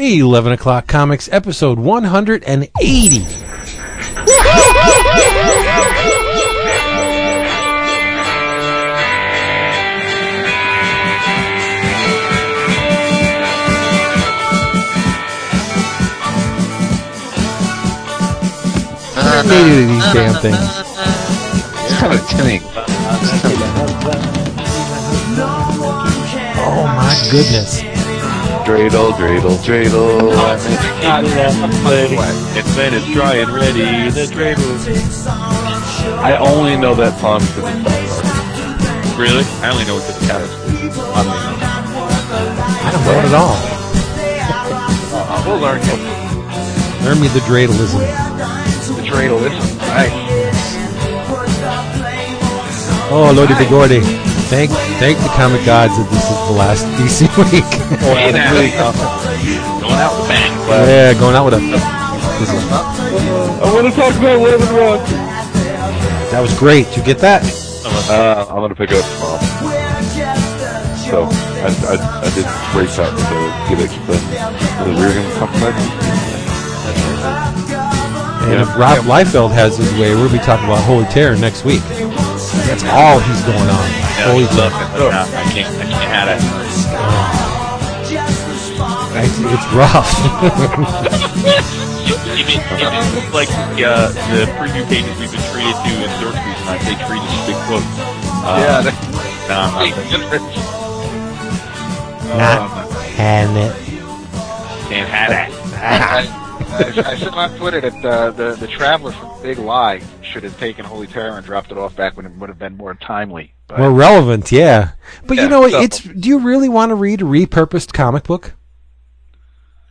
11 o'clock comics episode 180 Made ah, of these damn things. It's kind of tinny. Oh my goodness. Dreidel, dreidel, dreidel. It's when it's dry and ready. The dreidel. I only know that song because it's South Park. Really? I only know it's the cat. I mean, I don't know it at all. Uh, we'll learn it. Learn me the dreidalism. The dreidel is right. Oh, Lordy the Gordy. Thank, thank the comic gods that this is the last DC week. going out, going out with a bang. yeah, going out with a. This I want to talk about Lemon Rock. that was great. Did you get that? Uh, I'm gonna pick it up tomorrow. So I, I, I did race out to get it. The, the rear end complex. And if Rob Liefeld has his way, we'll be talking about Holy Terror next week. That's all he's going on. Yeah, Holy I love Terror. it. but no, I can't. I can't have it. It's, it's rough. You mean, it looks like the, uh, the preview pages we've been treated to in Dork Street tonight. They treat us big quotes. Uh, Yeah, they- no, I'm not. Not having it. Can't have that. I, I said on Twitter that uh, the the traveler from Big Lie should have taken Holy Terror and dropped it off back when it would have been more timely. But More relevant, yeah. But you know so- It's. Do you really want to read a repurposed comic book?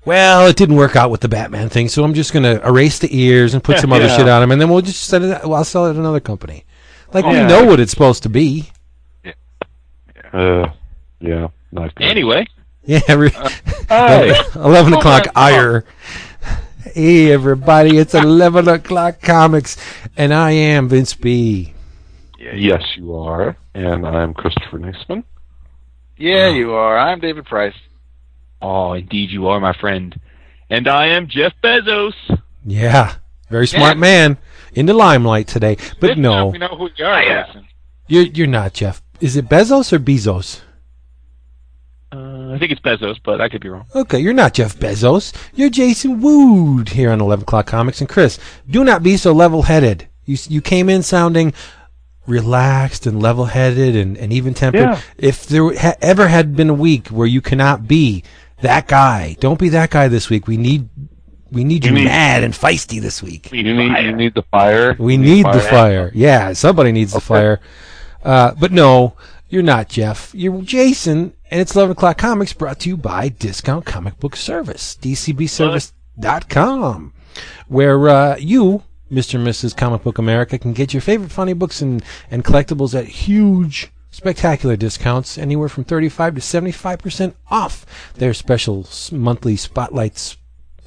Well, it didn't work out with the Batman thing, so I'm just going to erase the ears and put some other Yeah. shit on them, and then we'll just send it. Well, I'll sell it to another company. Like we Yeah. know what it's supposed to be. Uh, yeah, not good. Anyway, Yeah. Re- Hey. Eleven o'clock on, hold ire. Hey everybody, it's eleven o'clock comics, and I am Vince B. Yes, you are, and I'm Christopher Neisman. yeah, uh, you are. I'm David Price. oh, indeed you are, my friend. And I am Jeff Bezos. Yeah, very smart Yeah. man in the limelight today. But no, we know who you are. Yeah. Jason. you're you're not Jeff. Is it Bezos or Bezos? Uh, I think it's Bezos, but I could be wrong. Okay, you're not Jeff Bezos. You're Jason Wood here on Eleven O'clock Comics. And Chris, do not be so level-headed. You you came in sounding relaxed and level-headed and, and even-tempered. Yeah. If there ha- ever had been a week where you cannot be that guy, don't be that guy this week. We need we need you You need- mad and feisty this week. You need you need the fire. We You need the fire. Yeah, somebody needs the fire. Uh, but no, you're not Jeff. You're Jason, and it's 11 o'clock comics brought to you by Discount Comic Book Service, dcbservice.com, where uh, you, Mr. and Mrs. Comic Book America, can get your favorite funny books and, and collectibles at huge, spectacular discounts, anywhere from 35 to 75% off their special monthly spotlights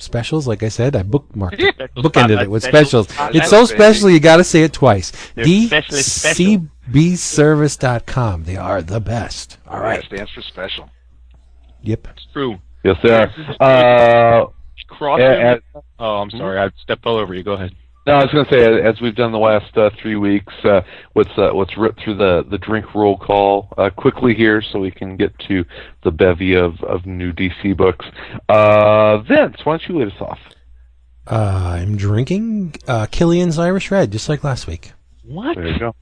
specials. Like I said, I bookmarked it, bookended it with specials. specials. It's so special you got to say it twice. They're specially special. DCBService.com. They are the best. All Right. right. stands for special. Yep. It's true. Yes, sir. Uh, Cross. a- a- oh, I'm sorry. I stepped all over you. Go ahead. No, I was going to say, as we've done the last uh, three weeks, uh, what's uh, what's ripped through the the drink roll call uh, quickly here, so we can get to the bevy of of new DC books. Uh, Vince, why don't you lead us off? Uh, I'm drinking uh, Killian's Irish Red, just like last week. What? There you go.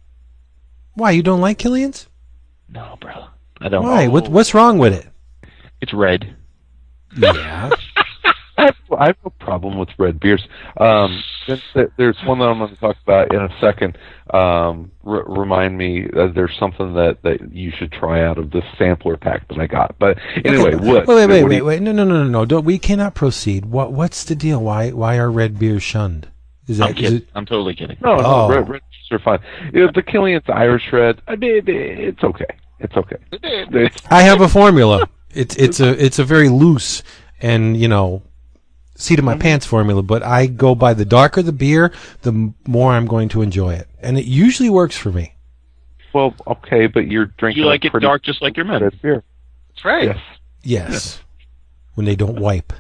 Why you don't like Killian's? No, bro. I don't. Why? What What's wrong with it? It's red. Yeah. I have, I have no problem with red beers. Um, there's one that I'm going to talk about in a second. Um, r- remind me, uh, there's something that, that you should try out of this sampler pack that I got. But anyway, Okay. what? Wait, wait, wait, what wait, you- wait. No, no, no, no, no. Don't, we cannot proceed. What What's the deal? Why Why are red beers shunned? Is I'm that is kidding. it? I'm totally kidding. No, no, Oh. red, red beers are fine. You know, the Killian's Irish Red, I mean, it's okay. It's okay. They- I have a formula. It's it's a it's a very loose and you know seat of my pants formula, but I go by the darker the beer, the more I'm going to enjoy it, and it usually works for me. Well, okay, but you're drinking. You like a it pretty dark just like your men. red beer. That's right. Yes. Yes, when they don't wipe.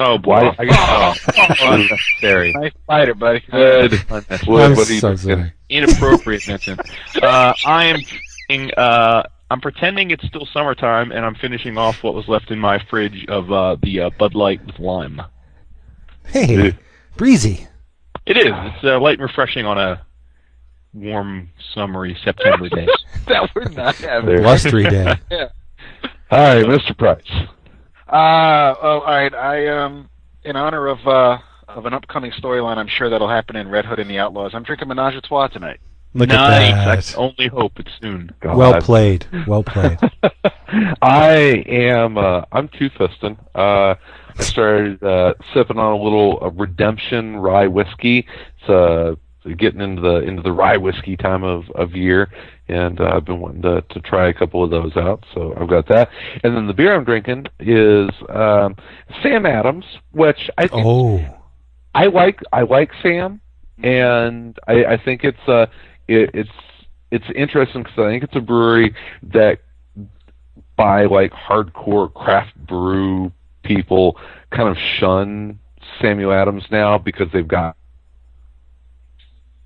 Oh boy, Why- I guess- oh, unnecessary, Nice fighter, buddy. Good. unnecessary. What, I'm what are you so sorry. inappropriate, Vincent. Uh, I am. Uh, I'm pretending it's still summertime, and I'm finishing off what was left in my fridge of uh, the uh, Bud Light with lime. Hey, breezy. It is. It's uh, light and refreshing on a warm, summery September day. that would not have. There. Blustery day. All right, Mr. Price. Uh, oh, all right. I um, in honor of uh of an upcoming storyline, I'm sure that'll happen in Red Hood and the Outlaws. I'm drinking Menage a Trois tonight. Look nice. at that. can only hope it's soon. God. Well played. Well played. I am. Uh, I'm two fisting. Uh, I started uh, sipping on a little uh, Redemption rye whiskey. It's uh, getting into the into the rye whiskey time of of year, and uh, I've been wanting to to try a couple of those out. So I've got that. And then the beer I'm drinking is um, Sam Adams, which I think Oh, I like I like Sam, and I, I think it's uh it, it's it's interesting because I think it's a brewery that by like hardcore craft brew people kind of shun Samuel Adams now because they've got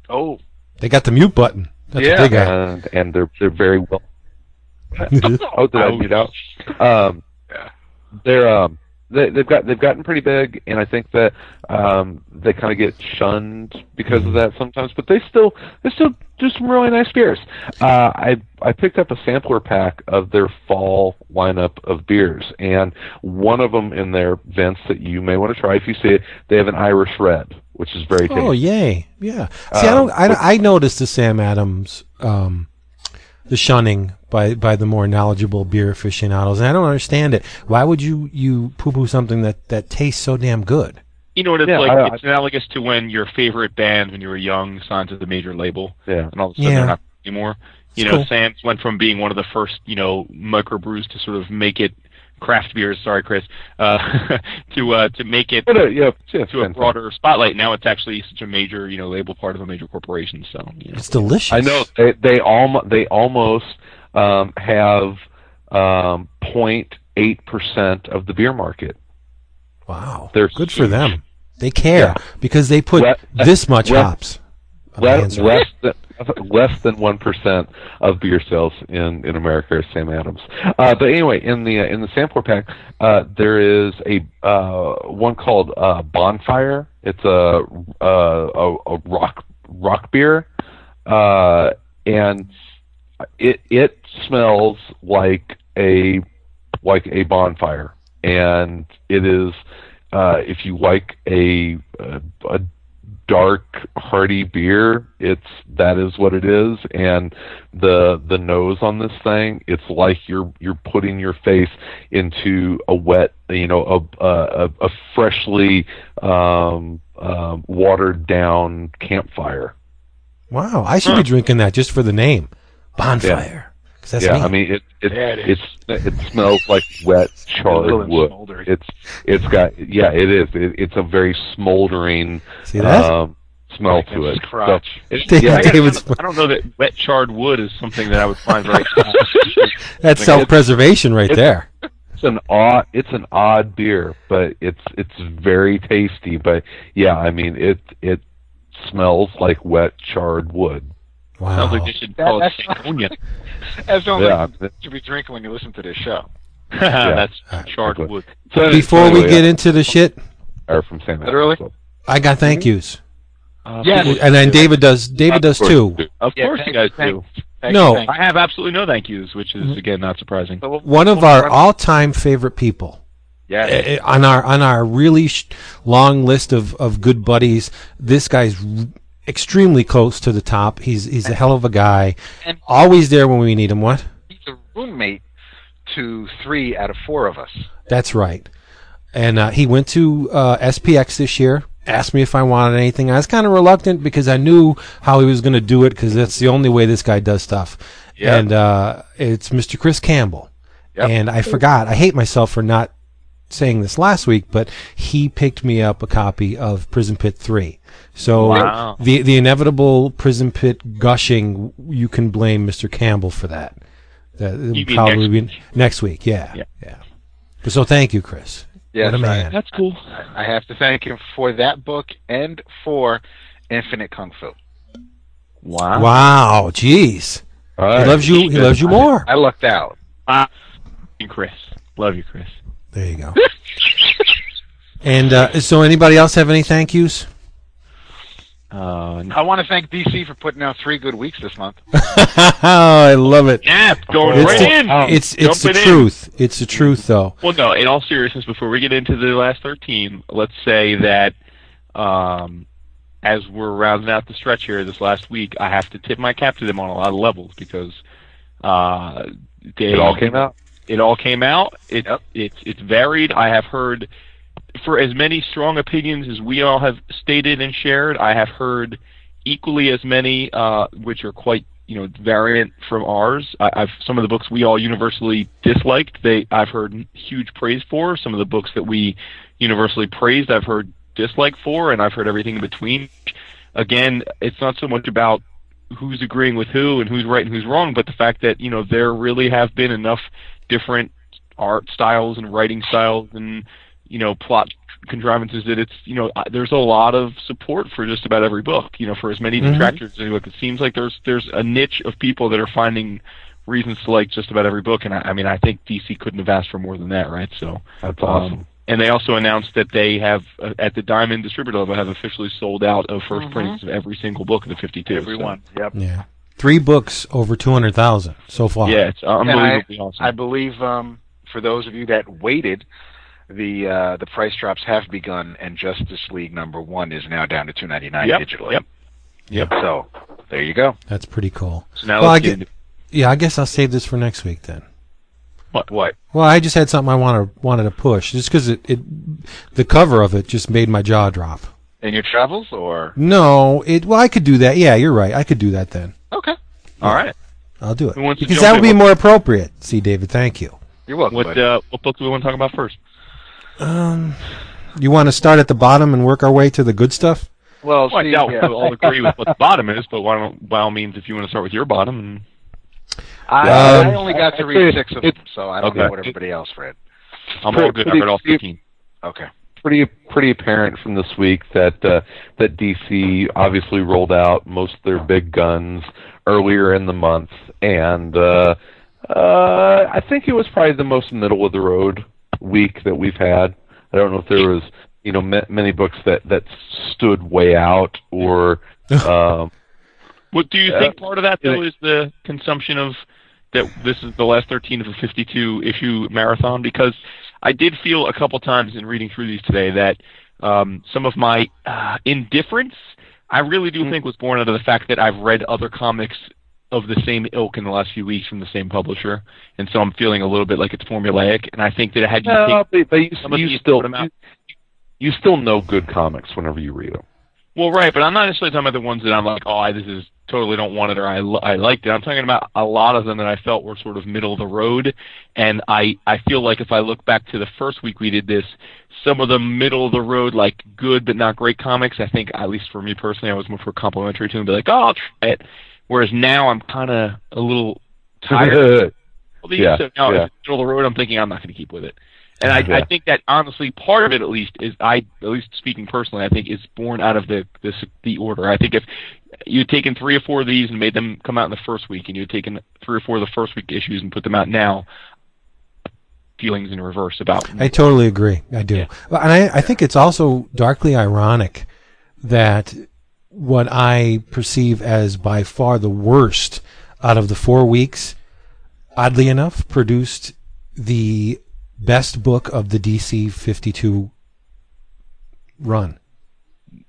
Oh, they got the mute button. That's Yeah. what they and and they're they're very well. oh, did I mute out? Um, Yeah. they're um they, they've got they've gotten pretty big, and I think that um they kind of get shunned because of that sometimes. But they still they still do some really nice beers. Uh, I I picked up a sampler pack of their fall lineup of beers, and one of them in there, Vince, that you may want to try if you see it. They have an Irish Red, which is very tasty. Oh yay, yeah. See, I Um, don't. I, I noticed the Sam Adams, um, the shunning by by the more knowledgeable beer aficionados, and I don't understand it. Why would you you poo poo something that that tastes so damn good? You know what it's Yeah, like? I- it's analogous to when your favorite band, when you were young, signed to the major label, Yeah. and all of a sudden Yeah. they're not anymore. You It's know, cool. Sam's went from being one of the first, you know, microbrews to sort of make it craft beers. Sorry, Chris. Uh, to uh, to make it But, yeah, yeah, to a fantastic. broader spotlight. Now it's actually such a major, you know, label part of a major corporation. So you know. It's delicious. I know they they almost they almost um, have um, 0.8 percent of the beer market. Wow, They're good for them. They care Yeah. because they put Let- this much let- hops. on Less, cans. less than one percent of beer sales in in America are Sam Adams. Uh, but anyway, in the uh, in the sampler pack, uh, there is a uh, one called uh, Bonfire. It's a uh, a, a rock rock beer, uh, and it it smells like a like a bonfire, and it is uh, if you like a, a a dark hearty beer it's that is what it is. And the the nose on this thing it's like you're you're putting your face into a wet you know a a, a freshly um, um watered down campfire. Wow, I should be drinking that just for the name, bonfire. 'Cause that's yeah me. i mean it it Yeah, it is. it's it smells like wet little charred and wood smoldery. it's it's got yeah it is it, it's a very smoldering See that? um smell Like to Vince's it crotch. So, it- Dave- yeah, I, gotta- David's- I don't know that wet charred wood is something that I would find very. That's Like, self-preservation right it's- there. it's an odd it's an odd beer but it's it's very tasty but yeah i mean it it smells like wet charred wood Wow. Sounds like they should That- call it that's- Sagonia. That's the only yeah you should be drinking when you listen to this show. That's charred Exactly. wood. so Before we anyway, get into the shit, are from Sam Literally? I got thank yous, Uh, Yes. people- and then David does. David Of does too. you do. Of Yeah, course, you thank- guys thank- do. Thank No. you, I have absolutely no thank yous, which is again not surprising. you. So we'll- One of our all-time favorite people. Yeah. Eh, eh, on our on our really sh- long list of, of good buddies, this guy's r- extremely close to the top. He's he's a hell of a guy. And- Always there when we need him. What? He's a roommate to three out of four of us. That's right. And uh, he went to uh, SPX this year. Asked me if I wanted anything. I was kind of reluctant because I knew how he was going to do it because that's the only way this guy does stuff. Yep. And uh, it's Mr. Chris Campbell. Yep. And I forgot. I hate myself for not saying this last week, but he picked me up a copy of Prison Pit 3. So Wow. the the inevitable Prison Pit gushing, you can blame Mr. Campbell for that. Uh, that You mean probably next be next week. Yeah. Yeah. Yeah. So thank you, Chris. Yes, what a I- man. That's cool. I have to thank him for that book and for Infinite Kung Fu. Wow. Wow, jeez. All He loves you. He loves you more. I lucked out. Chris. Love you, Chris. There you go. And uh, so, anybody else have any thank yous? Uh, I want to thank DC for putting out three good weeks this month. oh, I love it. yeah, going It's right the, in. it's it's the Jump it in. truth. It's the truth, though. Well, no. In all seriousness, before we get into the last thirteen, let's say that um, as we're rounding out the stretch here this last week, I have to tip my cap to them on a lot of levels because uh, they It all came out. It all came out. It, Yep. It's it's varied. I have heard for as many strong opinions as we all have stated and shared. I have heard equally as many, uh, which are quite you know variant from ours. I, I've some of the books we all universally disliked. They I've heard huge praise for. Some of the books that we universally praised, I've heard dislike for, and I've heard everything in between. Again, it's not so much about who's agreeing with who and who's right and who's wrong, but the fact that you know there really have been enough different art styles and writing styles and you know plot contrivances that it's you know there's a lot of support for just about every book you know for as many Mhm. detractors as any book it seems like there's there's a niche of people that are finding reasons to like just about every book and I, I mean I think DC couldn't have asked for more than that right so That's awesome. um, and they also announced that they have uh, at the Diamond distributor level have officially sold out of 1st Mhm. printings of every single book of the 52 so- Everyone. Yep. Yeah, three books over two hundred thousand so far. yeah it's unbelievably awesome I believe um, for those of you that waited, the uh, the price drops have begun, and Justice League number one is now down to two ninety nine Yep, digitally. yep. Yep. So there you go. that's pretty cool. so now Well, I get get- into Yeah, I guess I'll save this for next week then. What? What? Well, I just had something I wanted wanted to push, just because it, it the cover of it just made my jaw drop. In your travels, or No, it. Well, I could do that. Yeah, you're right. I could do that then. okay? all right I'll do it Who wants to because that would in? be more appropriate. See, David, thank you. You're welcome. What buddy. uh, what book do we want to talk about first? Um, you want to start at the bottom and work our way to the good stuff? well, Well, I doubt yeah. we'll all agree with what the bottom is, but why don't, by all means, if you want to start with your bottom, and I, Um, I only got to read six of them, so I don't okay. know what everybody else read. I'm all good. I read all 15. Okay. Pretty pretty apparent from this week that uh, that DC obviously rolled out most of their big guns earlier in the month, and uh, uh, I think it was probably the most middle of the road week that we've had. I don't know if there was you know ma- many books that that stood way out or um, What do you Yeah. think part of that though is the consumption of that? This is the last 13 of a 52 issue marathon because I did feel a couple times in reading through these today that um, some of my uh, indifference, I really do think, was born out of the fact that I've read other comics of the same ilk in the last few weeks from the same publisher, and so I'm feeling a little bit like it's formulaic. And I think that had you no, but, but you, some of you these still you, you still know good comics whenever you read them. Well, right, but I'm not necessarily talking about the ones that I'm like, oh, I, this is totally don't want it or I, I liked it. I'm talking about a lot of them that I felt were sort of middle of the road, and I I feel like if I look back to the first week we did this, some of the middle of the road, like good but not great comics, I think at least for me personally, I was more for complimentary to and be like, oh, I'll try it. Whereas now I'm kind of a little tired. these, Yeah, so now yeah. middle of the road, I'm thinking I'm not going to keep with it. And I, Yeah. I think that honestly, part of it at least is I, at least speaking personally, I think is born out of the this the order. I think if you'd taken three or four of these and made them come out in the first week, and you'd taken three or four of the first week issues and put them out now, feelings in reverse about. I totally agree. I do. Yeah. And I, I think it's also darkly ironic that what I perceive as by far the worst out of the four weeks, oddly enough, produced the best book of the DC 52 run.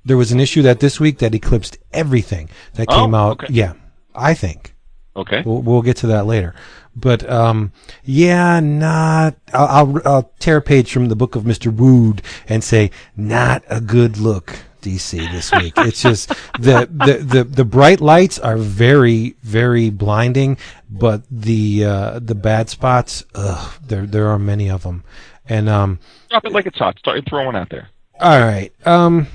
There was an issue that this week that eclipsed everything that Oh, came out. okay. Yeah, I think. okay. We'll, we'll get to that later. But um, yeah, not. I'll, I'll, I'll tear a page from the book of Mister Wood and say, not a good look. DC this week. It's just the, the the the bright lights are very very blinding, but the uh, the bad spots, ugh, there there are many of them. And um, Drop it like it's hot. Start throwing out there. all right. Um,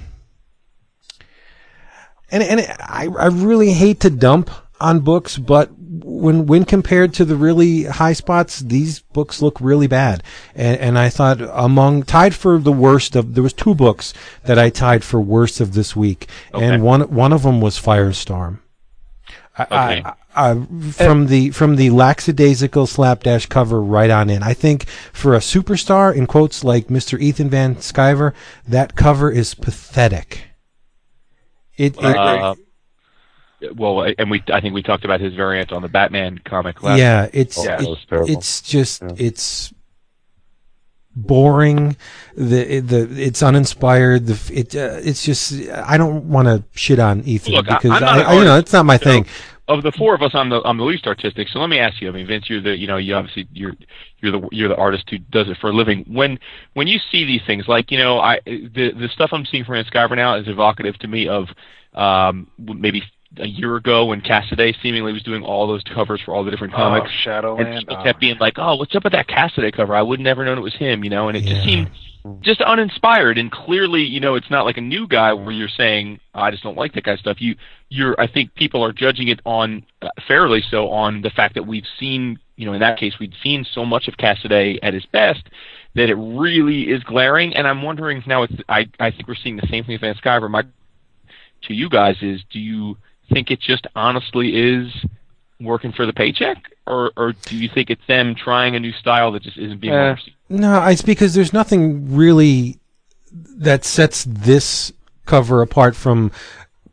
and and I I really hate to dump on books, but when when compared to the really high spots, these books look really bad. And, and I thought among tied for the worst of there was two books that I tied for worst of this week, Okay. and one one of them was Firestorm. I, Okay. I, I, from the from the lackadaisical slapdash cover right on in. I think for a superstar in quotes like Mr. Ethan Van Sciver, that cover is pathetic. It, it Uh, well, and we I think we talked about his variant on the Batman comic last. yeah, it's Oh, it- that it's just Yeah. it's boring. The the it's uninspired. The it uh, it's just I don't want to shit on Ethan Look, because I'm I, an I- you know it's not my you know. Of the four of us, I'm the I'm the least artistic. So let me ask you. I mean, Vince, you're the you know you obviously you're you're the you're the artist who does it for a living. When when you see these things, like you know, I the the stuff I'm seeing from Van Sciver now is evocative to me of um maybe a year ago when Cassaday seemingly was doing all those covers for all the different comics. Oh, Shadowland. and people oh, kept being like, "Oh, what's up with that Cassaday cover? I would never known it was him," you know. And it Yeah. just seemed just uninspired. And clearly, you know, it's not like a new guy where you're saying, "I just don't like that guy's stuff." You, you're. I think people are judging it on uh, fairly so on the fact that we've seen, you know, in that case, we'd seen so much of Cassaday at his best that it really is glaring. And I'm wondering now. It's, I I think we're seeing the same thing with Van Sciver. My to you guys is, do you think it just honestly is working for the paycheck, or or do you think it's them trying a new style that just isn't being Eh. received? No, it's because there's nothing really that sets this cover apart from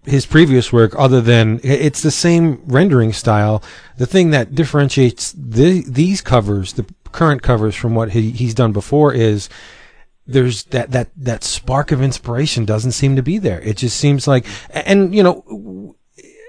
his previous work other than it's the same rendering style. The thing that differentiates the, these covers, the current covers from what he, he's done before is there's that, that, that spark of inspiration doesn't seem to be there. It just seems like, and you know,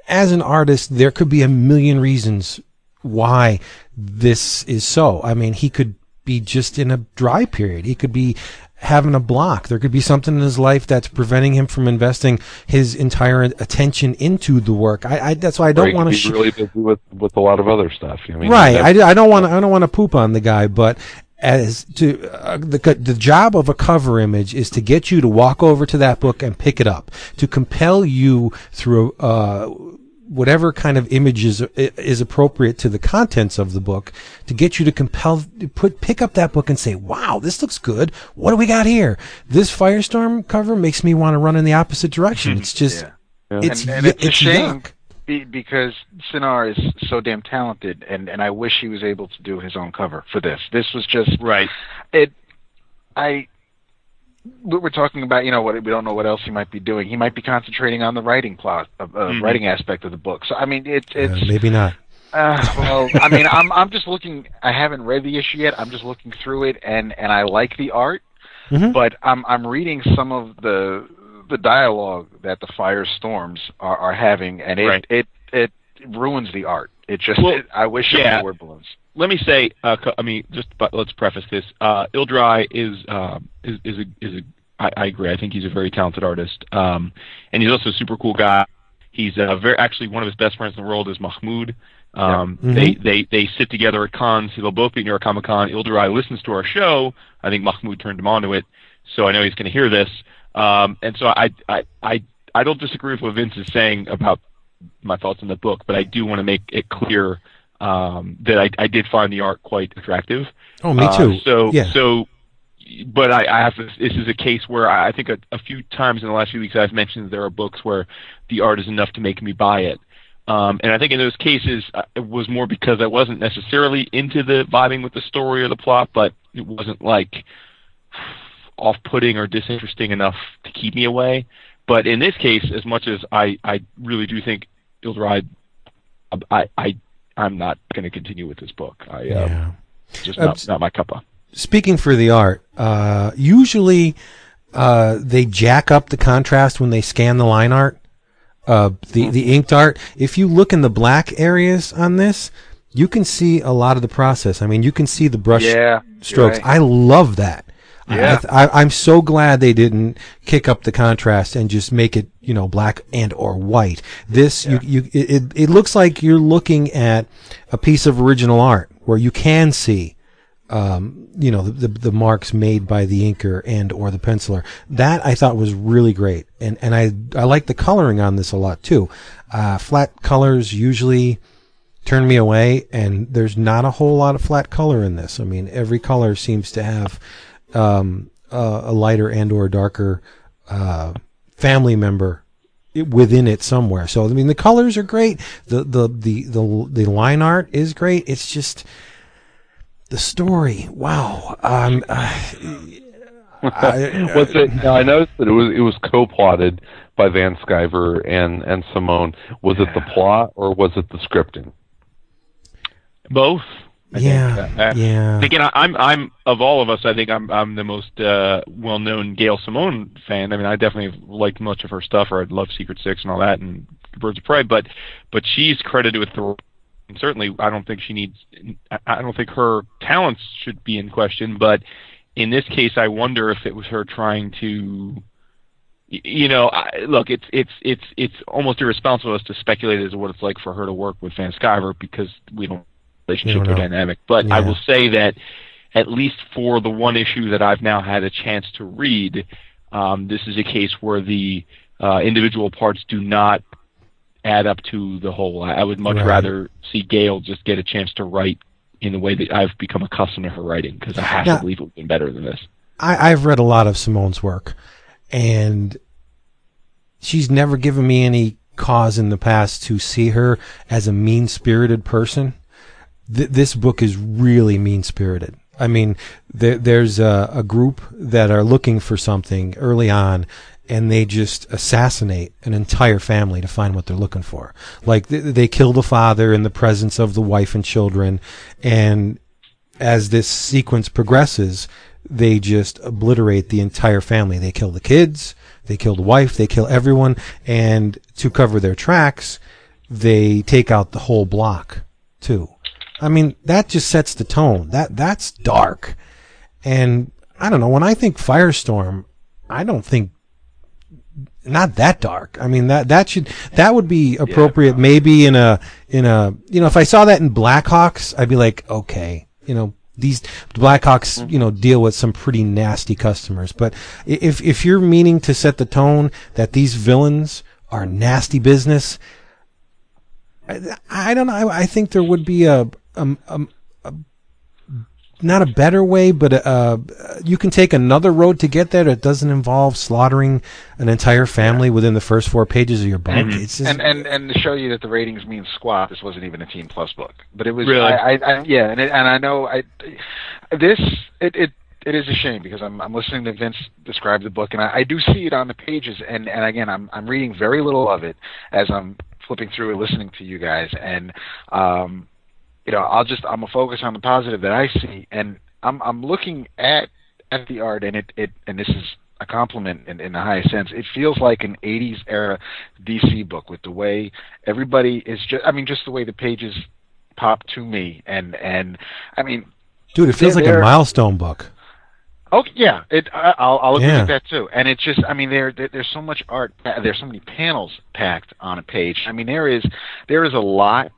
as an artist, there could be a million reasons why this is so. I mean, he could be just in a dry period. He could be having a block. There could be something in his life that's preventing him from investing his entire attention into the work. I, I that's why I don't want to. Sh- really busy with with a lot of other stuff. I mean, right. I, I don't want to. I don't want to poop on the guy, but as to uh, the the job of a cover image is to get you to walk over to that book and pick it up, to compel you through uh, whatever kind of image is is appropriate to the contents of the book, to get you to compel put pick up that book and say, "Wow, this looks good. What do we got here?" This Firestorm cover makes me want to run in the opposite direction. Hmm. It's just Yeah. Yeah. it's And- and y- it's a it's shame. yuck. Because Cinar is so damn talented, and and I wish he was able to do his own cover for this. This was just Right. it. I. we We're talking about, you know, what we don't know what else he might be doing. He might be concentrating on the writing plot, uh, uh, Mhm. writing aspect of the book. So I mean, it, Uh, it's maybe not. uh, well, I mean, I'm I'm just looking. I haven't read the issue yet. I'm just looking through it, and and I like the art, Mhm. but I'm I'm reading some of the the dialogue that the Firestorms are are having, and it Right. it it ruins the art. It just Well, it, I wish it yeah. was word balloons. Let me say, uh, I mean, just but let's preface this. Uh, Yildiray is uh, is is a is a. I, I agree. I think he's a very talented artist, um, and he's also a super cool guy. He's uh, very actually one of his best friends in the world is Mahmoud. Um, Yeah. They they they sit together at cons. They'll both be at New Comic Con. Yildiray listens to our show. I think Mahmoud turned him onto it, so I know he's going to hear this. Um, and so I I I I don't disagree with what Vince is saying about my thoughts on the book, but I do want to make it clear um, that I, I did find the art quite attractive. Oh, me Uh, too. so yeah. so, but I, I have this. This is a case where I, I think a, a few times in the last few weeks I've mentioned there are books where the art is enough to make me buy it. Um, and I think in those cases uh, it was more because I wasn't necessarily into the vibing with the story or the plot, but it wasn't like off-putting or disinteresting enough to keep me away. But in this case, as much as I, I really do think Yildiray, I, I, I'm not going to continue with this book. I, uh, yeah. just Uh, not, not my cup of. speaking for the art, uh, usually uh, they jack up the contrast when they scan the line art, uh, the the inked art. If you look in the black areas on this, you can see a lot of the process. I mean, you can see the brush Yeah, strokes. right. I love that. Yeah. I, I'm so glad they didn't kick up the contrast and just make it, you know, black and or white. This, you, you, it, it- it looks like you're looking at a piece of original art where you can see um, you know, the, the, the marks made by the inker and or the penciler. That I thought was really great, and and I I like the coloring on this a lot too. Uh, flat colors usually turn me away, and there's not a whole lot of flat color in this. I mean, every color seems to have um, uh, a lighter and or darker uh, family member within it somewhere. So I mean, the colors are great. The the the the, the line art is great. It's just the story. Wow. Um, uh, I, was it? Now I noticed that it was it was co-plotted by Van Sciver and and Simone. Was it the plot or was it the scripting? Both. I yeah, think. Uh, yeah. Again, I'm I'm of all of us, I think I'm I'm the most uh, well-known Gail Simone fan. I mean, I definitely like much of her stuff, or I love Secret Six and all that, and Birds of Prey. But but she's credited with the. Certainly, I don't think she needs. I don't think her talents should be in question. But in this case, I wonder if it was her trying to you know, I, look, it's it's it's it's almost irresponsible of us to speculate as to what it's like for her to work with Van Sciver because we don't relationship or dynamic. But yeah. I will say that at least for the one issue that I've now had a chance to read, um, this is a case where the uh, individual parts do not add up to the whole. I, I would much Right. rather see Gail just get a chance to write in the way that I've become accustomed to her writing because I have Now- to believe it would have been better than this. I, I've read a lot of Simone's work, and she's never given me any cause in the past to see her as a mean spirited person. Th- this book is really mean spirited. I mean, there, there's a, a group that are looking for something early on, and they just assassinate an entire family to find what they're looking for. Like th- they kill the father in the presence of the wife and children, and as this sequence progresses, they just obliterate the entire family. They kill the kids, they kill the wife, they kill everyone, and to cover their tracks, they take out the whole block too. I mean, that just sets the tone. That that's dark. And I don't know, when I think Firestorm, I don't think not that dark. I mean that that should that would be appropriate maybe in a in a you know if I saw that in Blackhawks I'd be like okay you know these Blackhawks mm-hmm. you know deal with some pretty nasty customers but if if you're meaning to set the tone that these villains are nasty business I, I don't know I, I think there would be a, a, a, a not a better way, but uh, you can take another road to get there that doesn't involve slaughtering an entire family within the first four pages of your book. It's just, and and and to show you that the ratings mean squat, this wasn't even a Teen Plus book, but it was. Really? I, I, I yeah, and it, and I know I this it it. It is a shame because I'm I'm listening to Vince describe the book and I, I do see it on the pages and and again I'm I'm reading very little of it as I'm flipping through and listening to you guys and um you know I'll just I'm gonna focus on the positive that I see and I'm I'm looking at at the art and it it and this is a compliment in, in the highest sense. It feels like an 80s era DC book with the way everybody is just, I mean, just the way the pages pop to me. And, and, I mean, dude, it feels like a milestone book. Oh yeah, it. I, I'll, I'll agree Yeah. with that too. And it's just, I mean, there, there there's so much art. There's so many panels packed on a page. I mean, there is there is a lot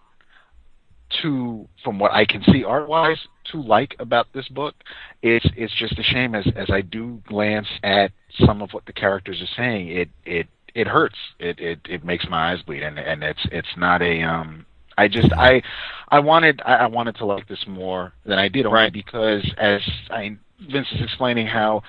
to, from what I can see art wise, to like about this book. It's it's just a shame as as I do glance at some of what the characters are saying. It it it hurts. It it it makes my eyes bleed, and and it's it's not a um. I just I I wanted I I wanted to like this more than I did Right. because as I Vince is explaining how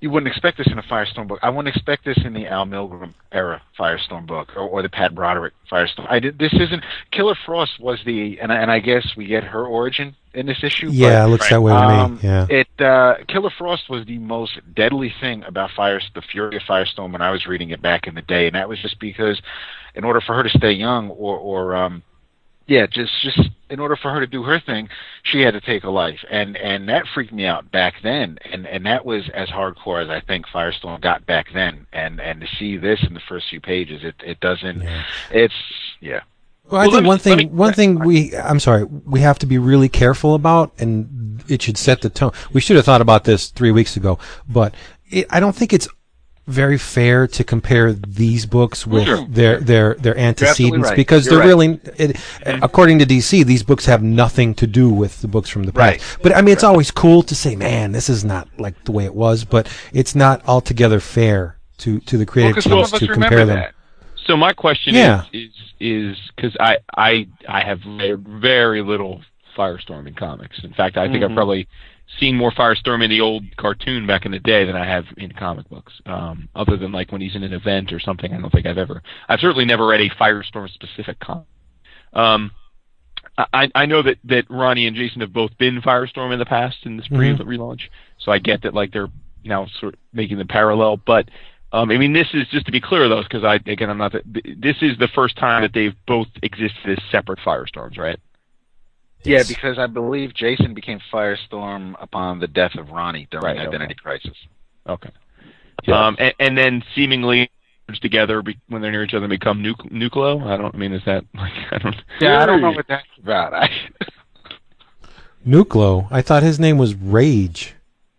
you wouldn't expect this in a Firestorm book. I wouldn't expect this in the Al Milgrom era Firestorm book or, or the Pat Broderick Firestorm. I did, this isn't Killer Frost was the and I, and I guess we get her origin in this issue. but- Yeah, it looks that way to um, me. Yeah. It uh, Killer Frost was the most deadly thing about Fire, the Fury of Firestorm when I was reading it back in the day, and that was just because, in order for her to stay young, or or um, yeah, just just in order for her to do her thing, she had to take a life, and and that freaked me out back then, and and that was as hardcore as I think Firestorm got back then, and and to see this in the first few pages, it it doesn't, Yeah. it's yeah. Well, I Well, think me- one thing, me- one thing we, I'm sorry, we have to be really careful about, and it should set the tone. We should have thought about this three weeks ago, but it, I don't think it's very fair to compare these books with Sure. their their their antecedents right. because You're they're right. really, it, according to DC, these books have nothing to do with the books from the past. Right. But I mean, it's always cool to say, "Man, this is not like the way it was," but it's not altogether fair to to the Well, creative some teams to compare them. that. So my question Yeah. is is because I I I have very, very little Firestorm in comics. In fact, I think I've Mhm. probably seen more Firestorm in the old cartoon back in the day than I have in comic books. Um, other than like when he's in an event or something, I don't think I've ever. I've certainly never read a Firestorm specific comic. Um, I I know that that Ronnie and Jason have both been Firestorm in the past in this pre Mhm. relaunch, so I get that like they're now sort of making the parallel, but. Um, I mean, this is just to be clear, though, because I again, I'm not. The, this is the first time that they've both existed as separate firestorms, right? Yeah, because I believe Jason became Firestorm upon the death of Ronnie during Right, okay. Identity Crisis. Okay. Yes. Um, and, and then seemingly together be, when they're near each other and become nuc- nucleo. I don't I mean is that like I don't. Yeah, I don't know what that's about. I, Nuclo, I thought his name was Rage.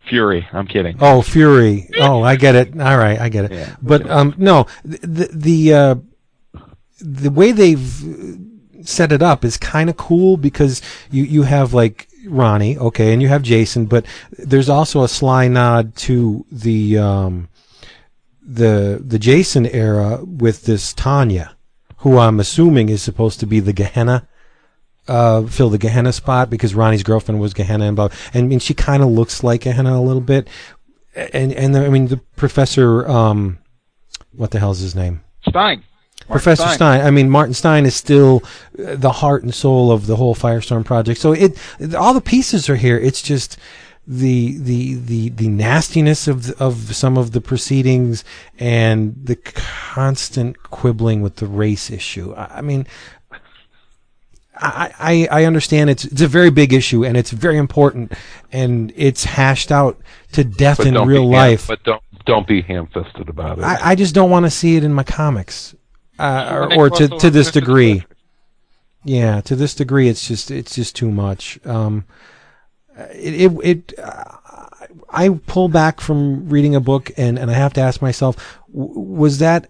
Fury. I'm kidding. Oh, Fury. Oh, I get it. All right, I get it. Yeah. But um, no, the the uh, the way they've set it up is kind of cool because you you have like Ronnie, okay, and you have Jason, but there's also a sly nod to the um, the the Jason era with this Tanya, who I'm assuming is supposed to be the Gehenna. Uh, fill the Gehenna spot because Ronnie's girlfriend was Gehenna and blah, and I mean she kind of looks like Gehenna a little bit, and and I mean the professor, um, what the hell's his name? Stein. Professor Stein. I mean, Martin Stein is still uh, the heart and soul of the whole Firestorm project. So it, all the pieces are here. It's just the the the the nastiness of the, of some of the proceedings and the constant quibbling with the race issue. I, I mean. I, I I understand it's it's a very big issue and it's very important and it's hashed out to death in real be life. Ham, but don't don't be ham-fisted about it. I, I just don't want to see it in my comics, uh, or, or to to this degree. Yeah, to this degree, it's just it's just too much. Um, it it, it uh, I pull back from reading a book, and and I have to ask myself, w- was that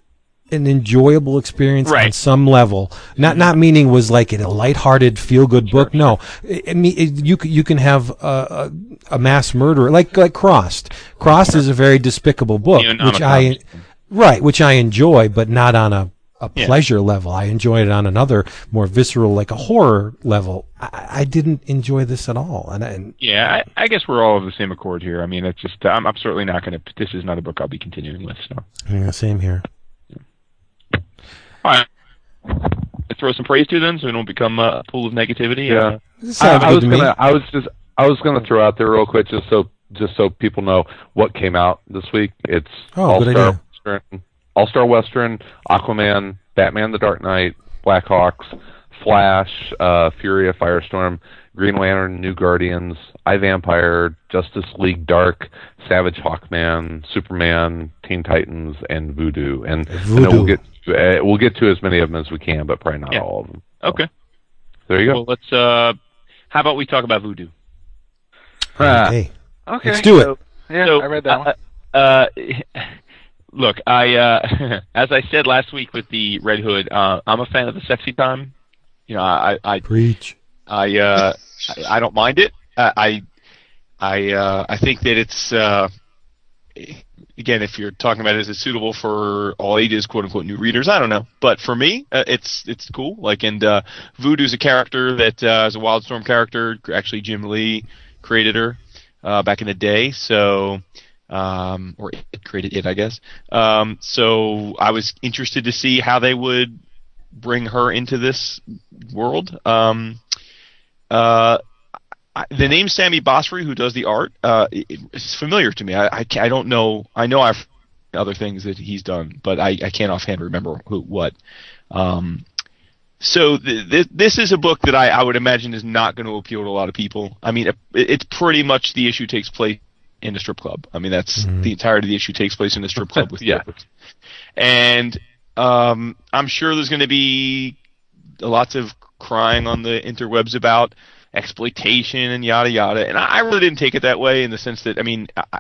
an enjoyable experience on some level? Not not meaning was like it a lighthearted, feel good book. No, I, mean you you can have a, a, mass murderer like like Crossed. Crossed is a very despicable book, which I right, which I enjoy, but not on a a Yeah. pleasure level. I enjoyed it on another more visceral, like a horror level. I, I didn't enjoy this at all, and, and Yeah, I, I guess we're all of the same accord here. I mean, it's just I'm, I'm certainly not going to. This is not a book I'll be continuing with. So, yeah, same here. all right. Let's throw some praise to them, so we don't become uh, a pool of negativity. Yeah. Uh, I, I good was to gonna. I was just. I was gonna throw out there real quick, just so just so people know what came out this week. It's Oh, All good Star idea. Western, All Star Western, Aquaman, Batman: The Dark Knight, Blackhawks, Flash, uh, Fury of Firestorm, Green Lantern, New Guardians, I Vampire, Justice League Dark, Savage Hawkman, Superman, Teen Titans, and Voodoo. And Voodoo. we'll get to, uh, we'll get to as many of them as we can, but probably not Yeah. all of them. okay. There you go. Well, let's. Uh, how about we talk about voodoo? okay, Okay. let's do it. Yeah, So, I read that one. uh, Uh, look, I uh, as I said last week with the Red Hood, uh, I'm a fan of the sexy time. You know, I I Preach. I uh, I, I don't mind it. I I uh, I think that it's uh, again, if you're talking about it, is it suitable for all ages, quote unquote, new readers? I don't know, but for me, uh, it's it's cool. Like, and uh, Voodoo's a character that uh, is a Wildstorm character. Actually, Jim Lee created her uh, back in the day, so um, or it created it, I guess. Um, so I was interested to see how they would bring her into this world. Um, uh, I, the name Sami Basri, who does the art, uh, it, familiar to me. I, I, I don't know. I know I've other things that he's done, but I, I can't offhand remember who what. Um, so th- th- this is a book that I, I would imagine is not going to appeal to a lot of people. I mean, it, it's pretty much the issue takes place in a strip club. I mean, that's Mhm. the entirety of the issue takes place in a strip club with Yeah. And um, I'm sure there's going to be lots of crying on the interwebs about exploitation and yada yada. And I really didn't take it that way in the sense that I mean, I,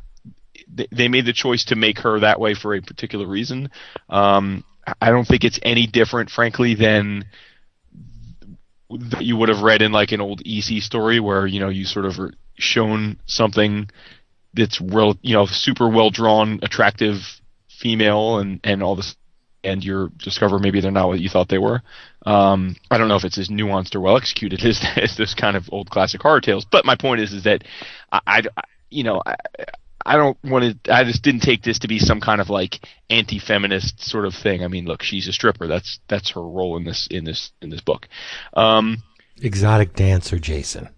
they, they made the choice to make her that way for a particular reason. Um, I don't think it's any different, frankly, than that you would have read in like an old EC story where you know you sort of shown something that's real, you know, super well drawn, attractive female, and and all this, and you discover maybe they're not what you thought they were. Um, I don't know if it's as nuanced or well executed as, as this kind of old classic horror tales, but my point is is that I, I you know. I, I don't want to. I just didn't take this to be some kind of like anti-feminist sort of thing. I mean, look, she's a stripper. That's that's her role in this in this in this book. Um, Exotic dancer, Jason.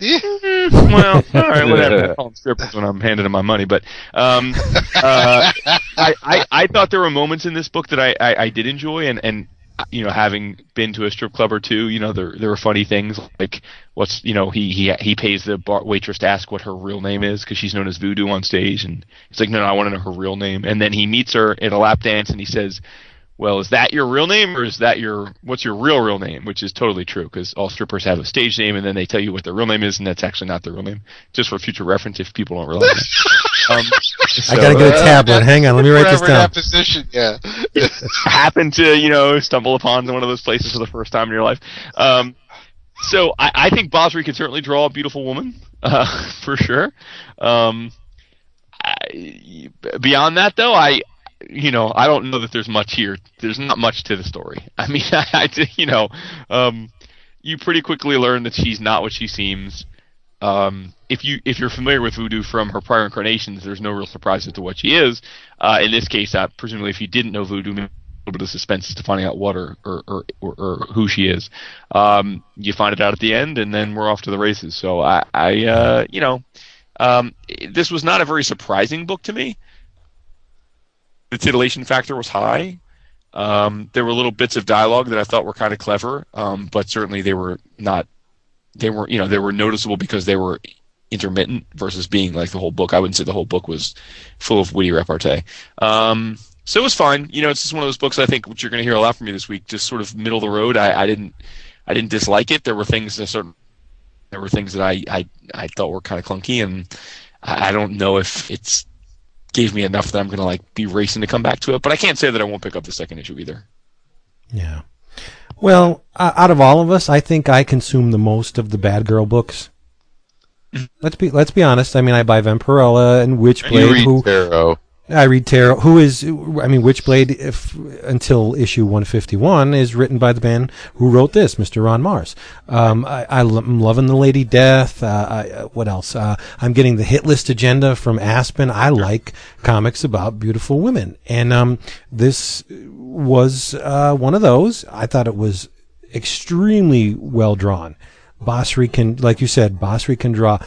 Well, all right, whatever. I call them strippers when I'm handing them my money, but um, uh, I, I I thought there were moments in this book that I I, I did enjoy, and and you know, having been to a strip club or two, you know, there there were funny things like what's you know he he he pays the bar waitress to ask what her real name is because she's known as Voodoo on stage, and he's like, no, no, I want to know her real name, and then he meets her at a lap dance, and he says. Well, is that your real name, or is that your what's your real real name? Which is totally true because all strippers have a stage name, and then they tell you what their real name is, and that's actually not their real name. Just for future reference, if people don't realize. That. Um, I gotta get a tablet. Hang on, let me write this down. that position, yeah. happen to you know stumble upon one of those places for the first time in your life. Um, so I, I think Basri can certainly draw a beautiful woman uh, for sure. Um, I, beyond that, though, I you know I don't know that there's much here. There's not much to the story. I mean, I, I you know, um, you pretty quickly learn that she's not what she seems. Um, if you if you're familiar with Voodoo from her prior incarnations, there's no real surprise as to what she is. Uh, in this case, uh, presumably, if you didn't know Voodoo, maybe a little bit of suspense as to finding out what or or, or, or, or who she is. Um, you find it out at the end, and then we're off to the races. So I, I uh, you know, um, this was not a very surprising book to me. The titillation factor was high. Um, there were little bits of dialogue that I thought were kind of clever, um, but certainly they were not. They were, you know, they were noticeable because they were intermittent versus being like the whole book. I wouldn't say the whole book was full of witty repartee. Um, so it was fine. You know, it's just one of those books I think which you're going to hear a lot from me this week. Just sort of middle of the road. I, I didn't, I didn't dislike it. There were things that certain, there were things that I, I, I thought were kind of clunky, and I, I don't know if it's gave me enough that I'm going to like be racing to come back to it. But I can't say that I won't pick up the second issue either. Yeah. Well, uh, out of all of us, I think I consume the most of the Bad Girl books. Let's be let's be honest. I mean, I buy Vampirella and You Witchblade. read Who Tarot. I read Tarot. Who is I mean, Witchblade if, until issue 151 is written by the man who wrote this, Mr. Ron Marz. Um, I, I'm loving the Lady Death. Uh, I, uh, what else? Uh, I'm getting the hit list agenda from Aspen. I like comics about beautiful women, and um, this was uh, one of those. I thought it was extremely well drawn. Basri can, like you said, Basri can draw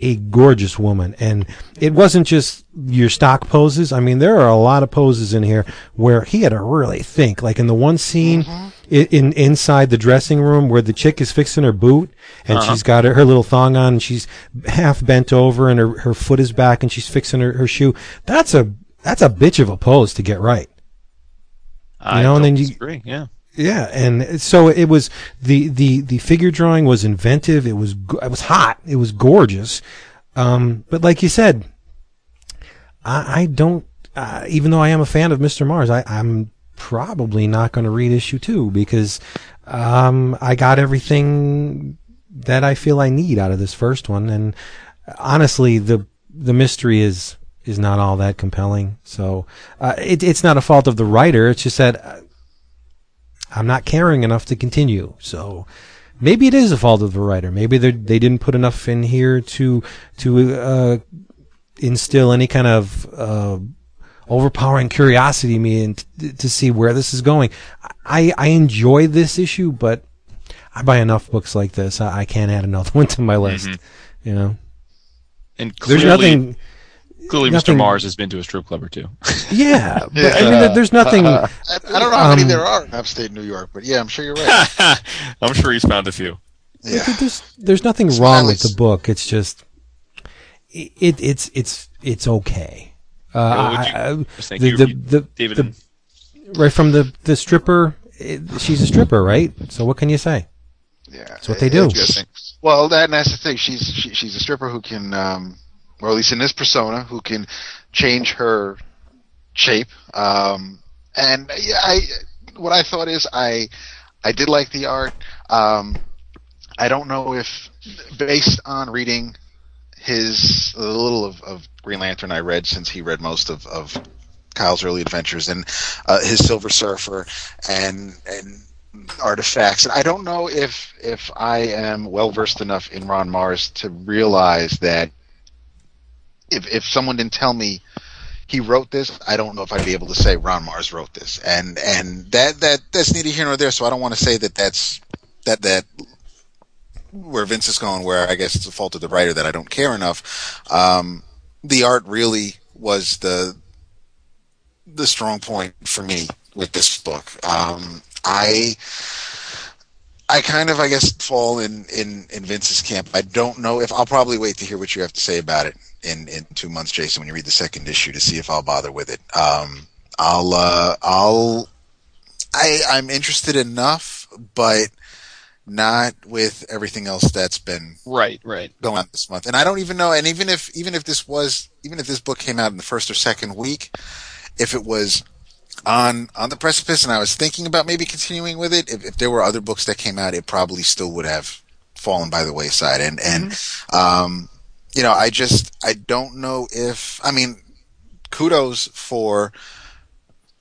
a gorgeous woman. And it wasn't just your stock poses. I mean, there are a lot of poses in here where he had to really think. Like in the one scene mm-hmm. i in, inside the dressing room where the chick is fixing her boot and uh-huh. she's got her, her little thong on and she's half bent over and her, her foot is back and she's fixing her, her shoe. That's a, that's a bitch of a pose to get right. I know, and then you- disagree. Yeah. Yeah, and so it was the the the figure drawing was inventive. It was it was hot. It was gorgeous. Um, but like you said, I, I don't. Uh, even though I am a fan of Mr. Marz, I, I'm probably not going to read issue two because um, I got everything that I feel I need out of this first one. And honestly, the the mystery is is not all that compelling. So uh, it, it's not a fault of the writer. It's just that. I'm not caring enough to continue. So maybe it is a fault of the writer. Maybe they they didn't put enough in here to to uh, instill any kind of uh, overpowering curiosity in me and t- to see where this is going. I I enjoy this issue, but I buy enough books like this. I, I can't add another one to my list. You know, And there's nothing. Clearly, nothing- Mr. Marz has been to a strip club or two. Yeah, but I mean, there- there's nothing. I, I don't know how many Um, there are in upstate New York, but yeah, I'm sure you're right. I'm sure he's found a few. Yeah. There's there's nothing wrong with the book. It's just it it's it's it's okay. Uh, Well, I- I- Yes, thank the, the, the, David. the- right from the the stripper. It, she's a stripper, right? So what can you say? Yeah, That's what they do. Well, that, and that's the thing. She's she, she's a stripper who can um, or at least in this persona, who can change her shape. Um, and I, what I thought is I, I did like the art. Um, I don't know if, based on reading his a little of, of Green Lantern I read since he read most of, of Kyle's early adventures and uh, his Silver Surfer and and artifacts. And I don't know if if I am well versed enough in Ron Marz to realize that if if someone didn't tell me he wrote this, I don't know if I'd be able to say Ron Marz wrote this. And and that that that's neither here nor there. So I don't want to say that that's that that where Vince is going, where I guess it's the fault of the writer that I don't care enough. Um, the art really was the the strong point for me with this book. Um, I I kind of I guess fall in, in in Vince's camp. I don't know if I'll probably wait to hear what you have to say about it in in two months, Jason, when you read the second issue to see if I'll bother with it. Um, I'll uh, I'll I I'm interested enough, but not with everything else that's been Right, right. going on this month. And I don't even know. And even if even if this was even if this book came out in the first or second week, if it was on on the precipice and I was thinking about maybe continuing with it, if, if there were other books that came out, it probably still would have fallen by the wayside. And and um, you know, I just I don't know if I mean, kudos for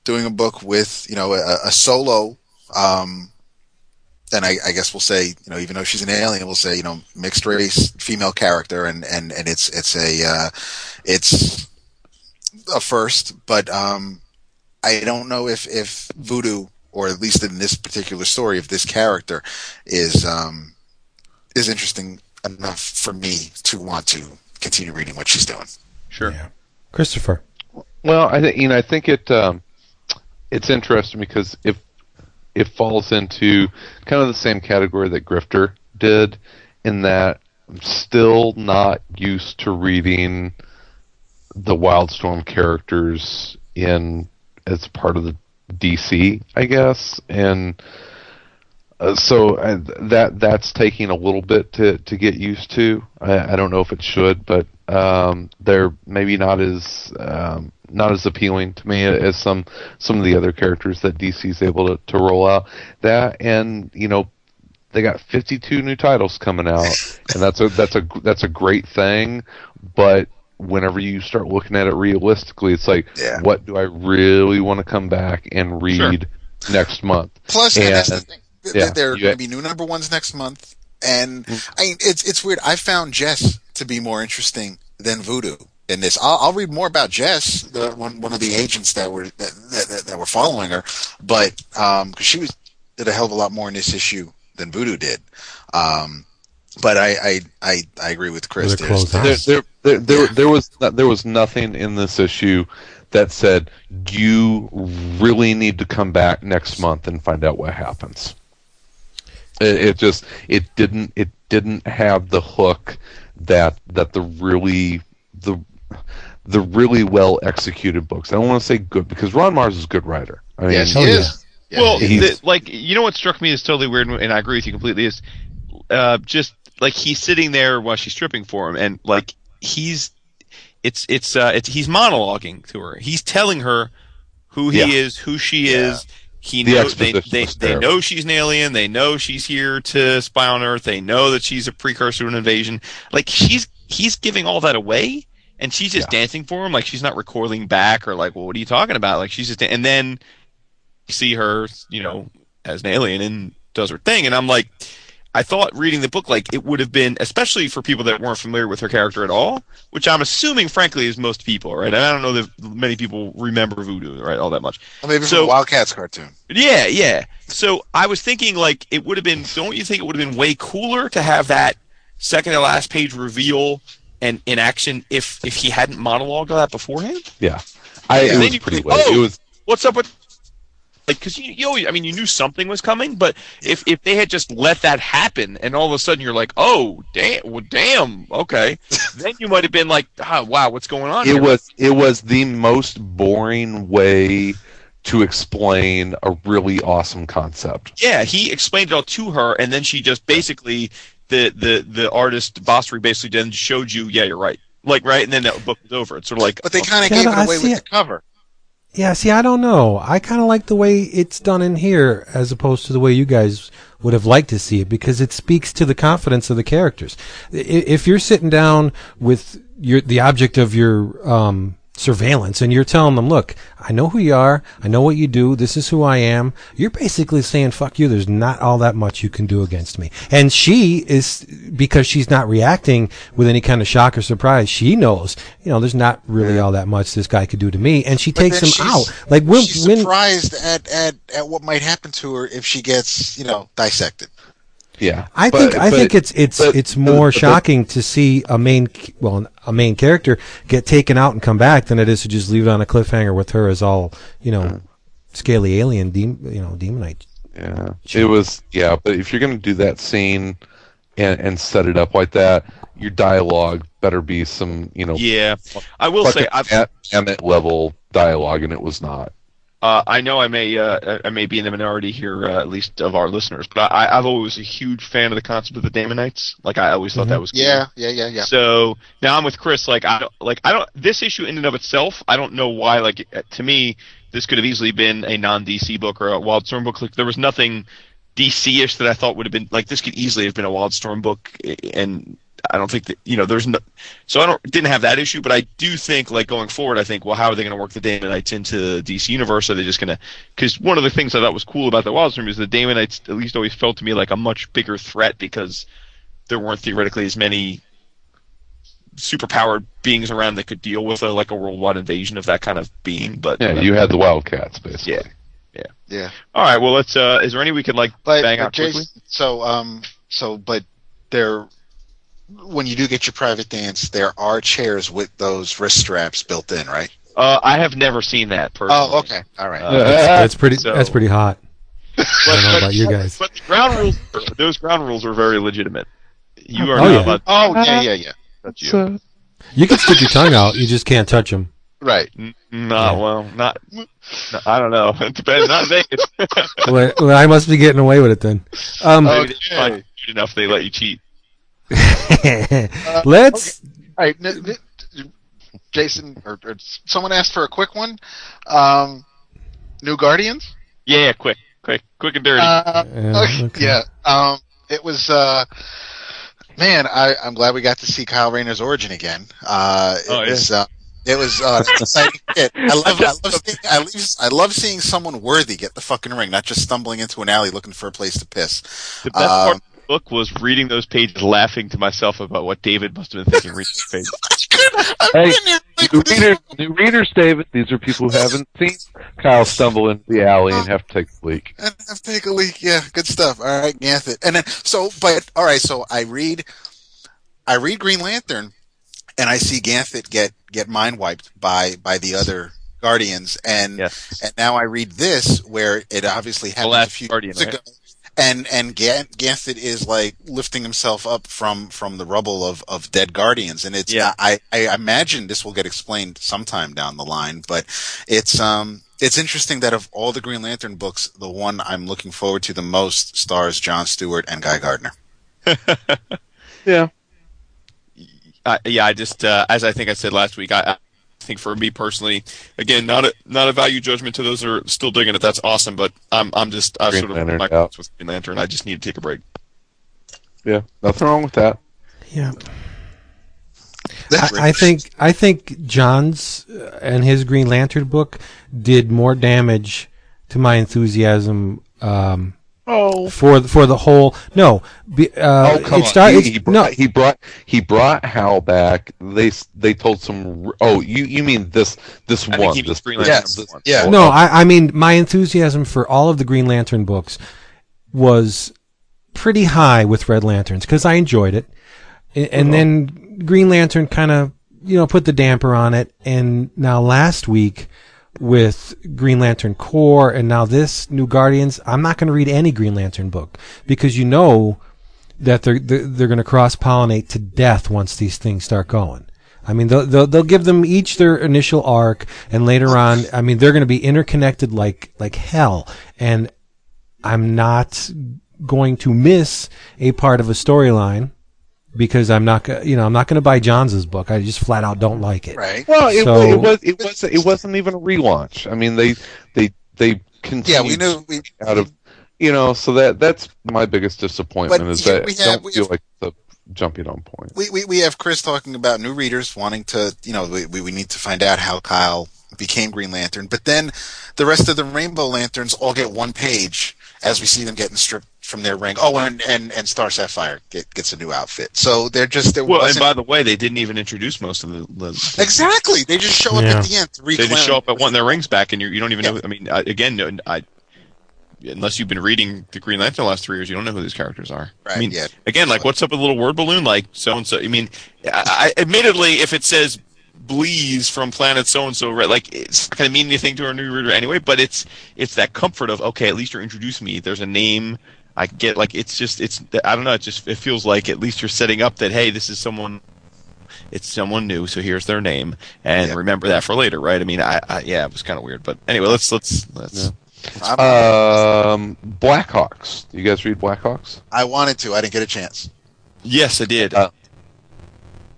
doing a book with you know a, a solo. Um, and I, I guess we'll say, you know, even though she's an alien, we'll say, you know, mixed race female character, and and and it's it's a uh, it's a first, but um, I don't know if if Voodoo, or at least in this particular story, if this character is um, is interesting enough for me to want to continue reading what she's doing. Sure. Yeah. Christopher. Well, I think you know, I think it um, it's interesting because if it falls into kind of the same category that Grifter did, in that I'm still not used to reading the Wildstorm characters in as part of the DC, I guess, and uh, so uh, that that's taking a little bit to to get used to. I, I don't know if it should, but um, they're maybe not as um, not as appealing to me as some some of the other characters that DC's able to, to roll out. That and you know they got 52 new titles coming out, and that's a that's a that's a great thing. But whenever you start looking at it realistically, it's like, Yeah. what do I really want to come back and read next month? Plus, and that's the And- thing. Th- yeah, th- there are going to be new number ones next month, and I mean, it's it's weird. I found Jess to be more interesting than Voodoo in this. I'll, I'll read more about Jess, the one one of the agents that were that that, that, that were following her, but um, because she was did a hell of a lot more in this issue than Voodoo did. Um, but I I I, I agree with Chris. With a There's- closed eye. there, there, there, there, Yeah. there was there was nothing in this issue that said you really need to come back next month and find out what happens. It, it just it didn't it didn't have the hook that that the really the the really well executed books. I don't want to say good because Ron Marz is a good writer. I mean, yes, he yeah. is. Yeah, well, he is. he's- the, like you know what struck me as totally weird, and I agree with you completely. Is uh, just like he's sitting there while she's stripping for him, and like he's it's it's uh, it's he's monologuing to her. He's telling her who he Yeah. is, who she Yeah. is. He The knows they they, they know she's an alien. They know she's here to spy on Earth. They know that she's a precursor to an invasion. Like she's he's giving all that away, and she's just dancing for him. Like she's not recoiling back or like, well, what are you talking about? Like she's just and then you see her, you know, as an alien and does her thing. And I'm like, I thought reading the book, like it would have been, especially for people that weren't familiar with her character at all, which I'm assuming, frankly, is most people, right? And I don't know that many people remember Voodoo, right, all that much. maybe from so- a Wildcats cartoon. Yeah, yeah. So I was thinking, like, it would have been. Don't you think it would have been way cooler to have that second to last page reveal and in action if if he hadn't monologued all that beforehand? yeah, I Yeah. it was pretty think, oh, it was what's up with like because you, you always, I mean you knew something was coming, but if if they had just let that happen and all of a sudden you're like, oh damn, well, damn, okay, then you might have been like, ah, wow, what's going on? it here? was it was the most boring way to explain a really awesome concept. yeah, he explained it all to her, and then she just basically the the the artist Basri basically then showed you, yeah, you're right. like right, and then that book was over. It's sort of like, But they kind of Yeah, gave it away with it. the cover. Yeah, see, I don't know. I kind of like the way it's done in here as opposed to the way you guys would have liked to see it because it speaks to the confidence of the characters. If you're sitting down with your the object of your um, surveillance and you're telling them, "Look, I know who you are. I know what you do. This is who I am." You're basically saying, "Fuck you." There's not all that much you can do against me. And she is because she's not reacting with any kind of shock or surprise. She knows, you know, there's not really all that much this guy could do to me, and she But takes him out. Like when she's when surprised at, at, at what might happen to her if she gets, you know, dissected. Yeah, I But- think I but- think it's it's but- it's more but- but- shocking to see a main well a main character get taken out and come back than it is to just leave it on a cliffhanger with her as all you know scaly alien dem, you know Daemonite. Yeah, it was. Yeah, but if you're gonna do that scene and and set it up like that, your dialogue better be some, you know, yeah. I will fucking say, I've, at Emmett level dialogue, and it was not. Uh, I know I may uh, I may be in the minority here, uh, at least of our listeners, but I, I've always was a huge fan of the concept of the Daemonites. Like I always thought that was cool. Yeah, yeah, yeah, yeah. So now I'm with Chris. Like I don't like I don't this issue in and of itself. I don't know why. Like uh, to me, this could have easily been a non DC book or a Wildstorm book. Like there was nothing DC-ish that I thought would have been like this could easily have been a Wildstorm book, and I don't think that you know there's no. So I don't didn't have that issue, but I do think like going forward, I think well, how are they going to work the Daemonites into the DC universe? Are they just going to? Because one of the things I thought was cool about the Wildstorm is the Daemonites at least always felt to me like a much bigger threat because there weren't theoretically as many superpowered beings around that could deal with a like a worldwide invasion of that kind of being. But Yeah, you had the Wildcats basically. Yeah. Yeah. all right. Well, let's. Uh, is there any we could like But, bang but out quickly? So um, so but there, when you do get your private dance, there are chairs with those wrist straps built in, right? Uh, I have never seen that personally. Oh, okay, all right. Uh, That's pretty. So- that's pretty hot. I don't know about you guys. But the ground rules, those ground rules are very legitimate. You are Oh, not yeah. allowed oh, yeah, yeah, yeah. touch you. You can stick your tongue out. You just can't touch them. Right. N- Not Yeah. well. Not. no, I don't know. It depends. Not Vegas. well, well, I must be getting away with it then. Um, Okay. they find you good enough they let you cheat. let's. All right, n- n- Jason, or, or someone asked for a quick one. Um, New Guardians. Yeah, yeah, quick, quick, quick and dirty. Uh, Yeah, okay, okay. yeah. Um, it was. Uh, man, I, I'm glad we got to see Kyle Rayner's origin again. Uh, it Oh, yeah. was. Uh, it was uh, exciting shit. I love, I love, seeing, I, love, I love seeing someone worthy get the fucking ring, not just stumbling into an alley looking for a place to piss. the best part um, of the book was reading those pages, laughing to myself about what David must have been thinking reading those pages. I'm Hey, sitting New readers, new readers, David. These are people who haven't seen Kyle stumble into the alley and have to take a leak. And have to take a leak. Yeah, good stuff. All right, Ganthet. And then so, but all right. So I read, I read Green Lantern, and I see Ganthet get get mind wiped by by the other Guardians, and Yes. and now I read this where it obviously happened a last few Guardian, years right? ago. And and Gan- Ganthet is like lifting himself up from from the rubble of, of dead guardians, and it's Yeah. I, I imagine this will get explained sometime down the line, but it's um it's interesting that of all the Green Lantern books, the one I'm looking forward to the most stars John Stewart and Guy Gardner. Yeah. I, yeah, I just uh, as I think I said last week, I, I think for me personally, again, not a not a value judgment to those who are still digging it. That's awesome, but I'm I'm just I Green sort of Lantern, my yeah. thoughts with Green Lantern. I just need to take a break. Yeah. Nothing wrong with that. Yeah. I, I think I think John's uh, and his Green Lantern book did more damage to my enthusiasm um, Oh. for for the whole. No, be, uh, Oh come it on! start- he, he brought, no, he brought he brought Hal back. They they told some. Oh, you you mean this this I one? this Green Lantern Yes. number one. Yeah. No, I, I mean my enthusiasm for all of the Green Lantern books was pretty high with Red Lanterns because I enjoyed it, A- and then Green Lantern kind of you know put the damper on it, and now last week with Green Lantern Corps, and now this New Guardians, I'm not going to read any Green Lantern book because you know that they're they're, they're going to cross pollinate to death once these things start going. I mean, they'll, they'll they'll give them each their initial arc, and later on, I mean, they're going to be interconnected like like hell. And I'm not going to miss a part of a storyline because I'm not go- you know I'm not going to buy Johns' book. I just flat out don't like it. Right. Well, it, So- it was it was it wasn't even a relaunch. I mean, they they they continued Yeah, we knew. We, out of you know. So that that's my biggest disappointment is that we have- don't we feel have- like the jumping on point. we, we we have Chris talking about new readers wanting to, you know, we, we we need to find out how Kyle became Green Lantern. But then the rest of the Rainbow Lanterns all get one page as we see them getting stripped from their ring. Oh, and and, and Star Sapphire get, gets a new outfit. So they're just there Well, and by the way, they didn't even introduce most of the. the exactly. They just show up Yeah. at the end. Three They just show up at wanting their rings back, and you you don't even Yeah. know. I mean, I, again, I unless you've been reading the Green Lantern the last three years, you don't know who these characters are. Right, I mean, yeah. again, like what's up with a little word balloon? Like so and so. I mean, I, I, admittedly, if it says Bleeze from planet so and so, right? Like it's not going to mean anything to a new reader anyway. But it's it's that comfort of okay, at least you're introducing me. There's a name. I get like it's just it's I don't know. It just it feels like at least you're setting up that hey, this is someone. It's someone new, so here's their name, and Yeah. remember that for later, right? I mean, I, I yeah, it was kind of weird, but anyway, let's let's let's. I'm- Um, Blackhawks. You guys read Blackhawks? I wanted to. I didn't get a chance. Yes, I did. Uh,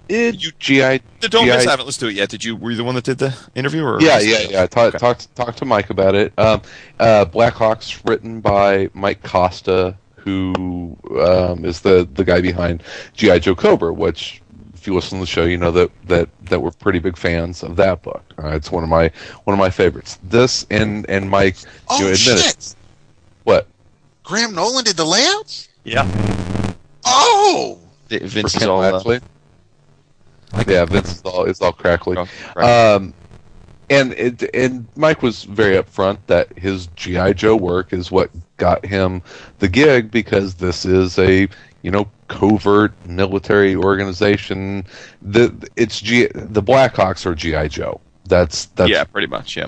It, You- GI. The Don't miss. I haven't listened to it yet. Did you? Were you the one that did the interview? Or Yeah, yeah, yeah. Talk, Okay. talk, talk to Mike about it. Um, uh, Blackhawks, written by Mike Costa, who um, is the the guy behind GI Joe Cobra. Which, if you listen to the show, you know that that that we're pretty big fans of that book. Uh, it's one of my one of my favorites. This and and Mike, Oh you admit shit! it. What? Graham Nolan did the layouts. Yeah. Oh, Vince For is all. Uh, Lashley? Yeah, Vince is all is all crackly. oh, right. Um, and it, and Mike was very upfront that his GI Joe work is what got him the gig because this is a you know covert military organization. The it's G, the Blackhawks are GI Joe. That's that's yeah, pretty much. Yeah.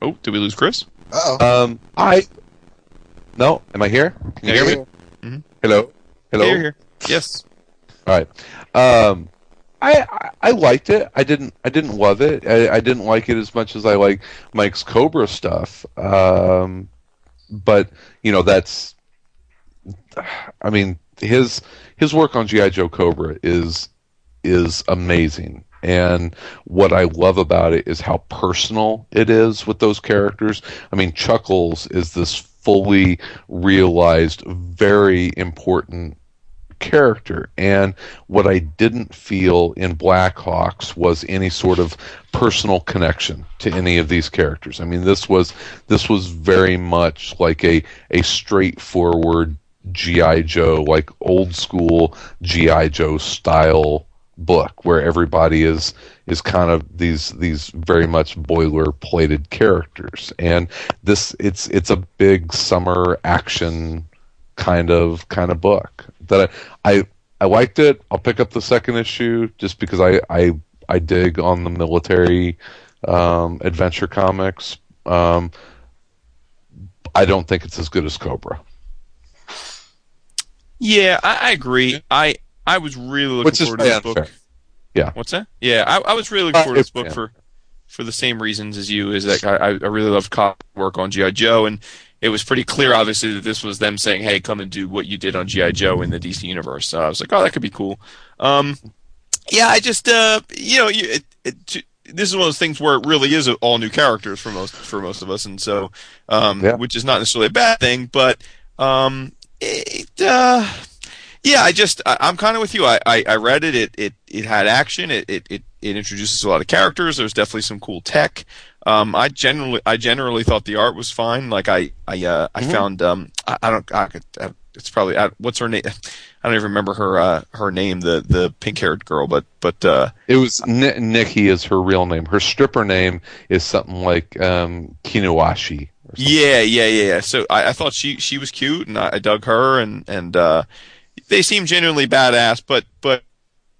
Oh, did we lose Chris? uh oh. Um, I no, am I here? Can you Yeah, hear you're me? Mhm. Hello, hello. Here, here. Yes. All right. Um, I, I liked it. I didn't I didn't love it. I, I didn't like it as much as I like Mike's Cobra stuff. Um, but you know that's. I mean his his work on GI Joe Cobra is is amazing. And what I love about it is how personal it is with those characters. I mean, Chuckles is this fully realized, very important character. And what I didn't feel in Blackhawks was any sort of personal connection to any of these characters. I mean, this was this was very much like a a straightforward GI Joe, like old school GI Joe style book where everybody is is kind of these these very much boilerplated characters and this it's it's a big summer action kind of kind of book that I, I I liked it. I'll pick up the second issue just because I I, I dig on the military um, adventure comics. Um, I don't think it's as good as Cobra. Yeah, I, I agree. I I was really looking Which is forward to this very book. unfair. Yeah. What's that? Yeah, I, I was really looking Uh, forward to this book yeah. for for the same reasons as you. Is that I, I really loved Cobb's work on GI Joe, and it was pretty clear, obviously, that this was them saying, "Hey, come and do what you did on GI Joe in the DC universe." So I was like, "Oh, that could be cool." Um, yeah, I just uh, you know, you, it, it, this is one of those things where it really is all new characters for most for most of us, and so um, Yeah. which is not necessarily a bad thing, but um, it, uh, yeah, I just I, I'm kind of with you. I, I, I read it. It it it had action. It, it it it introduces a lot of characters. There's definitely some cool tech. Um, I generally I generally thought the art was fine. Like I I uh, I found um I, I don't I could uh, it's probably I, what's her name I don't even remember her uh her name the the pink haired girl but but uh It was Ni- Nikki is her real name. Her stripper name is something like um, Kunoichi. Yeah, yeah, yeah. yeah. So I, I thought she she was cute, and I, I dug her, and and uh, they seem genuinely badass. But but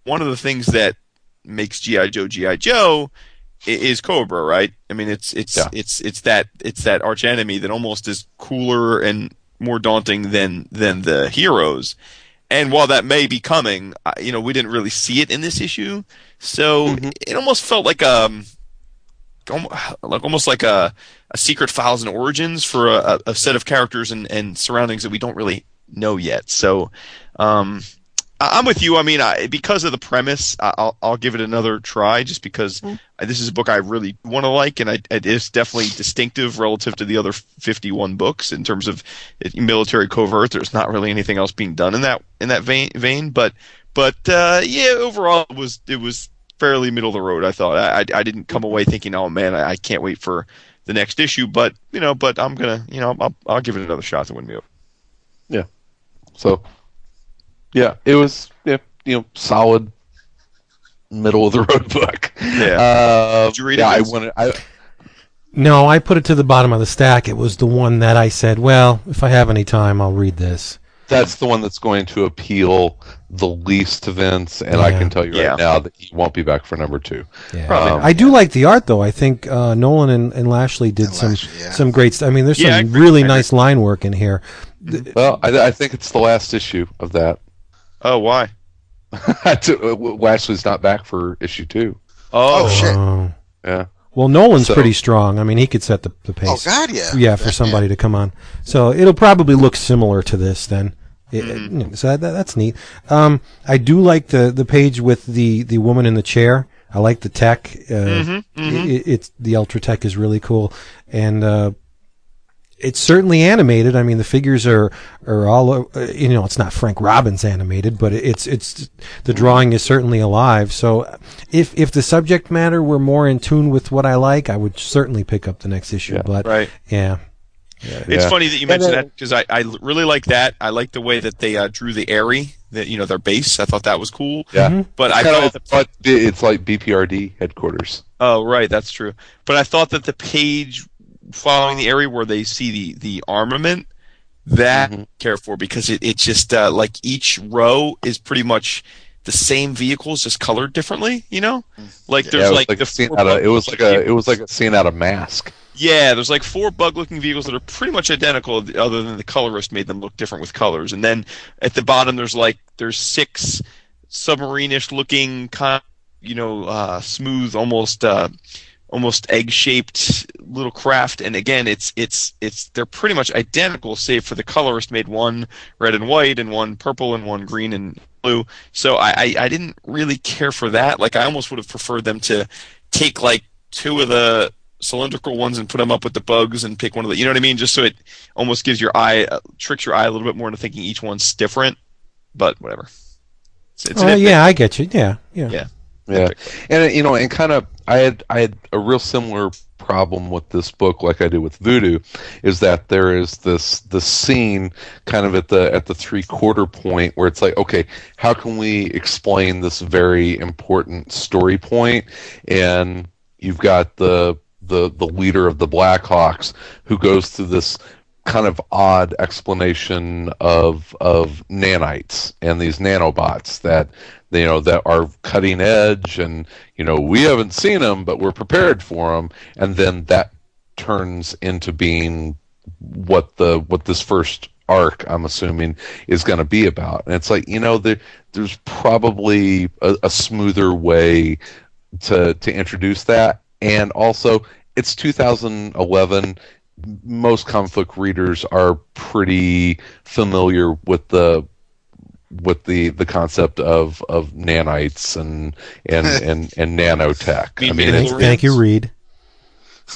one of the things that makes GI Joe GI Joe i- is Cobra, right? I mean, it's it's Yeah. it's it's that it's that arch enemy that almost is cooler and more daunting than than the heroes. And while that may be coming, you know, we didn't really see it in this issue, so Mhm. it almost felt like um like almost like a, a secret files and origins for a, a set of characters and, and surroundings that we don't really know yet. So, um, I'm with you. I mean, I, because of the premise, I- I'll I'll give it another try, just because Mm-hmm. this is a book I really want to like, and I, it is definitely distinctive relative to the other 51 books in terms of military covert. There's not really anything else being done in that in that vein. vein but but uh, yeah, overall it was it was fairly middle of the road. I thought I I, I didn't come away thinking, oh man, I, I can't wait for the next issue. But you know, but I'm gonna you know I'll I'll give it another shot to win me over. Yeah. So, yeah, it was yeah, you know solid middle of the road book. Yeah. Uh, Did you read it, I wanted. I, No, I put it to the bottom of the stack. It was the one that I said, well, if I have any time, I'll read this. that's the one that's going to appeal the least to Vince, and I can tell you Yeah. right now that he won't be back for number two. Yeah. Um, I do like the art, though. I think uh, Nolan and, and Lashley did And some Lashley, yeah. some great. St- I mean, there's Yeah, some really nice line work in here. Well, I, I think it's the last issue of that. Oh, why? Lashley's not back for issue two. Oh, Oh, shit. Oh. Yeah. Well, Nolan's So- pretty strong. I mean, he could set the, the pace. Oh God, yeah. yeah, for somebody to come on. So it'll probably look similar to this then. It- you know, so that, that's neat. Um, I do like the the page with the the woman in the chair. I like the tech. Uh, It, it's the ultra tech is really cool, and uh, it's certainly animated. I mean, the figures are are all uh, you know. It's not Frank Robbins animated, but it's it's the drawing is certainly alive. So, if if the subject matter were more in tune with what I like, I would certainly pick up the next issue. Yeah. but right. yeah, It's Yeah. funny that you mentioned uh, that because I, I really like that. I like the way that they uh, drew the Aerie, that you know their base. I thought that was cool. Yeah. But I Kinda- thought, the, but it's like BPRD headquarters. oh right, that's true. But I thought that the page following the area where they see the the armament that Mhm. care for because it it just uh, like each row is pretty much the same vehicles just colored differently. You know, like there's yeah, like, like, the a scene four out of, it was like bug-looking a it was like a scene out of Mask. Yeah, there's like four bug-looking vehicles that are pretty much identical, other than the colorist made them look different with colors. And then at the bottom, there's like there's six submarine-ish looking, kind of, you know, uh, smooth, almost uh, almost egg-shaped little craft. And again, it's it's it's they're pretty much identical, save for the colorist made one red and white, and one purple, and one green and blue. So I I, I didn't really care for that. Like I almost would have preferred them to take like two of the cylindrical ones and put them up with the bugs and pick one of the you know what I mean just so it almost gives your eye uh, tricks your eye a little bit more into thinking each one's different but whatever it's, it's Oh, yeah, I get you. Yeah, yeah. Yeah. Yeah, and uh, you know, and kind of, I had I had a real similar problem with this book, like I did with Voodoo, is that there is this this scene kind of at the at the three quarter point where it's like, okay, how can we explain this very important story point? And you've got the the the leader of the Blackhawks who goes through this kind of odd explanation of of nanites and these nanobots that you know that are cutting edge and you know we haven't seen them but we're prepared for them. And then that turns into being what the what this first arc I'm assuming is going to be about. And it's like you know there there's probably a, a smoother way to to introduce that. And also it's 2011 most comic book readers are pretty familiar with the with the the concept of of nanites and and and, and nanotech. Mean I mean, midichlorians? it's, Thank you, Reed.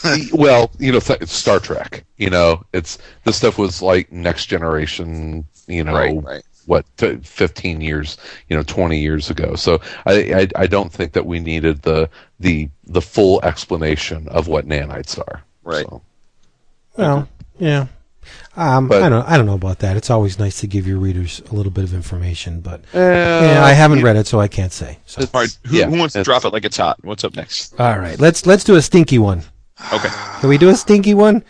well, you know, it's Star Trek. You know, it's this stuff was like next generation. You know, right right what t- 15 years you know 20 years ago so I, I i don't think that we needed the the the full explanation of what nanites are Right. So, Well, yeah. Um, But- I don't. I don't know about that. It's always nice to give your readers a little bit of information, but uh, yeah, I haven't read it, so I can't say. So. all right who, yeah, who wants to drop it like it's hot what's up next All right, let's let's do a stinky one. okay Can we do a stinky one?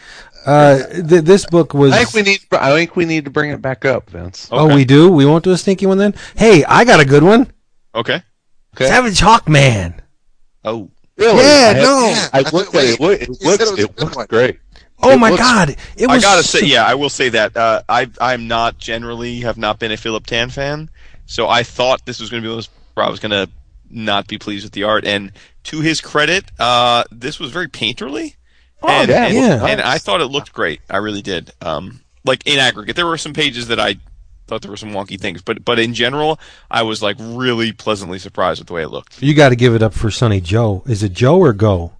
Uh, th- this book was. I think we need. I think we need to bring it back up, Vince. Oh, we do. We won't do a stinky one then. Hey, I got a good one. okay Okay. Savage Hawkman. oh Really? Yeah, I had- no. I I looked at it. It, looks. it It looks great. Oh It my looks- God! It was. I gotta say yeah I will say that uh, I I'm not generally have not been a Philip Tan fan so I thought this was going to be one where I was going to not be pleased with the art and to his credit uh, this was very painterly Oh, and, yeah, and, yeah. and I thought it looked great. I really did. Um, like in aggregate, there were some pages that I thought there were some wonky things, but but in general, I was like really pleasantly surprised with the way it looked. You got to give it up for Sunny Joe. Is it Joe or Go?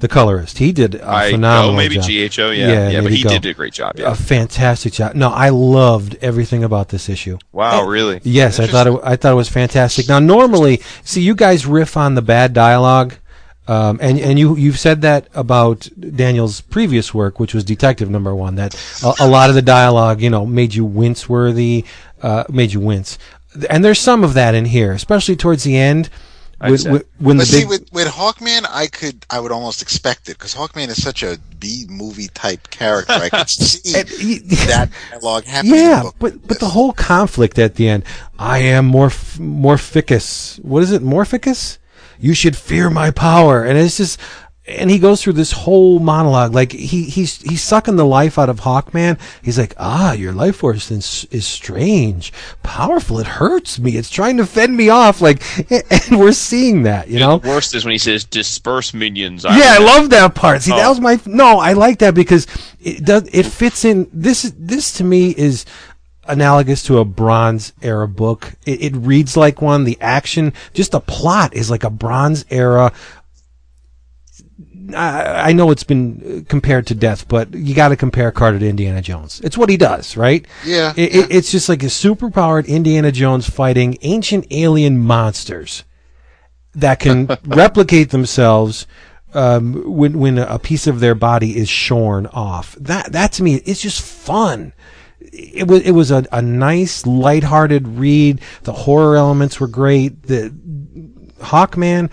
The colorist. He did a I phenomenal oh, maybe job. GHO, yeah, Yeah, yeah, but he Go. did a great job. Yeah. A fantastic job. No, I loved everything about this issue. wow, really? Yes, I thought it, I thought it was fantastic. Now, normally, see, you guys riff on the bad dialogue, um, and and you you've said that about Daniel's previous work, which was Detective Number One. That a, a lot of the dialogue, you know, made you wince worthy, uh, made you wince, and there's some of that in here, especially towards the end. I'd When, say. when, when the But see, big, with, with Hawkman, I could, I would almost expect it because Hawkman is such a B movie type character. I could see And he- that dialogue happening. in a Yeah, book but like but the whole conflict at the end. I am morph Morphicius. What is it? Morphicius? You should fear my power. And it's just and he goes through this whole monologue like he he's he's sucking the life out of Hawkman. He's like, "Ah, your life force is, is strange, powerful. It hurts me. It's trying to fend me off." Like and we're seeing that, you know? The worst is when he says disperse minions. Yeah, I love that part. See, that Oh. was my no. I like that because it does. It fits in. This is this to me is analogous to a Bronze Era book. It, it reads like one. The action, just the plot, is like a Bronze Era. I, I know it's been uh, compared to death, but you got to compare Carter to Indiana Jones. It's what he does, right? Yeah, It, yeah. It, it's just like a superpowered Indiana Jones fighting ancient alien monsters that can replicate themselves um, when when a piece of their body is shorn off. That that to me it's just fun. It was it was a, a nice lighthearted read. The horror elements were great. The Hawkman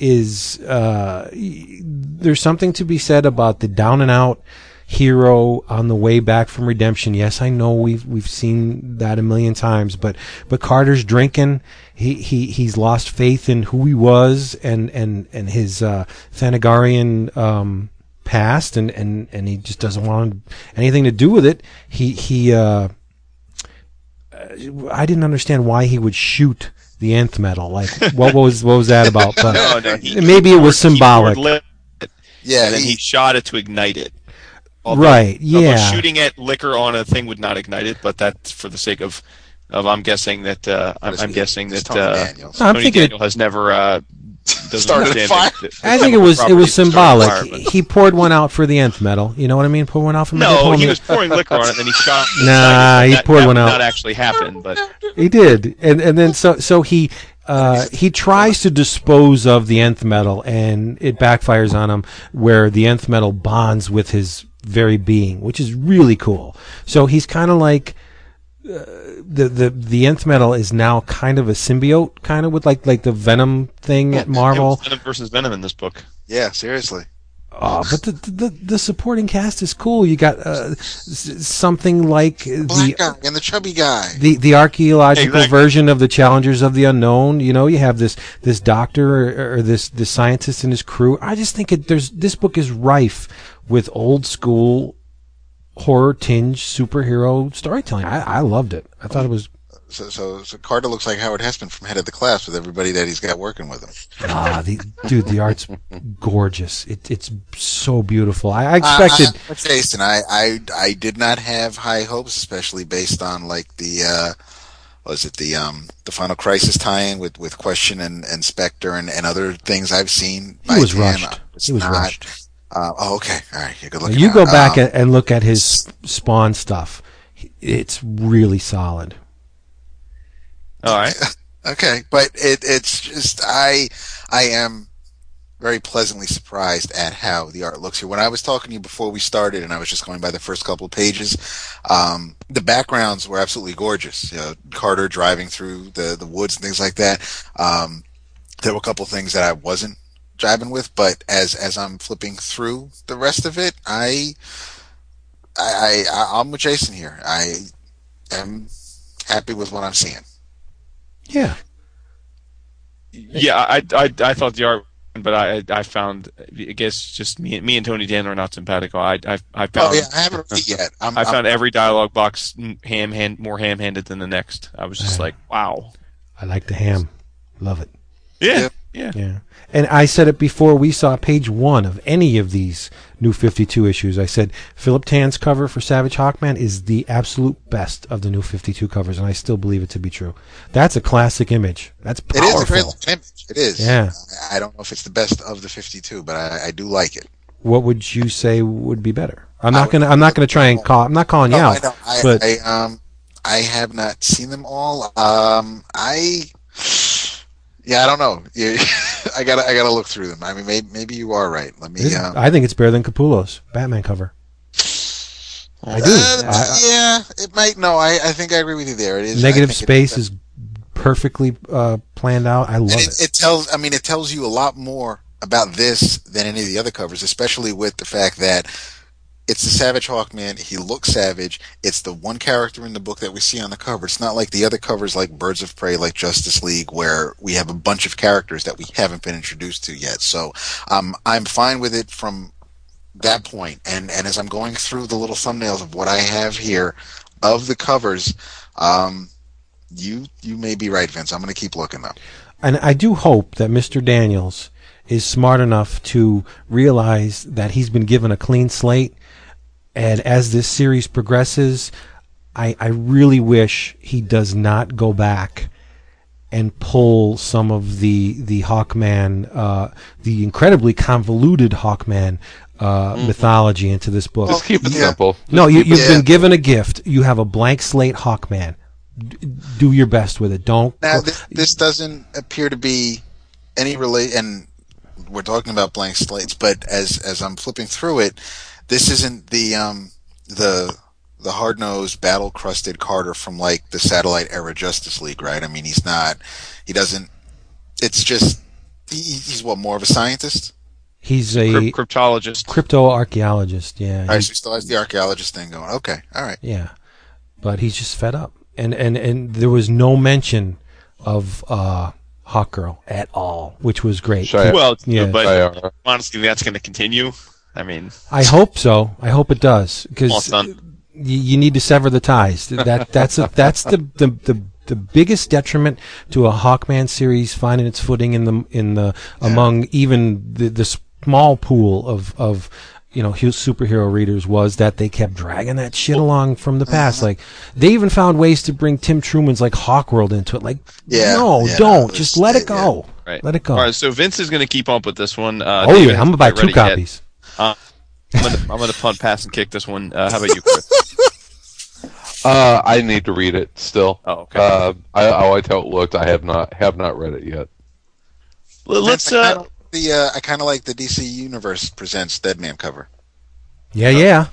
is uh, there's something to be said about the down and out hero on the way back from redemption. Yes, I know we've we've seen that a million times, but but Carter's drinking. He he he's lost faith in who he was and and and his uh, Thanagarian um, past, and and and he just doesn't want anything to do with it. He he. Uh, I didn't understand why he would shoot the nth metal. Like, what was what was that about? But No, no, he- maybe it was he poured symbolic. lit, yeah, and then he- he shot it to ignite it. Although- Right, although yeah. shooting at liquor on a thing would not ignite it, but that's for the sake of, of I'm guessing that uh, I'm, I'm guessing that uh, Daniels. I'm Tony thinking Daniel has never uh, doesn't Started a fire. the- the I think it was it was properties of starting a symbolic. He poured one out for the nth metal. You know what I mean? Pour one out for me. They No, he was pouring liquor on it, and then he shot. it. Nah, he That- poured that one would out. Not actually happened, but He did, and and then so so he uh, he tries to dispose of the nth metal, and it backfires on him, where the nth metal bonds with his very being, which is really cool. So he's kind of like. Uh, the the the nth metal is now kind of a symbiote, kind of with like like the Venom thing at Marvel. was Venom versus Venom in this book. yeah, seriously. Oh, but the, the the supporting cast is cool. You got uh, something like Black the guy and the chubby guy. the the archaeological Exactly. version of the challengers of the unknown you know you have this this doctor or, or this this scientist and his crew i just think it there's this book is rife with old school horror tinge superhero storytelling. I i loved it. I thought it was So, so, so Carter looks like Howard Hesseman from Head of the Class with everybody that he's got working with him. ah the dude the art's gorgeous. It, it's so beautiful. I, I expected Uh, uh, Jason, I, I, I did not have high hopes, especially based on like the, uh, was it the um the Final Crisis tie-in with with Question and and Spectre and, and other things I've seen. he was rushed. He was not- rushed Uh, oh, okay, all right, you're good Now, looking. you go out. back Um, and, and look at his spawn stuff it's really solid All right. Okay, but it, it's just I I am very pleasantly surprised at how the art looks here. When I was talking to you before we started, and I was just going by the first couple of pages, um, the backgrounds were absolutely gorgeous. You know, Carter driving through the the woods and things like that. Um, there were a couple of things that I wasn't jiving with, but as as I'm flipping through the rest of it, I I, I I'm with Jason here. I am happy with what I'm seeing. yeah Yeah, I, I, I thought the art, but I, I found, I guess, just me, me and Tony Daniel are not simpatico. I, I, I oh, found, Oh yeah, I haven't read it yet. I'm, I I'm- found every dialogue box ham hand more ham handed than the next. I was just like, wow. i like the ham love it Yeah, Yeah. Yeah. Yeah. And I said it before we saw page one of any of these new 52 issues. I said Philip Tan's cover for Savage Hawkman is the absolute best of the new 52 covers, and I still believe it to be true. That's a classic image. That's It powerful. is a great looking image. It is. Yeah. I I don't know if it's the best of the 52, but I, I do like it. What would you say would be better? I'm not gonna. I'm not gonna try and call. I'm not calling you No, I out. know. I, but- I um I have not seen them all. Um, I yeah, I don't know. Yeah, I gotta I gotta look through them. I mean, maybe, maybe you are right. Let me. This- Um, I think it's better than Capullo's Batman cover. I do. uh, I- yeah, it might. No, I, I think I agree with you there. It is Negative space is perfectly uh, planned out. I love it. it, it tells. I mean, it tells you a lot more about this than any of the other covers, especially with the fact that it's the Savage Hawkman. He looks savage. It's the one character in the book that we see on the cover. It's not like the other covers, like Birds of Prey, like Justice League, where we have a bunch of characters that we haven't been introduced to yet. So, um, I'm fine with it from that point. And and as I'm going through the little thumbnails of what I have here of the covers, um, you you may be right, Vince. I'm going to keep looking though. and I do hope that Mr. Daniels is smart enough to realize that he's been given a clean slate, and as this series progresses, I, I really wish he does not go back and pull some of the the Hawkman, uh, the incredibly convoluted Hawkman uh, mythology into this book. Just keep it yeah. simple. no, you, you've Yeah. been given a gift. You have a blank slate Hawkman. D- do your best with it. Don't Now, th- this doesn't appear to be any relate, and we're talking about blank slates. But as as I'm flipping through it, this isn't the um the the hard nosed battle crusted Carter from like the satellite era Justice League, right? I mean, he's not. He doesn't. It's just he, he's what more of a scientist. He's a cryptologist. crypto archaeologist. Yeah, All right, he- so he still has the archaeologist thing going. Okay, all right. yeah, but he's just fed up, and and and there was no mention of uh, Hawkgirl at all, which was great. Well, Yeah. but IR. honestly, that's going to continue. I mean, I hope so. I hope it does because you, you need to sever the ties. That that's a, that's the, the the the biggest detriment to a Hawkman series finding its footing in the in the among even the the small pool of of you know superhero readers was that they kept dragging that shit along from the past. Like they even found ways to bring Tim Truman's like Hawkworld into it. Like Yeah, no, yeah, don't just let it yeah. go. right. Let it go. All right, so Vince is going to keep up with this one. Uh, oh David yeah, I'm buy two copies. yet. Copies. I'm going to I'm going to punt, pass, and kick this one. Uh, how about you, Chris? Uh, I need to read it still. Oh, okay. Uh, I, I liked how it looked. I have not have not read it yet. Let's. I Uh, kinda, the uh, I kind of like the DC Universe presents Deadman cover. Yeah, yeah.